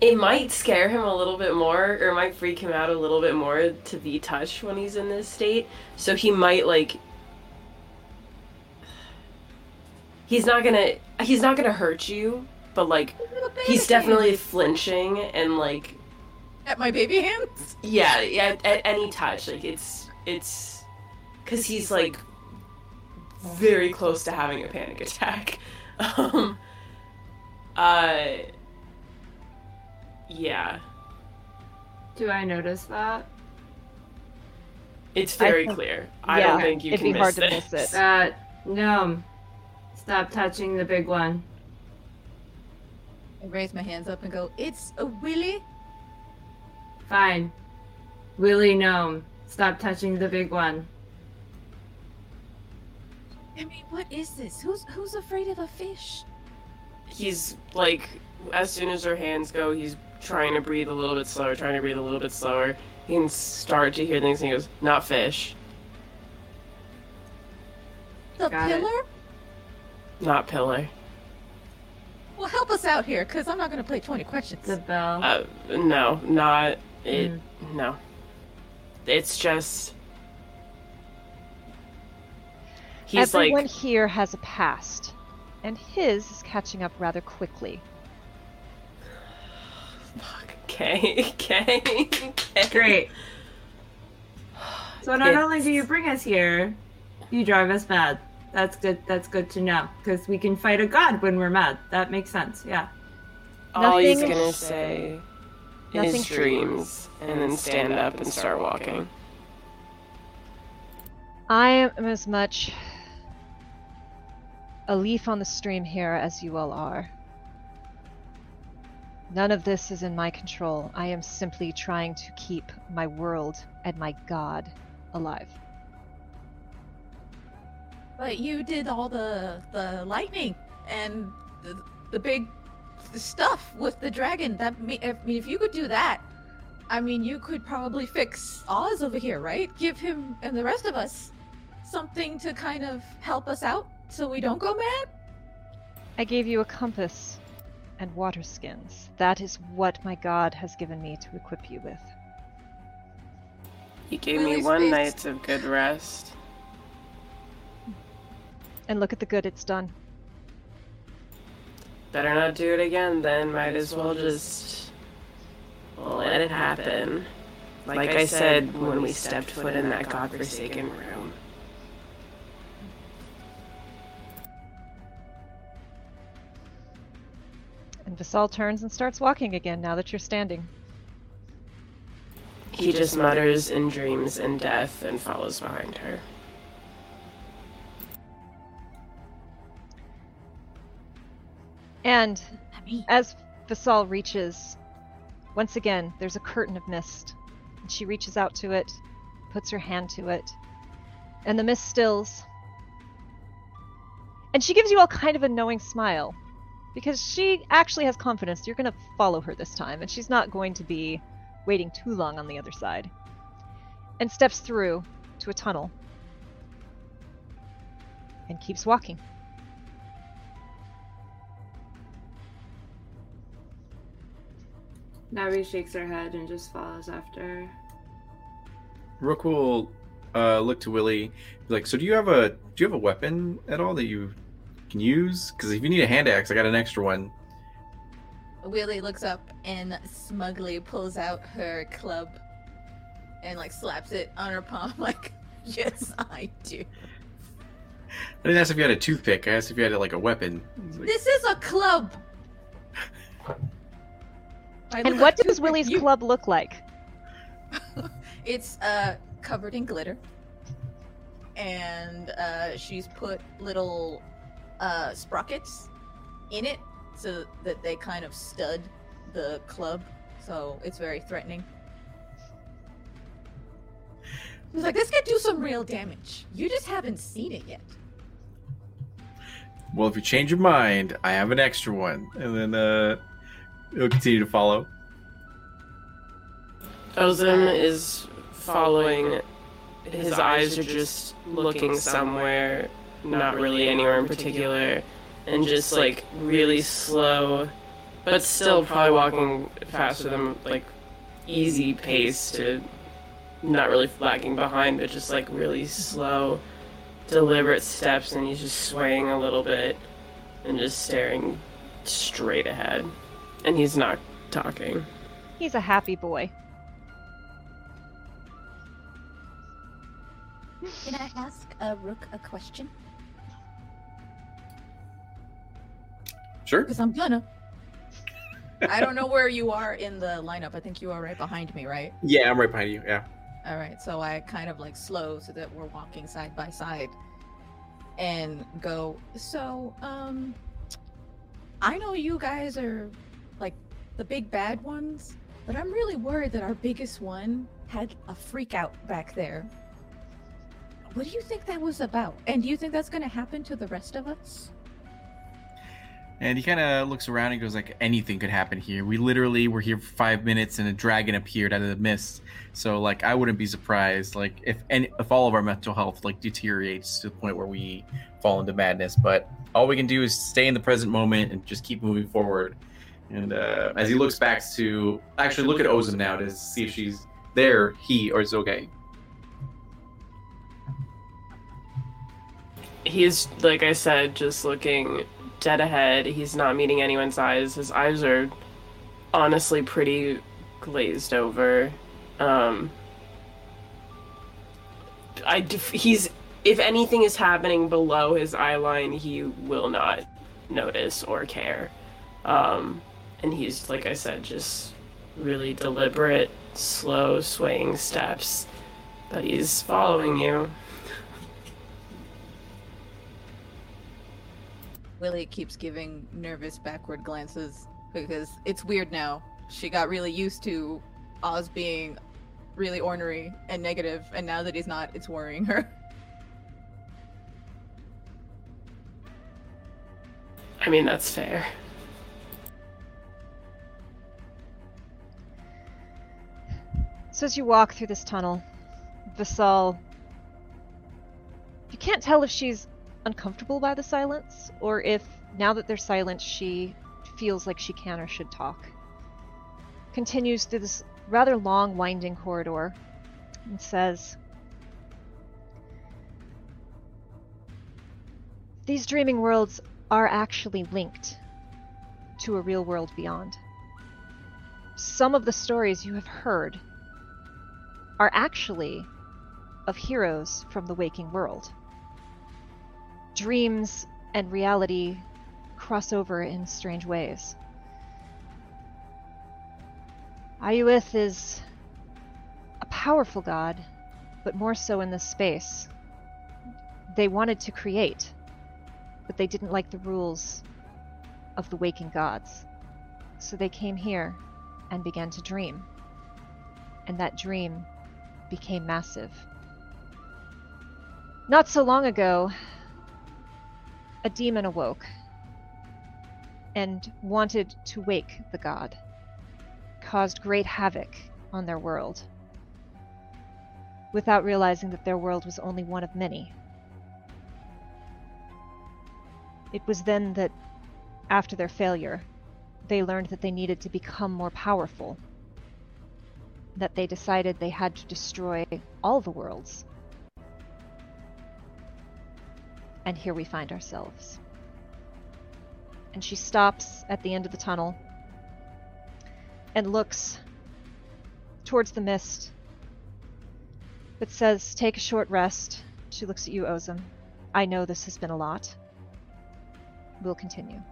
It might scare him a little bit more, or it might freak him out a little bit more to be touched when he's in this state. So he might like. He's not gonna. He's not gonna hurt you, but like he's definitely flinching and like at my baby hands. yeah, yeah, at any touch, like it's it's because he's like very close to having a panic attack. Um, uh, yeah, Do I notice that? it's very think- clear. I yeah, don't think you it'd can be miss hard to this. miss it. Uh, no. Stop touching the big one. I raise my hands up and go, "It's a Willy." Fine. Willy Gnome. Stop touching the big one. I mean, what is this? Who's who's afraid of a fish? He's like, as soon as her hands go, he's trying to breathe a little bit slower, trying to breathe a little bit slower. He can start to hear things, and he goes, "Not fish, The Got it. Pillar. not pillar." Well, help us out here, cause I'm not gonna play 20 questions. The bell. Uh, no, not it. Mm. No, it's just he's Everyone like here has a past, and his is catching up rather quickly. okay, okay, okay. Great. So not It's- only do you bring us here, you drive us mad. That's good. That's good to know because we can fight a god when we're mad. That makes sense. Yeah. All he's gonna say Nothing is dreams, and then stand up and start walking. I am as much a leaf on the stream here as you all are. None of this is in my control. I am simply trying to keep my world and my god alive. But you did all the the lightning and the, the big stuff with the dragon. That me- I mean, if you could do that, I mean, you could probably fix Oz over here, right? Give him and the rest of us something to kind of help us out, so we don't go mad. I gave you a compass and water skins. That is what my god has given me to equip you with. He gave me one face. night's of good rest. And look at the good it's done. Better not do it again. Then might as well just let it happen. Like I said when we stepped foot in that godforsaken room. And Vasal turns and starts walking again now that you're standing. He just mutters in dreams and death and follows behind her. And as Vasal reaches, once again, there's a curtain of mist. And she reaches out to it, puts her hand to it, and the mist stills. And she gives you all kind of a knowing smile because she actually has confidence you're going to follow her this time, and she's not going to be waiting too long on the other side. And steps through to a tunnel and keeps walking. Nabi shakes her head and just follows after. Rook will uh, look to Willie. Like, so do you have a do you have a weapon at all that you can use? Because if you need a hand axe, I got an extra one. Willie looks up and smugly pulls out her club and like slaps it on her palm like yes I do. I didn't ask if you had a toothpick. I asked if you had like a weapon. Like- This is a club. I And what does Willie's you. club look like? It's uh covered in glitter. And uh she's put little uh sprockets in it so that they kind of stud the club. So it's very threatening. He's like, this could do some real damage. You just haven't seen it yet. Well, if you change your mind, I have an extra one, and then uh, it'll continue to follow. Ozum is following. His eyes are just looking somewhere, not really anywhere in particular, and just like really slow, but still probably walking faster than like easy pace to not really lagging behind, but just like really slow, deliberate steps, and he's just swaying a little bit and just staring straight ahead, and he's not talking. He's a happy boy. Can I ask uh, Rook a question? Sure. Because I'm gonna. I don't know where you are in the lineup. I think you are right behind me, right? Yeah, I'm right behind you. Yeah. All right, so I kind of like slow so that we're walking side by side and go, so, um, I know you guys are like the big bad ones, but I'm really worried that our biggest one had a freak out back there. What do you think that was about? And do you think that's going to happen to the rest of us? And he kind of looks around and goes like, anything could happen here. We literally were here for five minutes and a dragon appeared out of the mist. So like, I wouldn't be surprised like if any if all of our mental health like deteriorates to the point where we fall into madness. But all we can do is stay in the present moment and just keep moving forward. And uh, as he looks back to actually look at Ozum now to see if she's there, he or okay. he's like I said, just looking dead ahead. He's not meeting anyone's eyes. His eyes are honestly pretty glazed over. Um, I he's if anything is happening below his eye line, he will not notice or care. Um, and he's like I said, just really deliberate, slow, swaying steps. But he's following you. Willie keeps giving nervous backward glances because it's weird now. She got really used to Oz being really ornery and negative, and now that he's not, it's worrying her. I mean, that's fair. So as you walk through this tunnel, Vasal, you can't tell if she's uncomfortable by the silence or if now that they're silent she feels like she can or should talk. Continues through this rather long winding corridor and says These dreaming worlds are actually linked to a real world beyond. Some of the stories you have heard are actually of heroes from the waking world. Dreams and reality cross over in strange ways. Ayuith is a powerful god, but more so in this space. They wanted to create, but they didn't like the rules of the waking gods. So they came here and began to dream. And that dream became massive. Not so long ago, a demon awoke and wanted to wake the god, caused great havoc on their world, without realizing that their world was only one of many. It was then that, after their failure, they learned that they needed to become more powerful, that they decided they had to destroy all the worlds And here we find ourselves. And she stops at the end of the tunnel and looks towards the mist, but says, Take a short rest. She looks at you, Ozum. I know this has been a lot. We'll continue.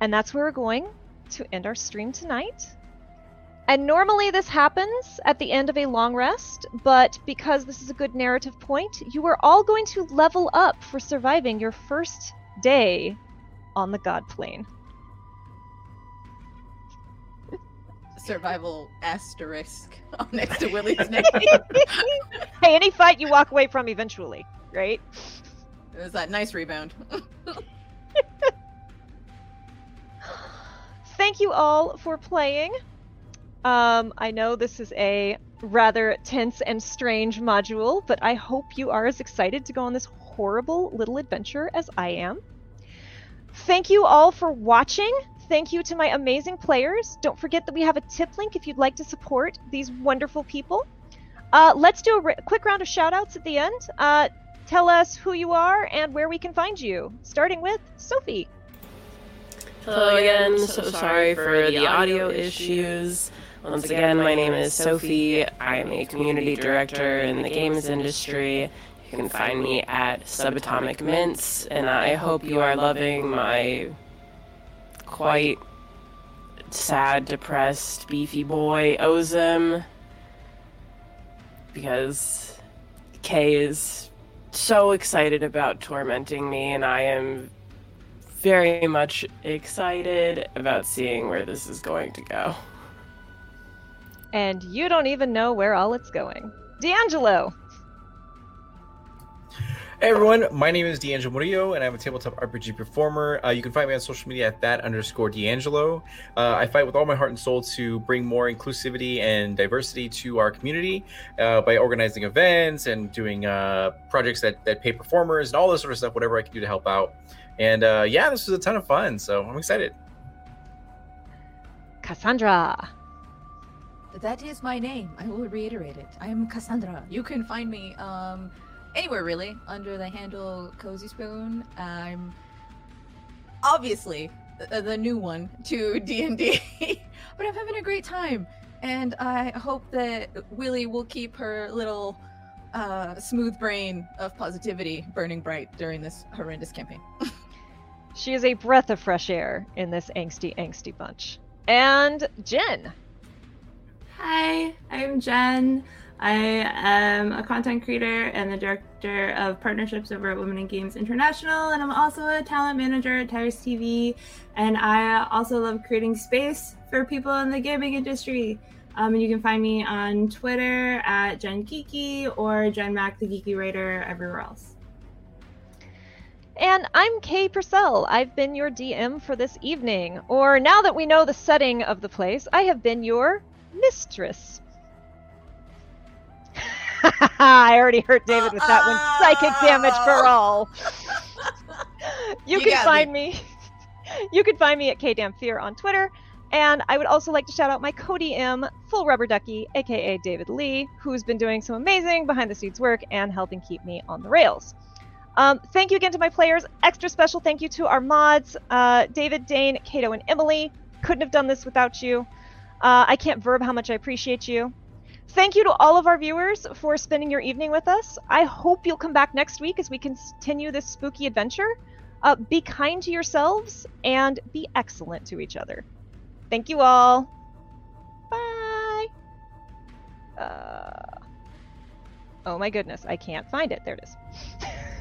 And that's where we're going to end our stream tonight. And normally this happens at the end of a long rest, but because this is a good narrative point, you are all going to level up for surviving your first day on the Godplane. Survival asterisk next to Willie's name. hey, any fight you walk away from eventually, right? It was that nice rebound. Thank you all for playing. Um, I know this is a rather tense and strange module, but I hope you are as excited to go on this horrible little adventure as I am. Thank you all for watching. Thank you to my amazing players. Don't forget that we have a tip link if you'd like to support these wonderful people. Uh, let's do a r- quick round of shout outs at the end. Uh, tell us who you are and where we can find you, starting with Sophie. Hello again. So sorry for the audio issues. Once again, my name is Sophie. I am a community director in the games industry. You can find me at Subatomic Mints, and I hope you are loving my quite sad, depressed, beefy boy, Ozum. Because Kay is so excited about tormenting me, and I am very much excited about seeing where this is going to go. And you don't even know where all it's going. D'Angelo. Hey everyone, my name is D'Angelo Murillo, and I'm a tabletop RPG performer. Uh, you can find me on social media at that underscore D'Angelo. Uh, I fight with all my heart and soul to bring more inclusivity and diversity to our community uh, by organizing events and doing uh, projects that, that pay performers and all this sort of stuff, whatever I can do to help out. And uh, yeah, this was a ton of fun, so I'm excited. Cassandra. That is my name. I will reiterate it. I am Cassandra. You can find me um anywhere really under the handle Cozy Spoon. I'm obviously the, the new one to D and D, but I'm having a great time, and I hope that Willie will keep her little uh, smooth brain of positivity burning bright during this horrendous campaign. She is a breath of fresh air in this angsty, angsty bunch. And Jen. Hi, I'm Jen. I am a content creator and the director of partnerships over at Women in Games International, and I'm also a talent manager at Tires TV. And I also love creating space for people in the gaming industry. Um, and you can find me on Twitter at Jen Geeky or Jen Mac, the Geeky Writer, everywhere else. And I'm Kay Purcell. I've been your DM for this evening. Or now that we know the setting of the place, I have been your mistress. I already hurt David with that one. Psychic damage for all. you, You can find me. You can find me at KDamnFear on Twitter. And I would also like to shout out my co-DM, Full Rubber Ducky, aka David Lee, who's been doing some amazing behind the scenes work and helping keep me on the rails. Um, thank you again to my players. Extra special thank you to our mods, uh, David, Dane, Kato, and Emily. Couldn't have done this without you. Uh, I can't verb how much I appreciate you. Thank you to all of our viewers for spending your evening with us. I hope you'll come back next week as we continue this spooky adventure. Uh, be kind to yourselves and be excellent to each other. Thank you all. Bye. Uh, oh my goodness, I can't find it. There it is.